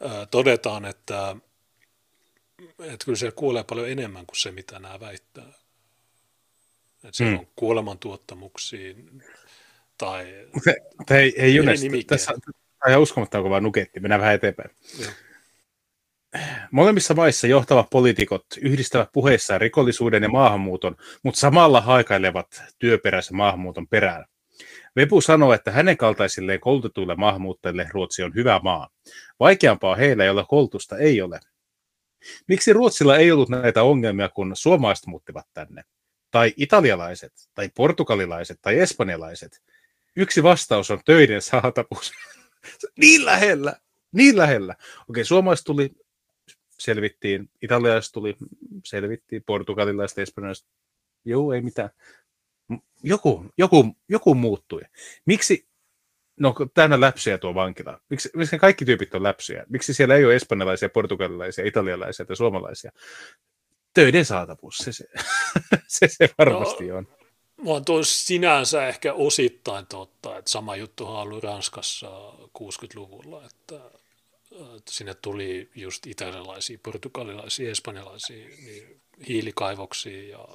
ää, todetaan, että, että kyllä siellä kuolee paljon enemmän kuin se, mitä nämä väittää. Että siellä hmm. on kuolemantuottamuksiin tai... Hei, hei Junes, tässä on ihan uskomatta kova nuketti, mennään vähän eteenpäin. Joo. Molemmissa maissa johtavat poliitikot yhdistävät puheissaan rikollisuuden ja maahanmuuton, mutta samalla haikailevat työperäisen maahanmuuton perään. Vepu sanoo, että hänen kaltaisilleen koulutetuille maahanmuuttajille Ruotsi on hyvä maa. Vaikeampaa heillä, joilla koulutusta ei ole. Miksi Ruotsilla ei ollut näitä ongelmia, kun suomalaiset muuttivat tänne? Tai italialaiset, tai portugalilaiset, tai espanjalaiset? Yksi vastaus on töiden saatavuus. <laughs> niin lähellä, niin lähellä. Okei, suomalaiset tuli selvittiin, italialaiset tuli, selvittiin, portugalilaiset, espanjalaiset, joo, ei mitään. Joku, joku, joku muuttui. Miksi, no täynnä läpsyjä tuo vankila. Miksi, miksi kaikki tyypit on läpsyjä? Miksi siellä ei ole espanjalaisia, portugalilaisia, italialaisia tai suomalaisia? Töiden saatavuus, se se, <laughs> se, se varmasti no, on. Mä tuo sinänsä ehkä osittain totta, että sama juttu on ollut Ranskassa 60-luvulla, että sinne tuli just italialaisia, portugalilaisia, espanjalaisia niin hiilikaivoksia ja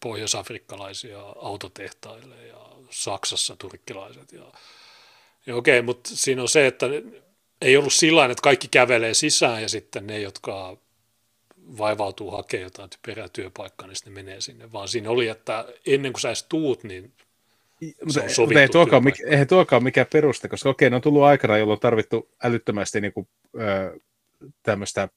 pohjoisafrikkalaisia autotehtaille ja Saksassa turkkilaiset. Ja, ja okei, mutta siinä on se, että ei ollut sillä että kaikki kävelee sisään ja sitten ne, jotka vaivautuu hakemaan jotain perätyöpaikkaa, niin sitten ne menee sinne, vaan siinä oli, että ennen kuin sä edes tuut, niin mutta, mutta ei, tuokaan, mikä, eihän tuokaan mikään peruste, koska okei, ne on tullut aikana, jolloin on tarvittu älyttömästi niin kuin, ö, tämmöistä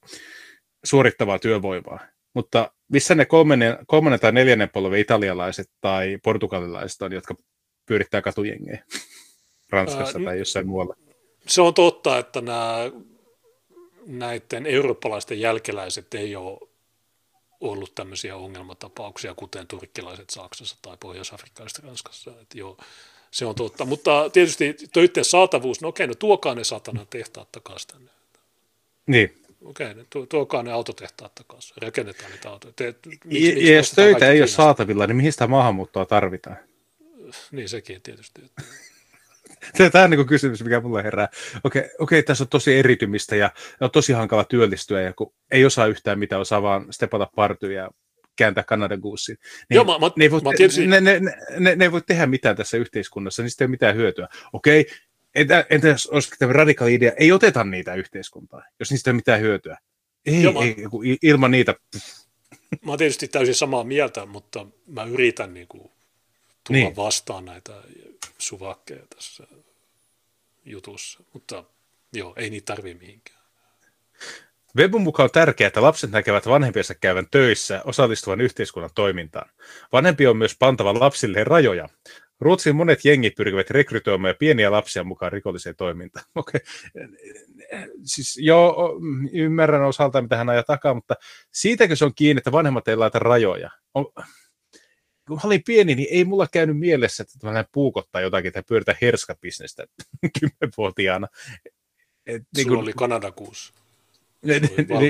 suorittavaa työvoimaa. Mutta missä ne kolmannen, kolmannen tai neljännen polven italialaiset tai portugalilaiset on, jotka pyörittää katujengejä Ranskassa Ää, tai jossain muualla? Se on totta, että nämä, näiden eurooppalaisten jälkeläiset ei ole ollut tämmöisiä ongelmatapauksia, kuten turkkilaiset Saksassa tai pohjois-afrikkalaiset Ranskassa. Että joo, se on totta. Mutta tietysti töiden saatavuus, no okei, no tuokaa ne satana tehtaat takaisin tänne. Niin. Okei, no tuokaa ne autotehtaat takaisin, rakennetaan niitä autoja. Te, miksi, ja, miksi jos töitä ei ole saatavilla, niin mihin sitä maahanmuuttoa tarvitaan? Niin sekin tietysti. Että... <laughs> Tämä on niin kysymys, mikä mulle herää. Okei, okei, tässä on tosi eritymistä ja on tosi hankala työllistyä, ja kun ei osaa yhtään mitä, osaa vaan stepata partyja ja kääntää Kanadan guussin. Niin Joo, mä, mä, ne, ei voi, mä tietysti... ne, ne, ne, ne, ei voi tehdä mitään tässä yhteiskunnassa, niin sitten ei ole mitään hyötyä. Okei, entä, entä jos olisi tämä radikaali idea, ei oteta niitä yhteiskuntaa, jos niistä ei ole mitään hyötyä. Ei, Joo, ei, mä... ilman niitä... Mä oon tietysti täysin samaa mieltä, mutta mä yritän niin kuin tulla niin. vastaan näitä suvakkeja tässä jutussa, mutta joo, ei niitä tarvitse mihinkään. Webun mukaan on tärkeää, että lapset näkevät vanhempiensa käyvän töissä osallistuvan yhteiskunnan toimintaan. Vanhempi on myös pantava lapsille rajoja. Ruotsin monet jengit pyrkivät rekrytoimaan pieniä lapsia mukaan rikolliseen toimintaan. <laughs> Okei. Okay. Siis joo, ymmärrän osalta, mitä hän ajaa takaa, mutta siitäkö se on kiinni, että vanhemmat ei laita rajoja? On, kun mä olin pieni, niin ei mulla käynyt mielessä, että mä puukottaa jotakin tai pyöritä herskabisnestä <laughs> kymmenvuotiaana. Et, niin kun... oli kanadakuussa. Niin,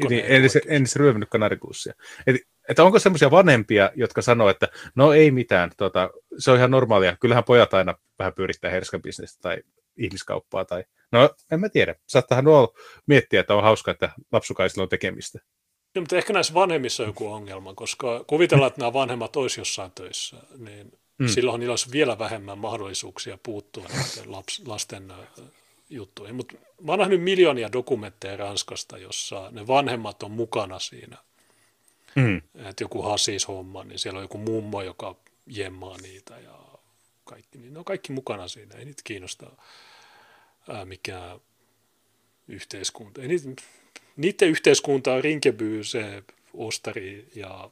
niin, en, edes, en edes ryöminyt kanarikuussia. Et, että onko semmoisia vanhempia, jotka sanoo, että no ei mitään, tota, se on ihan normaalia, kyllähän pojat aina vähän pyörittää herskabisnestä tai ihmiskauppaa. Tai... No en mä tiedä, saattahan nuo miettiä, että on hauska, että lapsukaisilla on tekemistä. No, mutta ehkä näissä vanhemmissa on joku ongelma, koska kuvitellaan, että nämä vanhemmat olisivat jossain töissä, niin mm. silloin niillä olisi vielä vähemmän mahdollisuuksia puuttua laps, lasten juttuihin. Mutta mä oon nähnyt miljoonia dokumentteja Ranskasta, jossa ne vanhemmat on mukana siinä. Mm. Että joku hasis-homma, niin siellä on joku mummo, joka jemmaa niitä ja kaikki. Niin ne on kaikki mukana siinä, ei niitä kiinnostaa ää, mikä yhteiskunta. Ei niitä, niiden yhteiskunta on Rinkeby, se ostari ja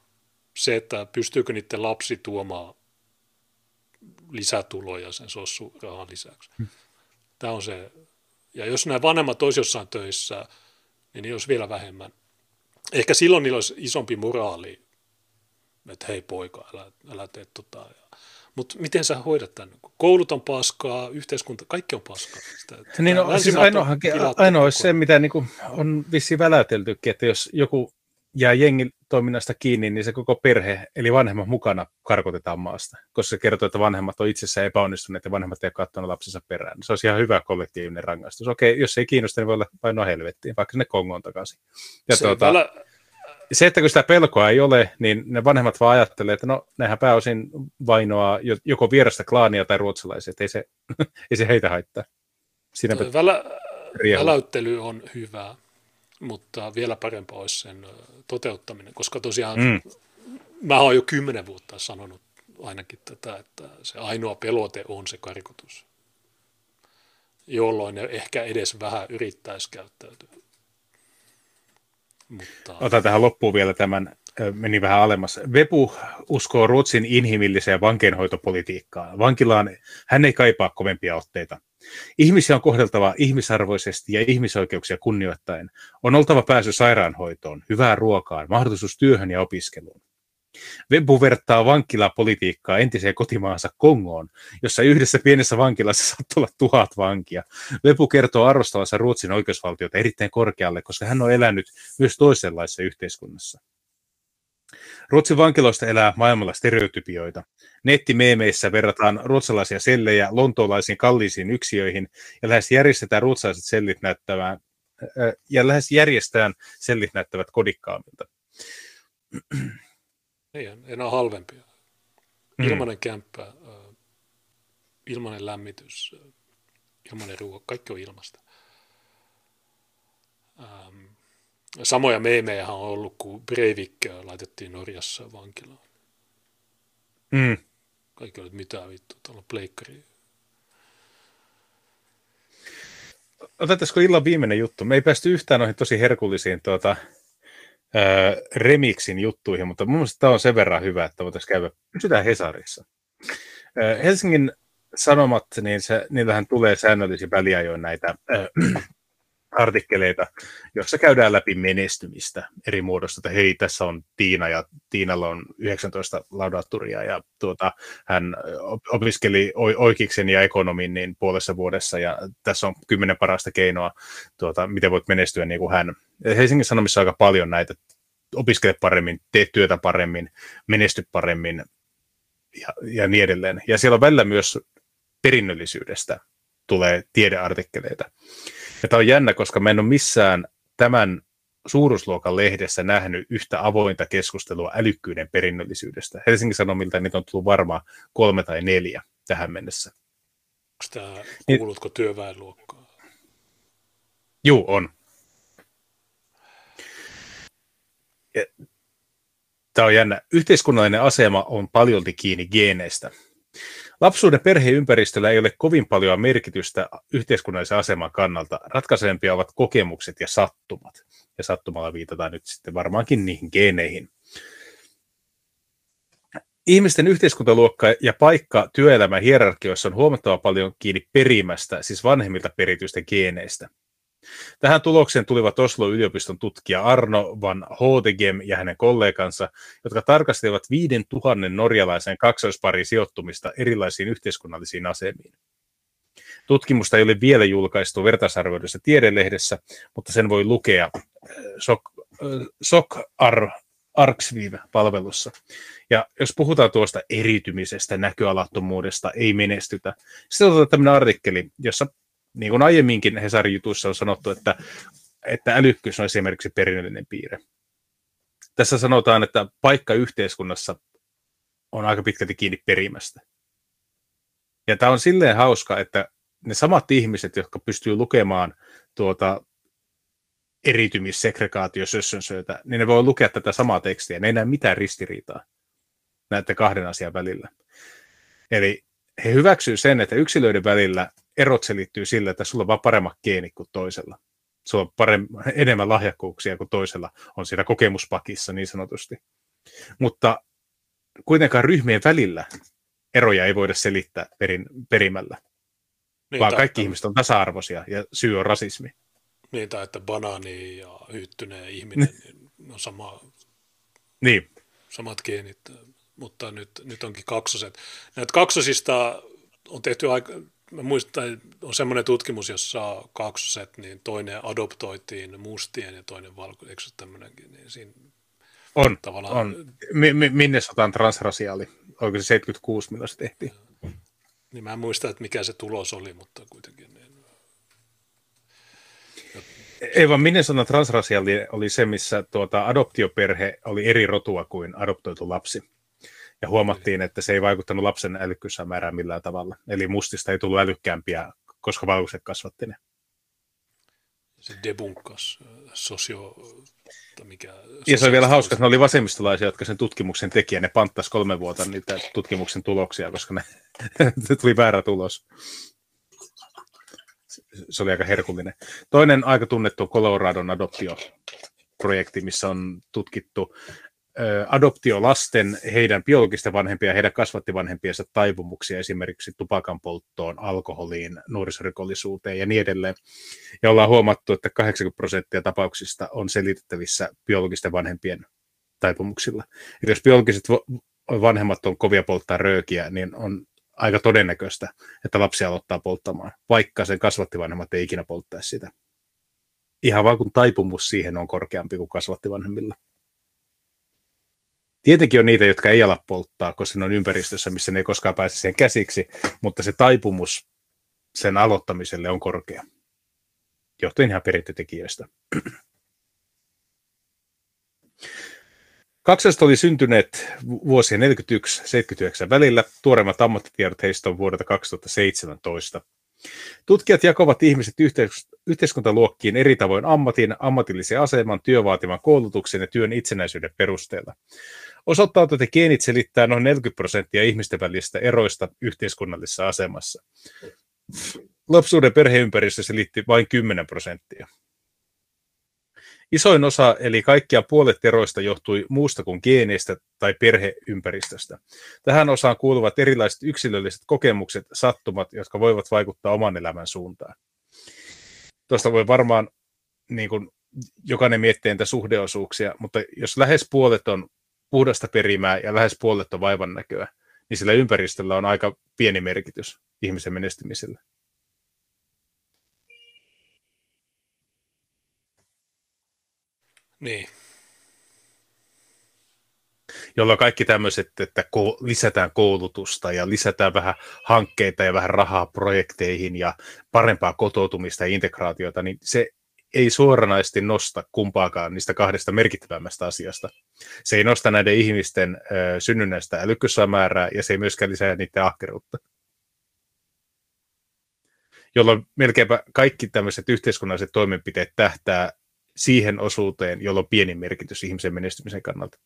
se, että pystyykö niiden lapsi tuomaan lisätuloja sen sossurahan lisäksi. Hmm. Tämä on se. Ja jos nämä vanhemmat olisi jossain töissä, niin niillä olisi vielä vähemmän. Ehkä silloin niillä olisi isompi moraali, että hei poika, älä, älä tee tota. Mutta miten sä hoidat tämän? Koulut on paskaa, yhteiskunta, kaikki on paskaa. Sitä, niin no, siis ainoa, ainoa olisi se, mitä niin kuin on vissiin väläteltykin, että jos joku jää jengin toiminnasta kiinni, niin se koko perhe, eli vanhemmat mukana, karkotetaan maasta, koska se kertoo, että vanhemmat on itsessään epäonnistuneet ja vanhemmat eivät katsonut lapsensa perään. Se olisi ihan hyvä kollektiivinen rangaistus. Okei, jos ei kiinnosta, niin voi olla painoa helvettiin, vaikka sinne Kongoon takaisin. Ja se, tuota, välä... se, että kun sitä pelkoa ei ole, niin ne vanhemmat vaan ajattelee, että no, nehän pääosin vainoaa joko vierasta klaania tai ruotsalaisia, että ei se, <laughs> ei se heitä haittaa. Siinä Välä... Väläyttely on hyvä mutta vielä parempaa olisi sen toteuttaminen, koska tosiaan mm. mä oon jo kymmenen vuotta sanonut ainakin tätä, että se ainoa pelote on se karkotus, jolloin ne ehkä edes vähän yrittäisi käyttäytyä. Mutta... Ota tähän loppuun vielä tämän, meni vähän alemmas. Vepu uskoo Ruotsin inhimilliseen vankeinhoitopolitiikkaan. Vankilaan hän ei kaipaa kovempia otteita. Ihmisiä on kohdeltava ihmisarvoisesti ja ihmisoikeuksia kunnioittaen. On oltava pääsy sairaanhoitoon, hyvään ruokaan, mahdollisuus työhön ja opiskeluun. Webbu vertaa vankilapolitiikkaa entiseen kotimaansa Kongoon, jossa yhdessä pienessä vankilassa saattaa olla tuhat vankia. Webbu kertoo arvostavansa Ruotsin oikeusvaltiota erittäin korkealle, koska hän on elänyt myös toisenlaisessa yhteiskunnassa. Ruotsin vankiloista elää maailmalla stereotypioita. Nettimeemeissä verrataan ruotsalaisia sellejä lontoolaisiin kalliisiin yksiöihin ja lähes järjestetään ruotsalaiset sellit näyttävään, ja lähes järjestään sellit näyttävät kodikkaamilta. Ei, enää halvempia. Mm. Ilmanen kämppä, ilmanen lämmitys, ilmanen ruoka, kaikki on ilmasta. Ähm, Samoja meemejä on ollut, kun Breivik laitettiin Norjassa vankilaan. Mm. Kaikki oli, mitä vittu, tuolla pleikkari. Otettaisiko illan viimeinen juttu? Me ei päästy yhtään noihin tosi herkullisiin tuota, remixin juttuihin, mutta mun mielestä tämä on sen verran hyvä, että voitaisiin käydä, pysytään Hesarissa. Ää, Helsingin Sanomat, niin se, niillähän tulee säännöllisin väliajoin näitä ää, artikkeleita, jossa käydään läpi menestymistä eri muodosta, että hei, tässä on Tiina ja Tiinalla on 19 laudatturia ja tuota, hän opiskeli oikeiksen ja ekonomin niin puolessa vuodessa ja tässä on kymmenen parasta keinoa, tuota, miten voit menestyä niin kuin hän. Helsingin Sanomissa on aika paljon näitä, opiskele paremmin, tee työtä paremmin, menesty paremmin ja, ja niin edelleen. Ja siellä on välillä myös perinnöllisyydestä tulee tiedeartikkeleita. Ja tämä on jännä, koska mä en ole missään tämän suuruusluokan lehdessä nähnyt yhtä avointa keskustelua älykkyyden perinnöllisyydestä. Helsingin Sanomilta niitä on tullut varmaan kolme tai neljä tähän mennessä. Onko tämä, niin- kuulutko niin, työväenluokkaan? Juu, on. Ja, tämä on jännä. Yhteiskunnallinen asema on paljolti kiinni geeneistä. Lapsuuden perheympäristöllä ei ole kovin paljon merkitystä yhteiskunnallisen aseman kannalta. Ratkaisempia ovat kokemukset ja sattumat. Ja sattumalla viitataan nyt sitten varmaankin niihin geeneihin. Ihmisten yhteiskuntaluokka ja paikka työelämän hierarkioissa on huomattava paljon kiinni perimästä, siis vanhemmilta perityistä geeneistä. Tähän tulokseen tulivat Oslo yliopiston tutkija Arno van Hotegem ja hänen kollegansa, jotka tarkastelivat 5000 norjalaisen kaksoisparin sijoittumista erilaisiin yhteiskunnallisiin asemiin. Tutkimusta ei ole vielä julkaistu vertaisarvioidussa tiedelehdessä, mutta sen voi lukea äh, SOC, äh, SOC Ar, Arksvive-palvelussa. Ja jos puhutaan tuosta eriytymisestä, näköalattomuudesta, ei menestytä, sitten otetaan tämmöinen artikkeli, jossa niin kuin aiemminkin Hesarin jutuissa on sanottu, että, että älykkyys on esimerkiksi perinnöllinen piirre. Tässä sanotaan, että paikka yhteiskunnassa on aika pitkälti kiinni perimästä. Ja tämä on silleen hauska, että ne samat ihmiset, jotka pystyy lukemaan tuota eritymissegregaatiosössönsöitä, niin ne voi lukea tätä samaa tekstiä. Ne ei näe mitään ristiriitaa näiden kahden asian välillä. Eli he hyväksyvät sen, että yksilöiden välillä erot selittyy sillä, että sulla on vaan paremmat geenit kuin toisella. Sulla on parem- enemmän lahjakkuuksia kuin toisella on siinä kokemuspakissa niin sanotusti. Mutta kuitenkaan ryhmien välillä eroja ei voida selittää perin, perimällä, niin, vaan kaikki ihmiset on tasa-arvoisia ja syy on rasismi. Niin, tai että banaani ja hyttyneen ihminen niin on sama, niin. samat geenit, mutta nyt, nyt onkin kaksoset. Näitä kaksosista on tehty aika, mä muistan, on semmoinen tutkimus, jossa kaksoset, niin toinen adoptoitiin mustien ja toinen valko, eikö se tämmöinenkin, niin siinä on, tavallaan... on. M- minne sotaan transrasiaali? Oliko se 76, millä se tehtiin? Niin mä en muista, että mikä se tulos oli, mutta kuitenkin. Niin... Ei vaan Minnesotan transrasiaali oli se, missä tuota adoptioperhe oli eri rotua kuin adoptoitu lapsi. Ja huomattiin, että se ei vaikuttanut lapsen älykkyysmäärään millään tavalla. Eli mustista ei tullut älykkäämpiä, koska valkoiset kasvatti ne. Se debunkas sosio... Mikä, ja se oli vielä hauska, että ne oli vasemmistolaisia, jotka sen tutkimuksen teki, ja ne panttas kolme vuotta niitä tutkimuksen tuloksia, koska ne, <laughs> tuli väärä tulos. Se oli aika herkullinen. Toinen aika tunnettu Coloradon adoptioprojekti, missä on tutkittu adoptiolasten, heidän biologisten vanhempien ja heidän kasvattivanhempiensa taipumuksia esimerkiksi tupakan polttoon, alkoholiin, nuorisorikollisuuteen ja niin edelleen. Ja ollaan huomattu, että 80 prosenttia tapauksista on selitettävissä biologisten vanhempien taipumuksilla. Eli jos biologiset vanhemmat on kovia polttaa röökiä, niin on aika todennäköistä, että lapsi aloittaa polttamaan, vaikka sen kasvattivanhemmat ei ikinä polttaisi sitä. Ihan vaan kun taipumus siihen on korkeampi kuin kasvattivanhemmilla. Tietenkin on niitä, jotka ei ala polttaa, koska ne on ympäristössä, missä ne ei koskaan pääse siihen käsiksi, mutta se taipumus sen aloittamiselle on korkea, johtuen ihan perintötekijöistä. Kaksesta oli syntyneet vuosien 41-79 välillä. Tuoreimmat ammattitiedot heistä on vuodelta 2017. Tutkijat jakovat ihmiset yhteiskuntaluokkiin eri tavoin ammatin, ammatillisen aseman, työvaativan koulutuksen ja työn itsenäisyyden perusteella. Osoittautuu, että geenit selittää noin 40 prosenttia ihmisten välisistä eroista yhteiskunnallisessa asemassa. Lapsuuden perheympäristö selitti vain 10 prosenttia. Isoin osa, eli kaikkia puolet eroista, johtui muusta kuin geeneistä tai perheympäristöstä. Tähän osaan kuuluvat erilaiset yksilölliset kokemukset, sattumat, jotka voivat vaikuttaa oman elämän suuntaan. Tuosta voi varmaan niin kuin, jokainen miettiä niitä suhdeosuuksia, mutta jos lähes puolet on puhdasta perimää ja lähes puolet on vaivan näköä, niin sillä ympäristöllä on aika pieni merkitys ihmisen menestymiselle. Niin. Jolloin kaikki tämmöiset, että lisätään koulutusta ja lisätään vähän hankkeita ja vähän rahaa projekteihin ja parempaa kotoutumista ja integraatiota, niin se ei suoranaisesti nosta kumpaakaan niistä kahdesta merkittävämmästä asiasta. Se ei nosta näiden ihmisten ö, synnynnäistä älykkyysamäärää ja se ei myöskään lisää niiden ahkeruutta. Jolloin melkeinpä kaikki tämmöiset yhteiskunnalliset toimenpiteet tähtää siihen osuuteen, jolla on pieni merkitys ihmisen menestymisen kannalta.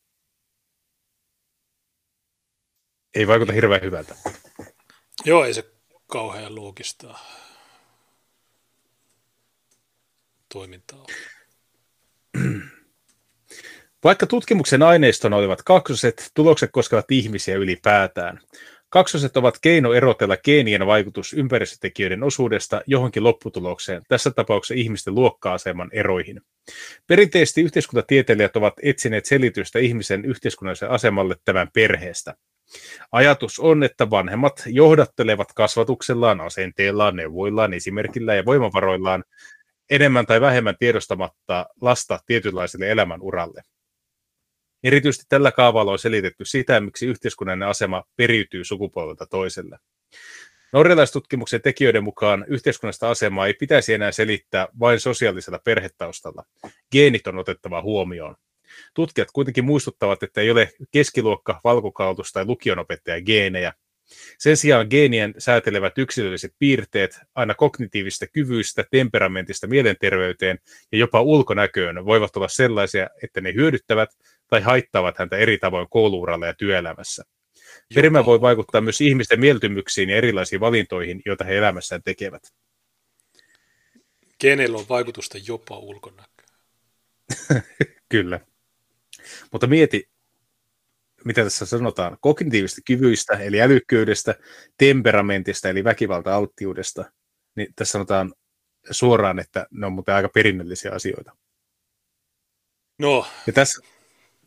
Ei vaikuta hirveän hyvältä. Joo, ei se kauhean loogista toimintaa ole. Vaikka tutkimuksen aineiston olivat kaksoset, tulokset koskevat ihmisiä ylipäätään. Kaksoset ovat keino erotella geenien vaikutus ympäristötekijöiden osuudesta johonkin lopputulokseen, tässä tapauksessa ihmisten luokka-aseman eroihin. Perinteisesti yhteiskuntatieteilijät ovat etsineet selitystä ihmisen yhteiskunnallisen asemalle tämän perheestä. Ajatus on, että vanhemmat johdattelevat kasvatuksellaan, asenteellaan, neuvoillaan, esimerkillä ja voimavaroillaan enemmän tai vähemmän tiedostamatta lasta tietynlaiselle elämän uralle. Erityisesti tällä kaavalla on selitetty sitä, miksi yhteiskunnallinen asema periytyy sukupolvelta toiselle. Norjalaistutkimuksen tekijöiden mukaan yhteiskunnallista asemaa ei pitäisi enää selittää vain sosiaalisella perhetaustalla. Geenit on otettava huomioon. Tutkijat kuitenkin muistuttavat, että ei ole keskiluokka, valkokautus tai lukionopettaja geenejä. Sen sijaan geenien säätelevät yksilölliset piirteet aina kognitiivista kyvyistä, temperamentista mielenterveyteen ja jopa ulkonäköön voivat olla sellaisia, että ne hyödyttävät tai haittaavat häntä eri tavoin kouluuralla ja työelämässä. Perimä voi vaikuttaa myös ihmisten mieltymyksiin ja erilaisiin valintoihin, joita he elämässään tekevät. Geneillä on vaikutusta jopa ulkonäköön. <laughs> Kyllä. Mutta mieti, mitä tässä sanotaan, kognitiivisista kyvyistä, eli älykkyydestä, temperamentista, eli väkivalta-alttiudesta, niin tässä sanotaan suoraan, että ne on muuten aika perinnöllisiä asioita. No, ja tässä,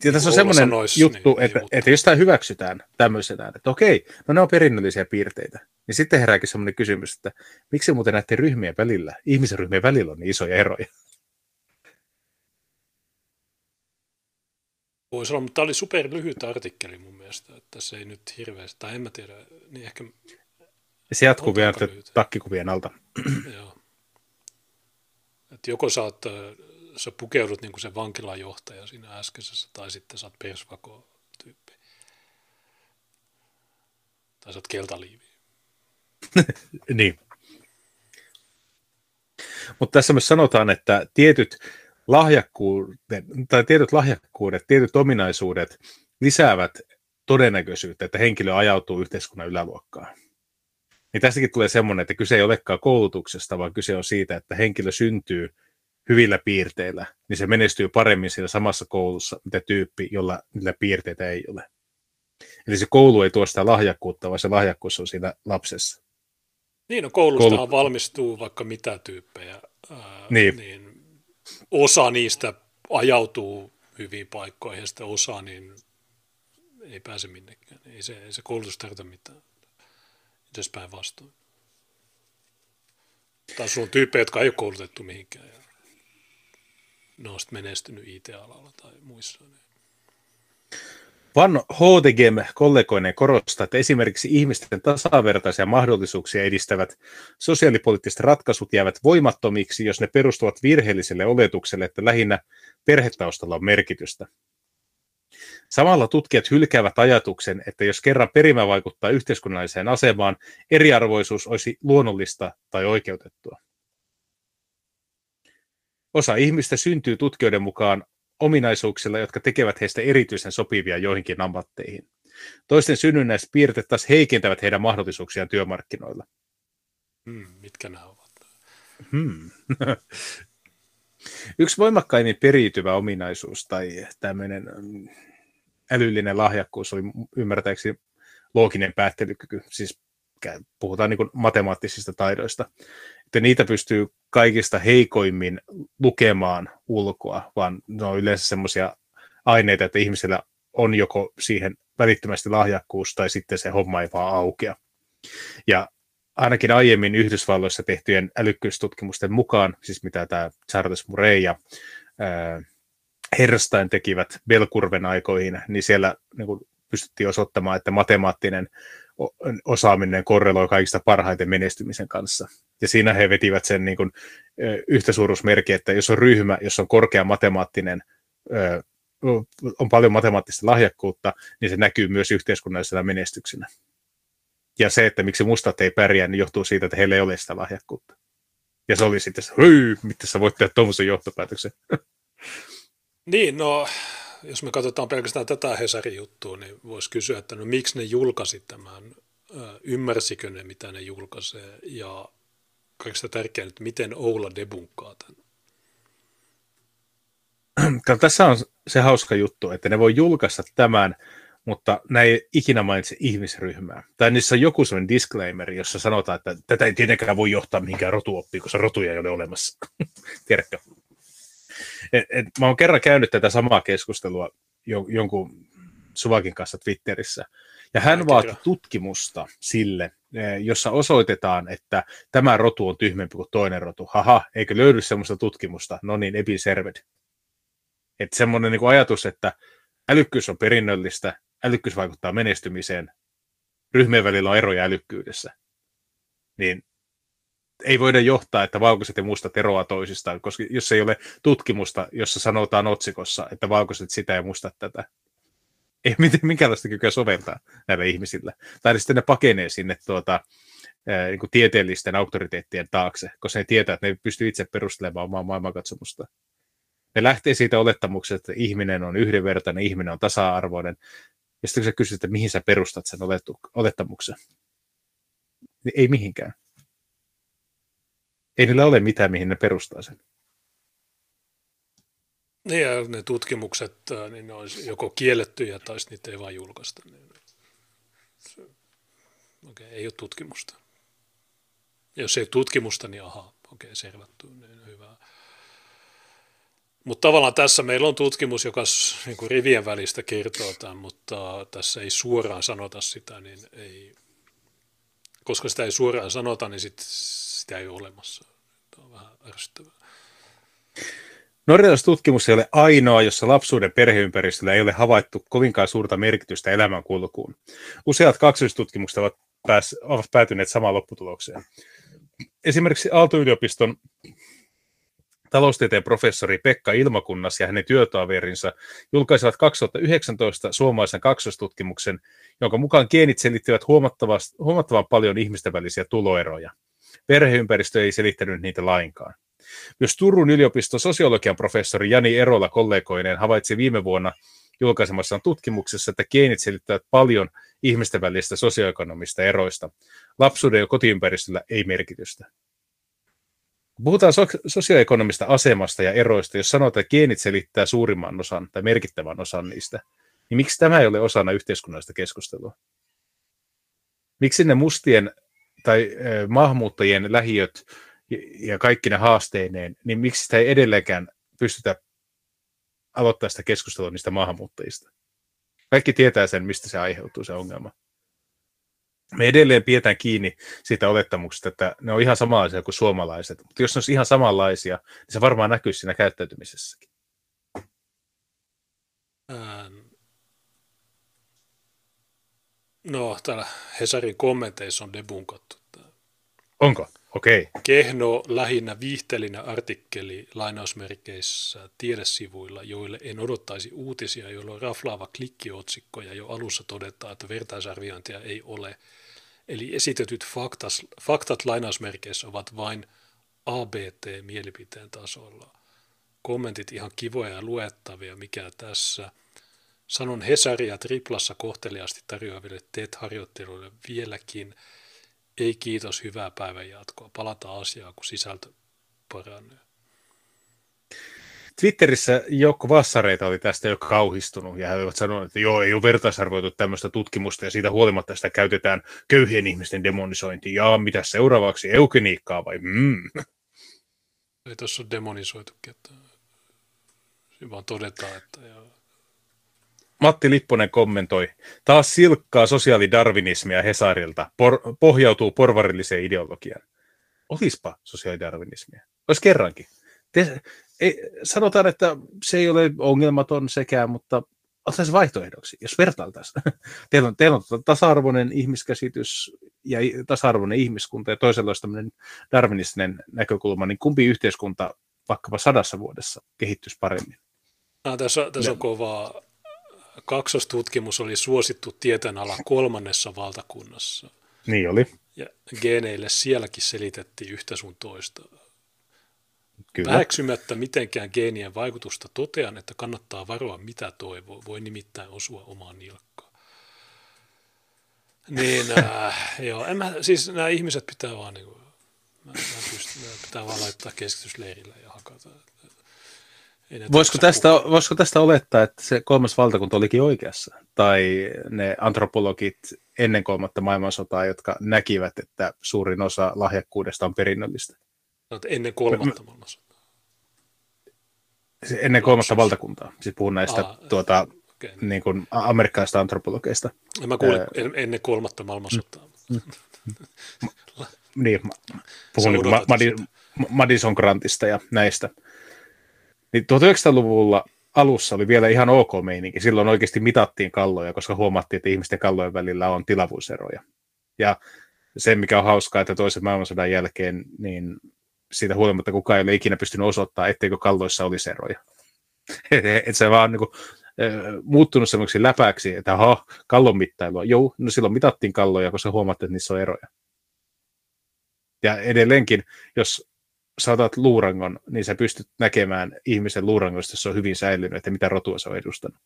ja tässä on semmoinen sanois, juttu, niin, että, niin, että jos tämä hyväksytään tämmöisenä, että okei, no ne on perinnöllisiä piirteitä, niin sitten herääkin semmoinen kysymys, että miksi muuten näiden ryhmien välillä, ihmisen ryhmien välillä on niin isoja eroja? Voisi olla, mutta tämä oli super lyhyt artikkeli mun mielestä, että se ei nyt hirveästi, tai en mä tiedä, niin ehkä... Se jatkuu vielä takkikuvien alta. <clears throat> Joo. Että joko saat, sä pukeudut niin kuin se vankilajohtaja siinä äskeisessä, tai sitten saat persvako-tyyppi. Tai saat keltaliivi. <laughs> niin. Mutta tässä myös sanotaan, että tietyt lahjakkuudet, tai tietyt lahjakkuudet, tietyt ominaisuudet lisäävät todennäköisyyttä, että henkilö ajautuu yhteiskunnan yläluokkaan. Niin tästäkin tulee semmoinen, että kyse ei olekaan koulutuksesta, vaan kyse on siitä, että henkilö syntyy hyvillä piirteillä, niin se menestyy paremmin siinä samassa koulussa, mitä tyyppi, jolla niillä piirteitä ei ole. Eli se koulu ei tuo sitä lahjakkuutta, vaan se lahjakkuus on siinä lapsessa. Niin, no koulustahan Koulu... valmistuu vaikka mitä tyyppejä, ää, niin. niin osa niistä ajautuu hyviin paikkoihin ja sitten osa niin ei pääse minnekään. Ei se, ei se koulutus tarvita mitään. Itse päinvastoin. Tai sulla on tyyppejä, jotka ei ole koulutettu mihinkään. Ja ne on sitten menestynyt IT-alalla tai muissa. Van Hotegem kollegoinen korostaa, että esimerkiksi ihmisten tasavertaisia mahdollisuuksia edistävät sosiaalipoliittiset ratkaisut jäävät voimattomiksi, jos ne perustuvat virheelliselle oletukselle, että lähinnä perhetaustalla on merkitystä. Samalla tutkijat hylkäävät ajatuksen, että jos kerran perimä vaikuttaa yhteiskunnalliseen asemaan, eriarvoisuus olisi luonnollista tai oikeutettua. Osa ihmistä syntyy tutkijoiden mukaan ominaisuuksilla, jotka tekevät heistä erityisen sopivia joihinkin ammatteihin. Toisten synnynnäiset piirteet taas heikentävät heidän mahdollisuuksiaan työmarkkinoilla. Hmm, mitkä nämä ovat? Hmm. <laughs> Yksi voimakkaimmin periytyvä ominaisuus tai tämmöinen mm, älyllinen lahjakkuus oli ymmärtääkseni looginen päättelykyky, siis puhutaan niin matemaattisista taidoista, että niitä pystyy kaikista heikoimmin lukemaan ulkoa, vaan ne on yleensä semmoisia aineita, että ihmisellä on joko siihen välittömästi lahjakkuus tai sitten se homma ei vaan aukea. Ja ainakin aiemmin Yhdysvalloissa tehtyjen älykkyystutkimusten mukaan, siis mitä tämä Charles Murray ja ää, Herstein tekivät Belkurven aikoihin, niin siellä niin pystyttiin osoittamaan, että matemaattinen osaaminen korreloi kaikista parhaiten menestymisen kanssa. Ja siinä he vetivät sen niin kuin, yhtäsuuruusmerkki, että jos on ryhmä, jossa on korkea matemaattinen, on paljon matemaattista lahjakkuutta, niin se näkyy myös yhteiskunnallisena menestyksenä. Ja se, että miksi mustat ei pärjää, niin johtuu siitä, että heillä ei ole sitä lahjakkuutta. Ja se oli sitten, hyi, mitä sä voit tehdä tuommoisen johtopäätöksen. <laughs> Niin, no jos me katsotaan pelkästään tätä Hesarin juttua, niin voisi kysyä, että no miksi ne julkaisi tämän, ymmärsikö ne mitä ne julkaisee ja kaikista tärkeintä, että miten Oula debunkkaa tämän. Tässä on se hauska juttu, että ne voi julkaista tämän, mutta ne ei ikinä mainitse ihmisryhmää. Tai niissä on joku sellainen disclaimer, jossa sanotaan, että tätä ei tietenkään voi johtaa mihinkään rotuoppiin, koska rotuja ei ole olemassa. <laughs> Tiedätkö? Et, et, mä oon kerran käynyt tätä samaa keskustelua jo, jonkun Suvakin kanssa Twitterissä, ja hän vaati tutkimusta sille, jossa osoitetaan, että tämä rotu on tyhmempi kuin toinen rotu. Haha, eikö löydy semmoista tutkimusta? No niin, epi served. Että semmoinen niin ajatus, että älykkyys on perinnöllistä, älykkyys vaikuttaa menestymiseen, ryhmien välillä on eroja älykkyydessä. Niin ei voida johtaa, että valkoiset ja mustat eroaa toisistaan, koska jos ei ole tutkimusta, jossa sanotaan otsikossa, että valkoiset sitä ja mustat tätä, ei mitään, minkäänlaista kykyä soveltaa näillä ihmisillä. Tai sitten ne pakenee sinne tuota, niin kuin tieteellisten auktoriteettien taakse, koska ne tietää, että ne pystyy itse perustelemaan omaa maailmankatsomusta. Ne lähtee siitä olettamuksesta, että ihminen on yhdenvertainen, ihminen on tasa-arvoinen, Ja sitten kun sä kysyt, että mihin sä perustat sen olettamuksen, niin ei mihinkään. Ei niillä ole mitään, mihin ne perustaa sen. Niin ja ne tutkimukset, niin ne olisi joko kiellettyjä tai niitä ei vaan julkaista. Niin okei, ei ole tutkimusta. Jos ei ole tutkimusta, niin aha, okei, servattu, niin hyvä. Mutta tavallaan tässä meillä on tutkimus, joka niin kuin rivien välistä kertoo tämän, mutta tässä ei suoraan sanota sitä, niin ei, koska sitä ei suoraan sanota, niin sit, sitä ei ole olemassa. Tämä on vähän ärsyttävää. Norjalaisen tutkimus ei ole ainoa, jossa lapsuuden perheympäristöllä ei ole havaittu kovinkaan suurta merkitystä elämänkulkuun. Useat kaksoistutkimukset ovat, pääs, ovat päätyneet samaan lopputulokseen. Esimerkiksi Aalto-yliopiston taloustieteen professori Pekka Ilmakunnas ja hänen työtoverinsa julkaisivat 2019 suomalaisen kaksoistutkimuksen, jonka mukaan geenit selittivät huomattavan paljon ihmisten välisiä tuloeroja. Perheympäristö ei selittänyt niitä lainkaan. Myös Turun yliopiston sosiologian professori Jani Erola kollegoineen havaitsi viime vuonna julkaisemassaan tutkimuksessa, että geenit selittävät paljon ihmisten välistä sosioekonomista eroista. Lapsuuden ja kotiympäristöllä ei merkitystä. Puhutaan so- sosioekonomista asemasta ja eroista, jos sanotaan, että geenit selittää suurimman osan tai merkittävän osan niistä, niin miksi tämä ei ole osana yhteiskunnallista keskustelua? Miksi ne mustien tai maahanmuuttajien lähiöt ja kaikki ne haasteineen, niin miksi sitä ei edelleenkään pystytä aloittaa sitä keskustelua niistä maahanmuuttajista? Kaikki tietää sen, mistä se aiheutuu se ongelma. Me edelleen pidetään kiinni siitä olettamuksesta, että ne on ihan samanlaisia kuin suomalaiset, mutta jos ne olisi ihan samanlaisia, niin se varmaan näkyisi siinä käyttäytymisessäkin. Ähm. No, täällä Hesarin kommenteissa on debunkattu. Onko? Okei. Kehno lähinnä viihteellinen artikkeli lainausmerkeissä tiedesivuilla, joille en odottaisi uutisia, joilla on raflaava klikkiotsikko ja jo alussa todetaan, että vertaisarviointia ei ole. Eli esitetyt faktas, faktat lainausmerkeissä ovat vain ABT-mielipiteen tasolla. Kommentit ihan kivoja ja luettavia, mikä tässä. Sanon Hesaria triplassa kohteliaasti tarjoaville TET-harjoitteluille vieläkin – ei kiitos, hyvää päivän jatkoa. Palataan asiaan, kun sisältö paranee. Twitterissä joukko vassareita oli tästä jo kauhistunut ja he olivat sanoneet, että joo, ei ole vertaisarvoitu tämmöistä tutkimusta ja siitä huolimatta sitä käytetään köyhien ihmisten demonisointiin. Ja mitä seuraavaksi, eugeniikkaa vai? Mm. Ei tuossa ole demonisoitukin, että vaan todetaan, että joo. Matti Lipponen kommentoi, taas silkkaa sosiaalidarwinismia Hesarilta, por, pohjautuu porvarilliseen ideologiaan. Olispa sosiaalidarwinismia. Olisi kerrankin. Te, ei, sanotaan, että se ei ole ongelmaton sekään, mutta ottaisiin vaihtoehdoksi, jos vertailtaisiin. <laughs> teillä, on, teillä on tasa-arvoinen ihmiskäsitys ja tasa-arvoinen ihmiskunta ja toisella olisi tämmöinen darwinistinen näkökulma, niin kumpi yhteiskunta vaikkapa sadassa vuodessa kehittyisi paremmin? No, tässä, tässä on kovaa kaksostutkimus oli suosittu tieteenala kolmannessa valtakunnassa. Niin oli. Ja geeneille sielläkin selitettiin yhtä sun toista. Kyllä. Väheksymättä mitenkään geenien vaikutusta totean, että kannattaa varoa mitä toivoo. Voi nimittäin osua omaan nilkkaan. Niin, äh, <laughs> joo, en mä, siis nämä ihmiset pitää vaan, niin kuin, mä, mä pysty, pitää vaan laittaa keskitysleirille ja hakata. Voisiko tästä, voisiko tästä olettaa, että se kolmas valtakunta olikin oikeassa? Tai ne antropologit ennen kolmatta maailmansotaa, jotka näkivät, että suurin osa lahjakkuudesta on perinnöllistä? No, ennen kolmatta maailmansotaa. Ennen kolmatta valtakuntaa. Siis puhun näistä Aa, tuota, okay. niin kuin amerikkalaisista antropologeista. Mä kuulin äh, ennen kolmatta maailmansotaa. Mm, mm. <laughs> niin, puhun niin Madison Grantista ja näistä. Niin 1900-luvulla alussa oli vielä ihan ok meininki. Silloin oikeasti mitattiin kalloja, koska huomattiin, että ihmisten kallojen välillä on tilavuuseroja. Ja se, mikä on hauskaa, että toisen maailmansodan jälkeen, niin siitä huolimatta kukaan ei ole ikinä pystynyt osoittaa, etteikö kalloissa olisi eroja. <laughs> että se vaan niin kuin, muuttunut semmoiksi läpäksi, että aha, kallon mittailua. Joo, no silloin mitattiin kalloja, koska huomattiin, että niissä on eroja. Ja edelleenkin, jos saatat luurangon, niin sä pystyt näkemään ihmisen luurangosta, jos se on hyvin säilynyt, että mitä rotua se on edustanut.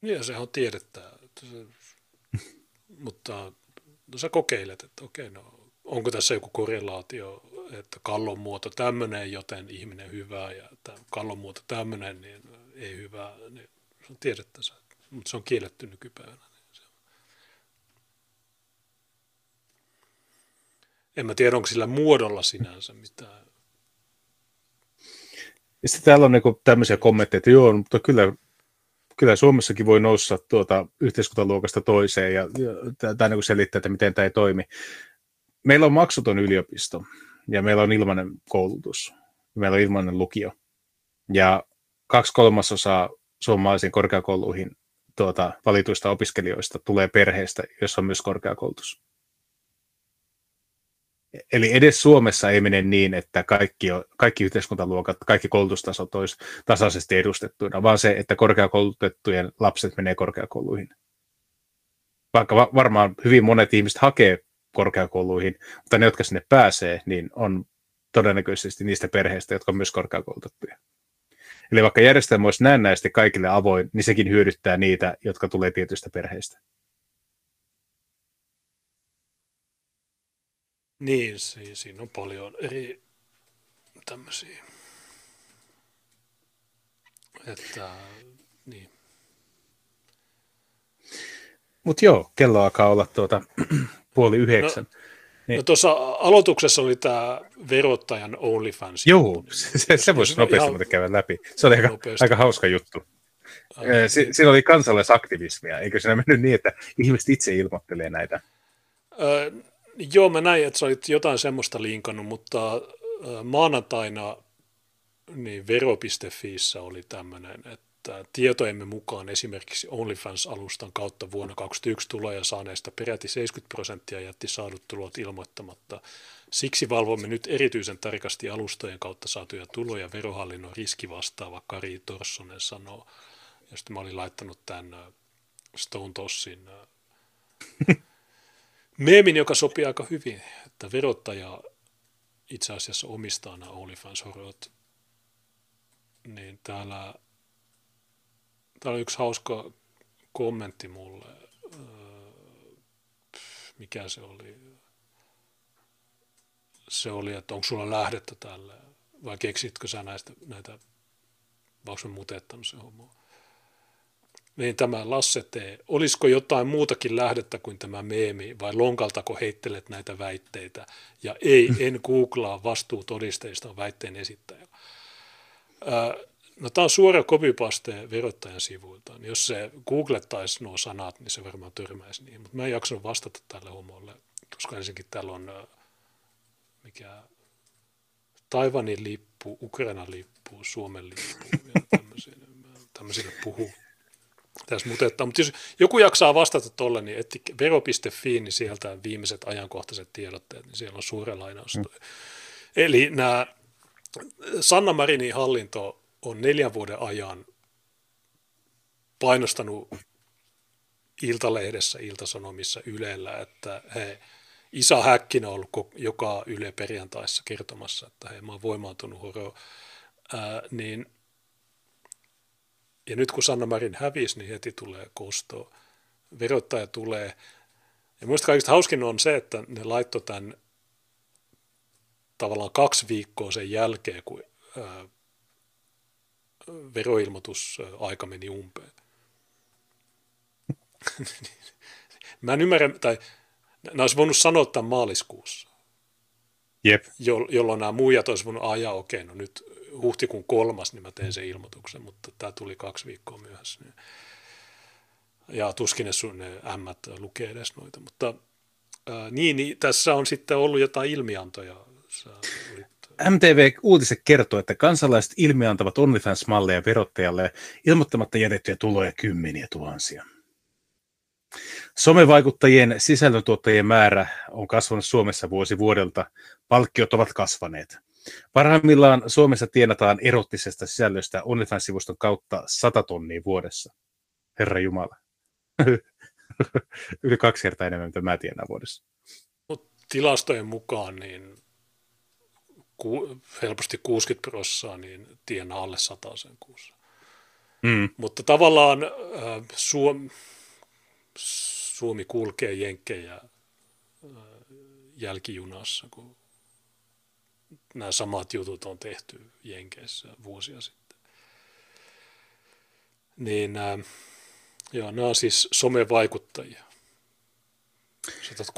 Niin, sehän on tiedettä. <laughs> Mutta no sä kokeilet, että okei, no onko tässä joku korrelaatio, että kallon muoto tämmöinen, joten ihminen hyvää, ja kallon muoto tämmöinen, niin ei hyvää. Niin se on tiedettä, mutta se on kielletty nykypäivänä. En mä tiedä, onko sillä muodolla sinänsä mitään. Ja sitten täällä on niinku tämmöisiä kommentteja, että joo, mutta kyllä kyllä Suomessakin voi nousta tuota yhteiskuntaluokasta toiseen ja, ja tämä niin selittää, että miten tämä ei toimi. Meillä on maksuton yliopisto ja meillä on ilmainen koulutus. Meillä on ilmainen lukio. Ja kaksi kolmasosaa suomalaisiin korkeakouluihin tuota, valituista opiskelijoista tulee perheestä, jossa on myös korkeakoulutus. Eli edes Suomessa ei mene niin, että kaikki, kaikki yhteiskuntaluokat, kaikki koulutustasot olisi tasaisesti edustettuina, vaan se, että korkeakoulutettujen lapset menee korkeakouluihin. Vaikka varmaan hyvin monet ihmiset hakee korkeakouluihin, mutta ne, jotka sinne pääsee, niin on todennäköisesti niistä perheistä, jotka on myös korkeakoulutettuja. Eli vaikka järjestelmä olisi näennäisesti kaikille avoin, niin sekin hyödyttää niitä, jotka tulee tietystä perheistä. Niin, siinä on paljon eri tämmöisiä. Että, niin. Mutta joo, kello alkaa olla tuota, <clears throat> puoli yhdeksän. No, niin. no tuossa aloituksessa oli tämä verottajan OnlyFans. Joo, <laughs> se, se voisi nopeasti ihan... käydä läpi. Se oli aika, aika hauska juttu. Si- niin. siinä oli kansalaisaktivismia, eikö siinä mennyt niin, että ihmiset itse ilmoittelee näitä? Öö, Joo, mä näin, että sä olit jotain semmoista linkannut, mutta maanantaina niin vero.fiissä oli tämmöinen, että tietojemme mukaan esimerkiksi OnlyFans-alustan kautta vuonna 2021 tuloja saaneista peräti 70 prosenttia jätti saadut tulot ilmoittamatta. Siksi valvomme nyt erityisen tarkasti alustojen kautta saatuja tuloja, verohallinnon riskivastaava Kari Torssonen sanoo. Ja sitten mä olin laittanut tämän Stone Tossin <laughs> meemin, joka sopii aika hyvin, että verottaja itse asiassa omistaa nämä OnlyFans-horot. Niin täällä, täällä on yksi hauska kommentti mulle. Öö, mikä se oli? Se oli, että onko sulla lähdettä tälle vai keksitkö sä näistä, näitä, vai onko mutettanut se homma? Niin tämä Lasse T. Olisiko jotain muutakin lähdettä kuin tämä meemi vai lonkaltako heittelet näitä väitteitä? Ja ei, en googlaa vastuutodisteista väitteen esittäjä. No tämä on suora copypaste verottajan sivuilta. Jos se googlettaisi nuo sanat, niin se varmaan törmäisi niihin. Mutta mä en jaksanut vastata tälle homolle, koska ensinnäkin täällä on mikä Taivanin lippu, Ukrainan lippu, Suomen lippu ja tämmöisille, tämmöisille puhuu tässä mutetta. Mutta jos joku jaksaa vastata tuolle, niin etti vero.fi, niin sieltä viimeiset ajankohtaiset tiedotteet, niin siellä on suuri lainaus. Mm. Eli nämä Sanna Marinin hallinto on neljän vuoden ajan painostanut Iltalehdessä, Iltasanomissa, Ylellä, että he, Isa Häkkinen on ollut joka Yle perjantaissa kertomassa, että he, mä oon voimaantunut horo, ää, niin – ja nyt kun Sanna Marin hävisi, niin heti tulee kosto. Verottaja tulee. Ja minusta kaikista hauskin on se, että ne laittoi tämän tavallaan kaksi viikkoa sen jälkeen, kun ää, veroilmoitusaika meni umpeen. <laughs> Mä en ymmärrä, tai ne olisi voinut sanoa tämän maaliskuussa. Jep. Jo, jolloin nämä muijat olisi voinut ajaa, okei, no nyt huhtikuun kolmas, niin mä tein sen ilmoituksen, mutta tämä tuli kaksi viikkoa myöhässä. Niin. Ja tuskin ne, sun, ne ämmät lukee edes noita, mutta ää, niin, niin, tässä on sitten ollut jotain ilmiantoja. Olit... MTV Uutiset kertoo, että kansalaiset ilmiantavat OnlyFans-malleja verottajalle ilmoittamatta jätettyjä tuloja kymmeniä tuhansia. Somevaikuttajien sisällöntuottajien määrä on kasvanut Suomessa vuosi vuodelta. Palkkiot ovat kasvaneet. Parhaimmillaan Suomessa tienataan erottisesta sisällöstä OnlyFans-sivuston kautta 100 tonnia vuodessa. Herra Jumala. <laughs> Yli kaksi kertaa enemmän, mitä mä tienaan vuodessa. Mut tilastojen mukaan niin ku, helposti 60 prosenttia niin tienaa alle 100 sen kuussa. Mm. Mutta tavallaan äh, Suom, Suomi kulkee jenkkejä äh, jälkijunassa, kun nämä samat jutut on tehty Jenkeissä vuosia sitten. Niin äh, joo, nämä on siis somevaikuttajia.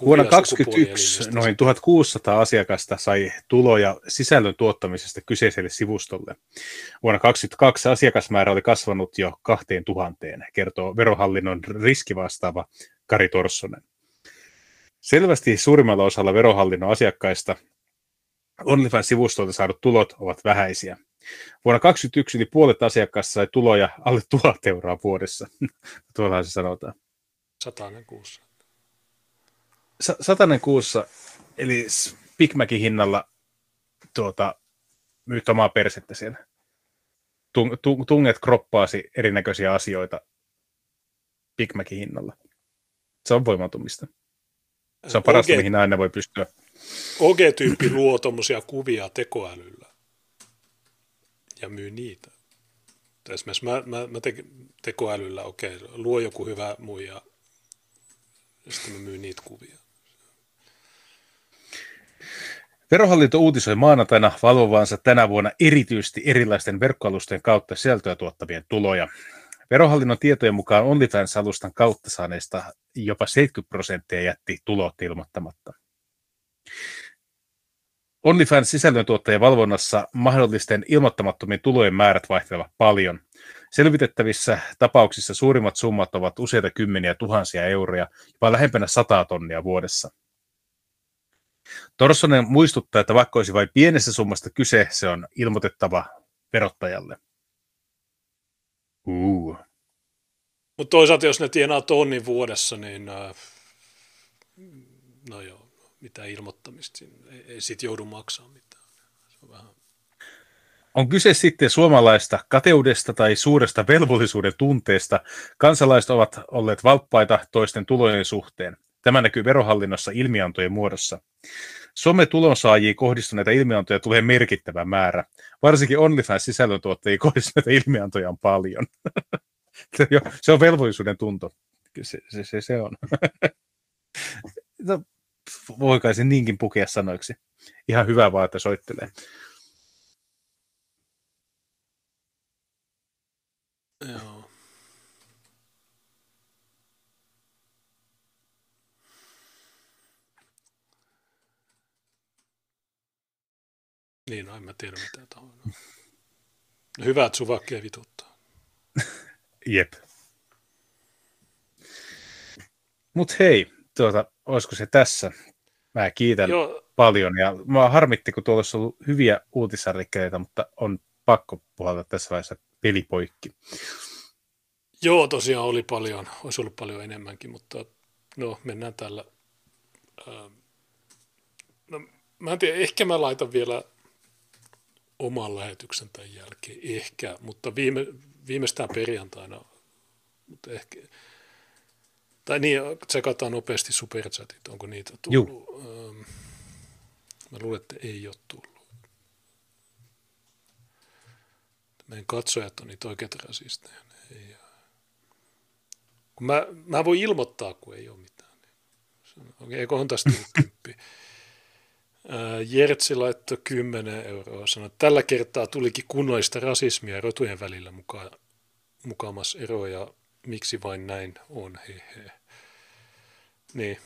Vuonna 2021 noin 1600 asiakasta sai tuloja sisällön tuottamisesta kyseiselle sivustolle. Vuonna 2022 asiakasmäärä oli kasvanut jo 2000, kertoo verohallinnon riskivastaava Kari Torssonen. Selvästi suurimmalla osalla verohallinnon asiakkaista OnlyFans-sivustolta saadut tulot ovat vähäisiä. Vuonna 2021 yli puolet asiakkaista sai tuloja alle 1000 euroa vuodessa. <laughs> Tuollahan se sanotaan. Satainen kuussa satanen kuussa, eli Big Macin hinnalla tuota, myyt omaa persettä siellä. Tung, tung, tunget kroppaasi erinäköisiä asioita Big Macin hinnalla. Se on voimatumista. Se on parasta, OG, mihin aina voi pystyä. OG-tyyppi luo tuommoisia kuvia tekoälyllä ja myy niitä. Esimerkiksi mä, mä, mä te, tekoälyllä, okei, okay, luo joku hyvä muija ja sitten mä myyn niitä kuvia. Verohallinto uutisoi maanantaina valvovansa tänä vuonna erityisesti erilaisten verkkoalusten kautta sisältöä tuottavien tuloja. Verohallinnon tietojen mukaan OnlyFans-alustan kautta saaneista jopa 70 prosenttia jätti tulot ilmoittamatta. OnlyFans sisällöntuottajien valvonnassa mahdollisten ilmoittamattomien tulojen määrät vaihtelevat paljon. Selvitettävissä tapauksissa suurimmat summat ovat useita kymmeniä tuhansia euroja, jopa lähempänä sataa tonnia vuodessa. Torsonen muistuttaa, että vaikka olisi vain pienestä summasta kyse, se on ilmoitettava verottajalle. Uh. Mutta toisaalta, jos ne tienaa tonnin vuodessa, niin äh, no joo, mitä ilmoittamista, ei, ei siitä joudu maksaa mitään. Se on vähän on kyse sitten suomalaista kateudesta tai suuresta velvollisuuden tunteesta. Kansalaiset ovat olleet valppaita toisten tulojen suhteen. Tämä näkyy verohallinnossa ilmiantojen muodossa. Some-tulonsaajiin kohdistuneita ilmiantoja tulee merkittävä määrä. Varsinkin OnlyFans-sisällöntuottajiin kohdistuneita ilmiantoja on paljon. <laughs> se on velvollisuuden tunto. Se, se, se, se on. <laughs> no, voikaisin niinkin pukea sanoiksi. Ihan hyvä vaan, että soittelee. Joo. Niin, no en mä tiedä mitä tämä on. Hyvä, että suvakkeja vituttaa. <laughs> Jep. Mut hei, tuota, olisiko se tässä? Mä kiitän Joo. paljon ja mä harmitti, kun tuolla olisi ollut hyviä uutisartikkeleita, mutta on pakko puhata tässä vaiheessa pelipoikki. Joo, tosiaan oli paljon, olisi ollut paljon enemmänkin, mutta no mennään tällä. no, mä en tiedä, ehkä mä laitan vielä oman lähetyksen tämän jälkeen, ehkä, mutta viime, viimeistään perjantaina, mutta ehkä, tai niin, tsekataan nopeasti superchatit, onko niitä tullut. Juh. Mä luulen, että ei ole tullut. Meidän katsojat on niitä oikeat rasisteja. Ei, kun mä, mä voin ilmoittaa, kun ei ole mitään. Okei, eiköhän tästä tullut kymppi. Jertsi laittoi 10 euroa. Sanoi, että tällä kertaa tulikin kunnollista rasismia rotujen välillä mukaan, mukaamas eroja. Miksi vain näin on, hehe. Niin.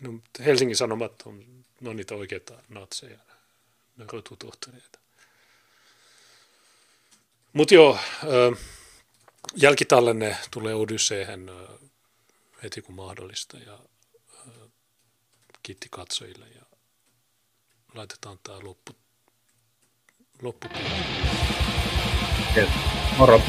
No, Helsingin Sanomat on, no niitä oikeita natseja, ne rotutohtoreita. Mutta joo, jälkitallenne tulee Odysseen heti kun mahdollista ja kiitti katsojille ja laitetaan tämä loppu, loppu. Moro.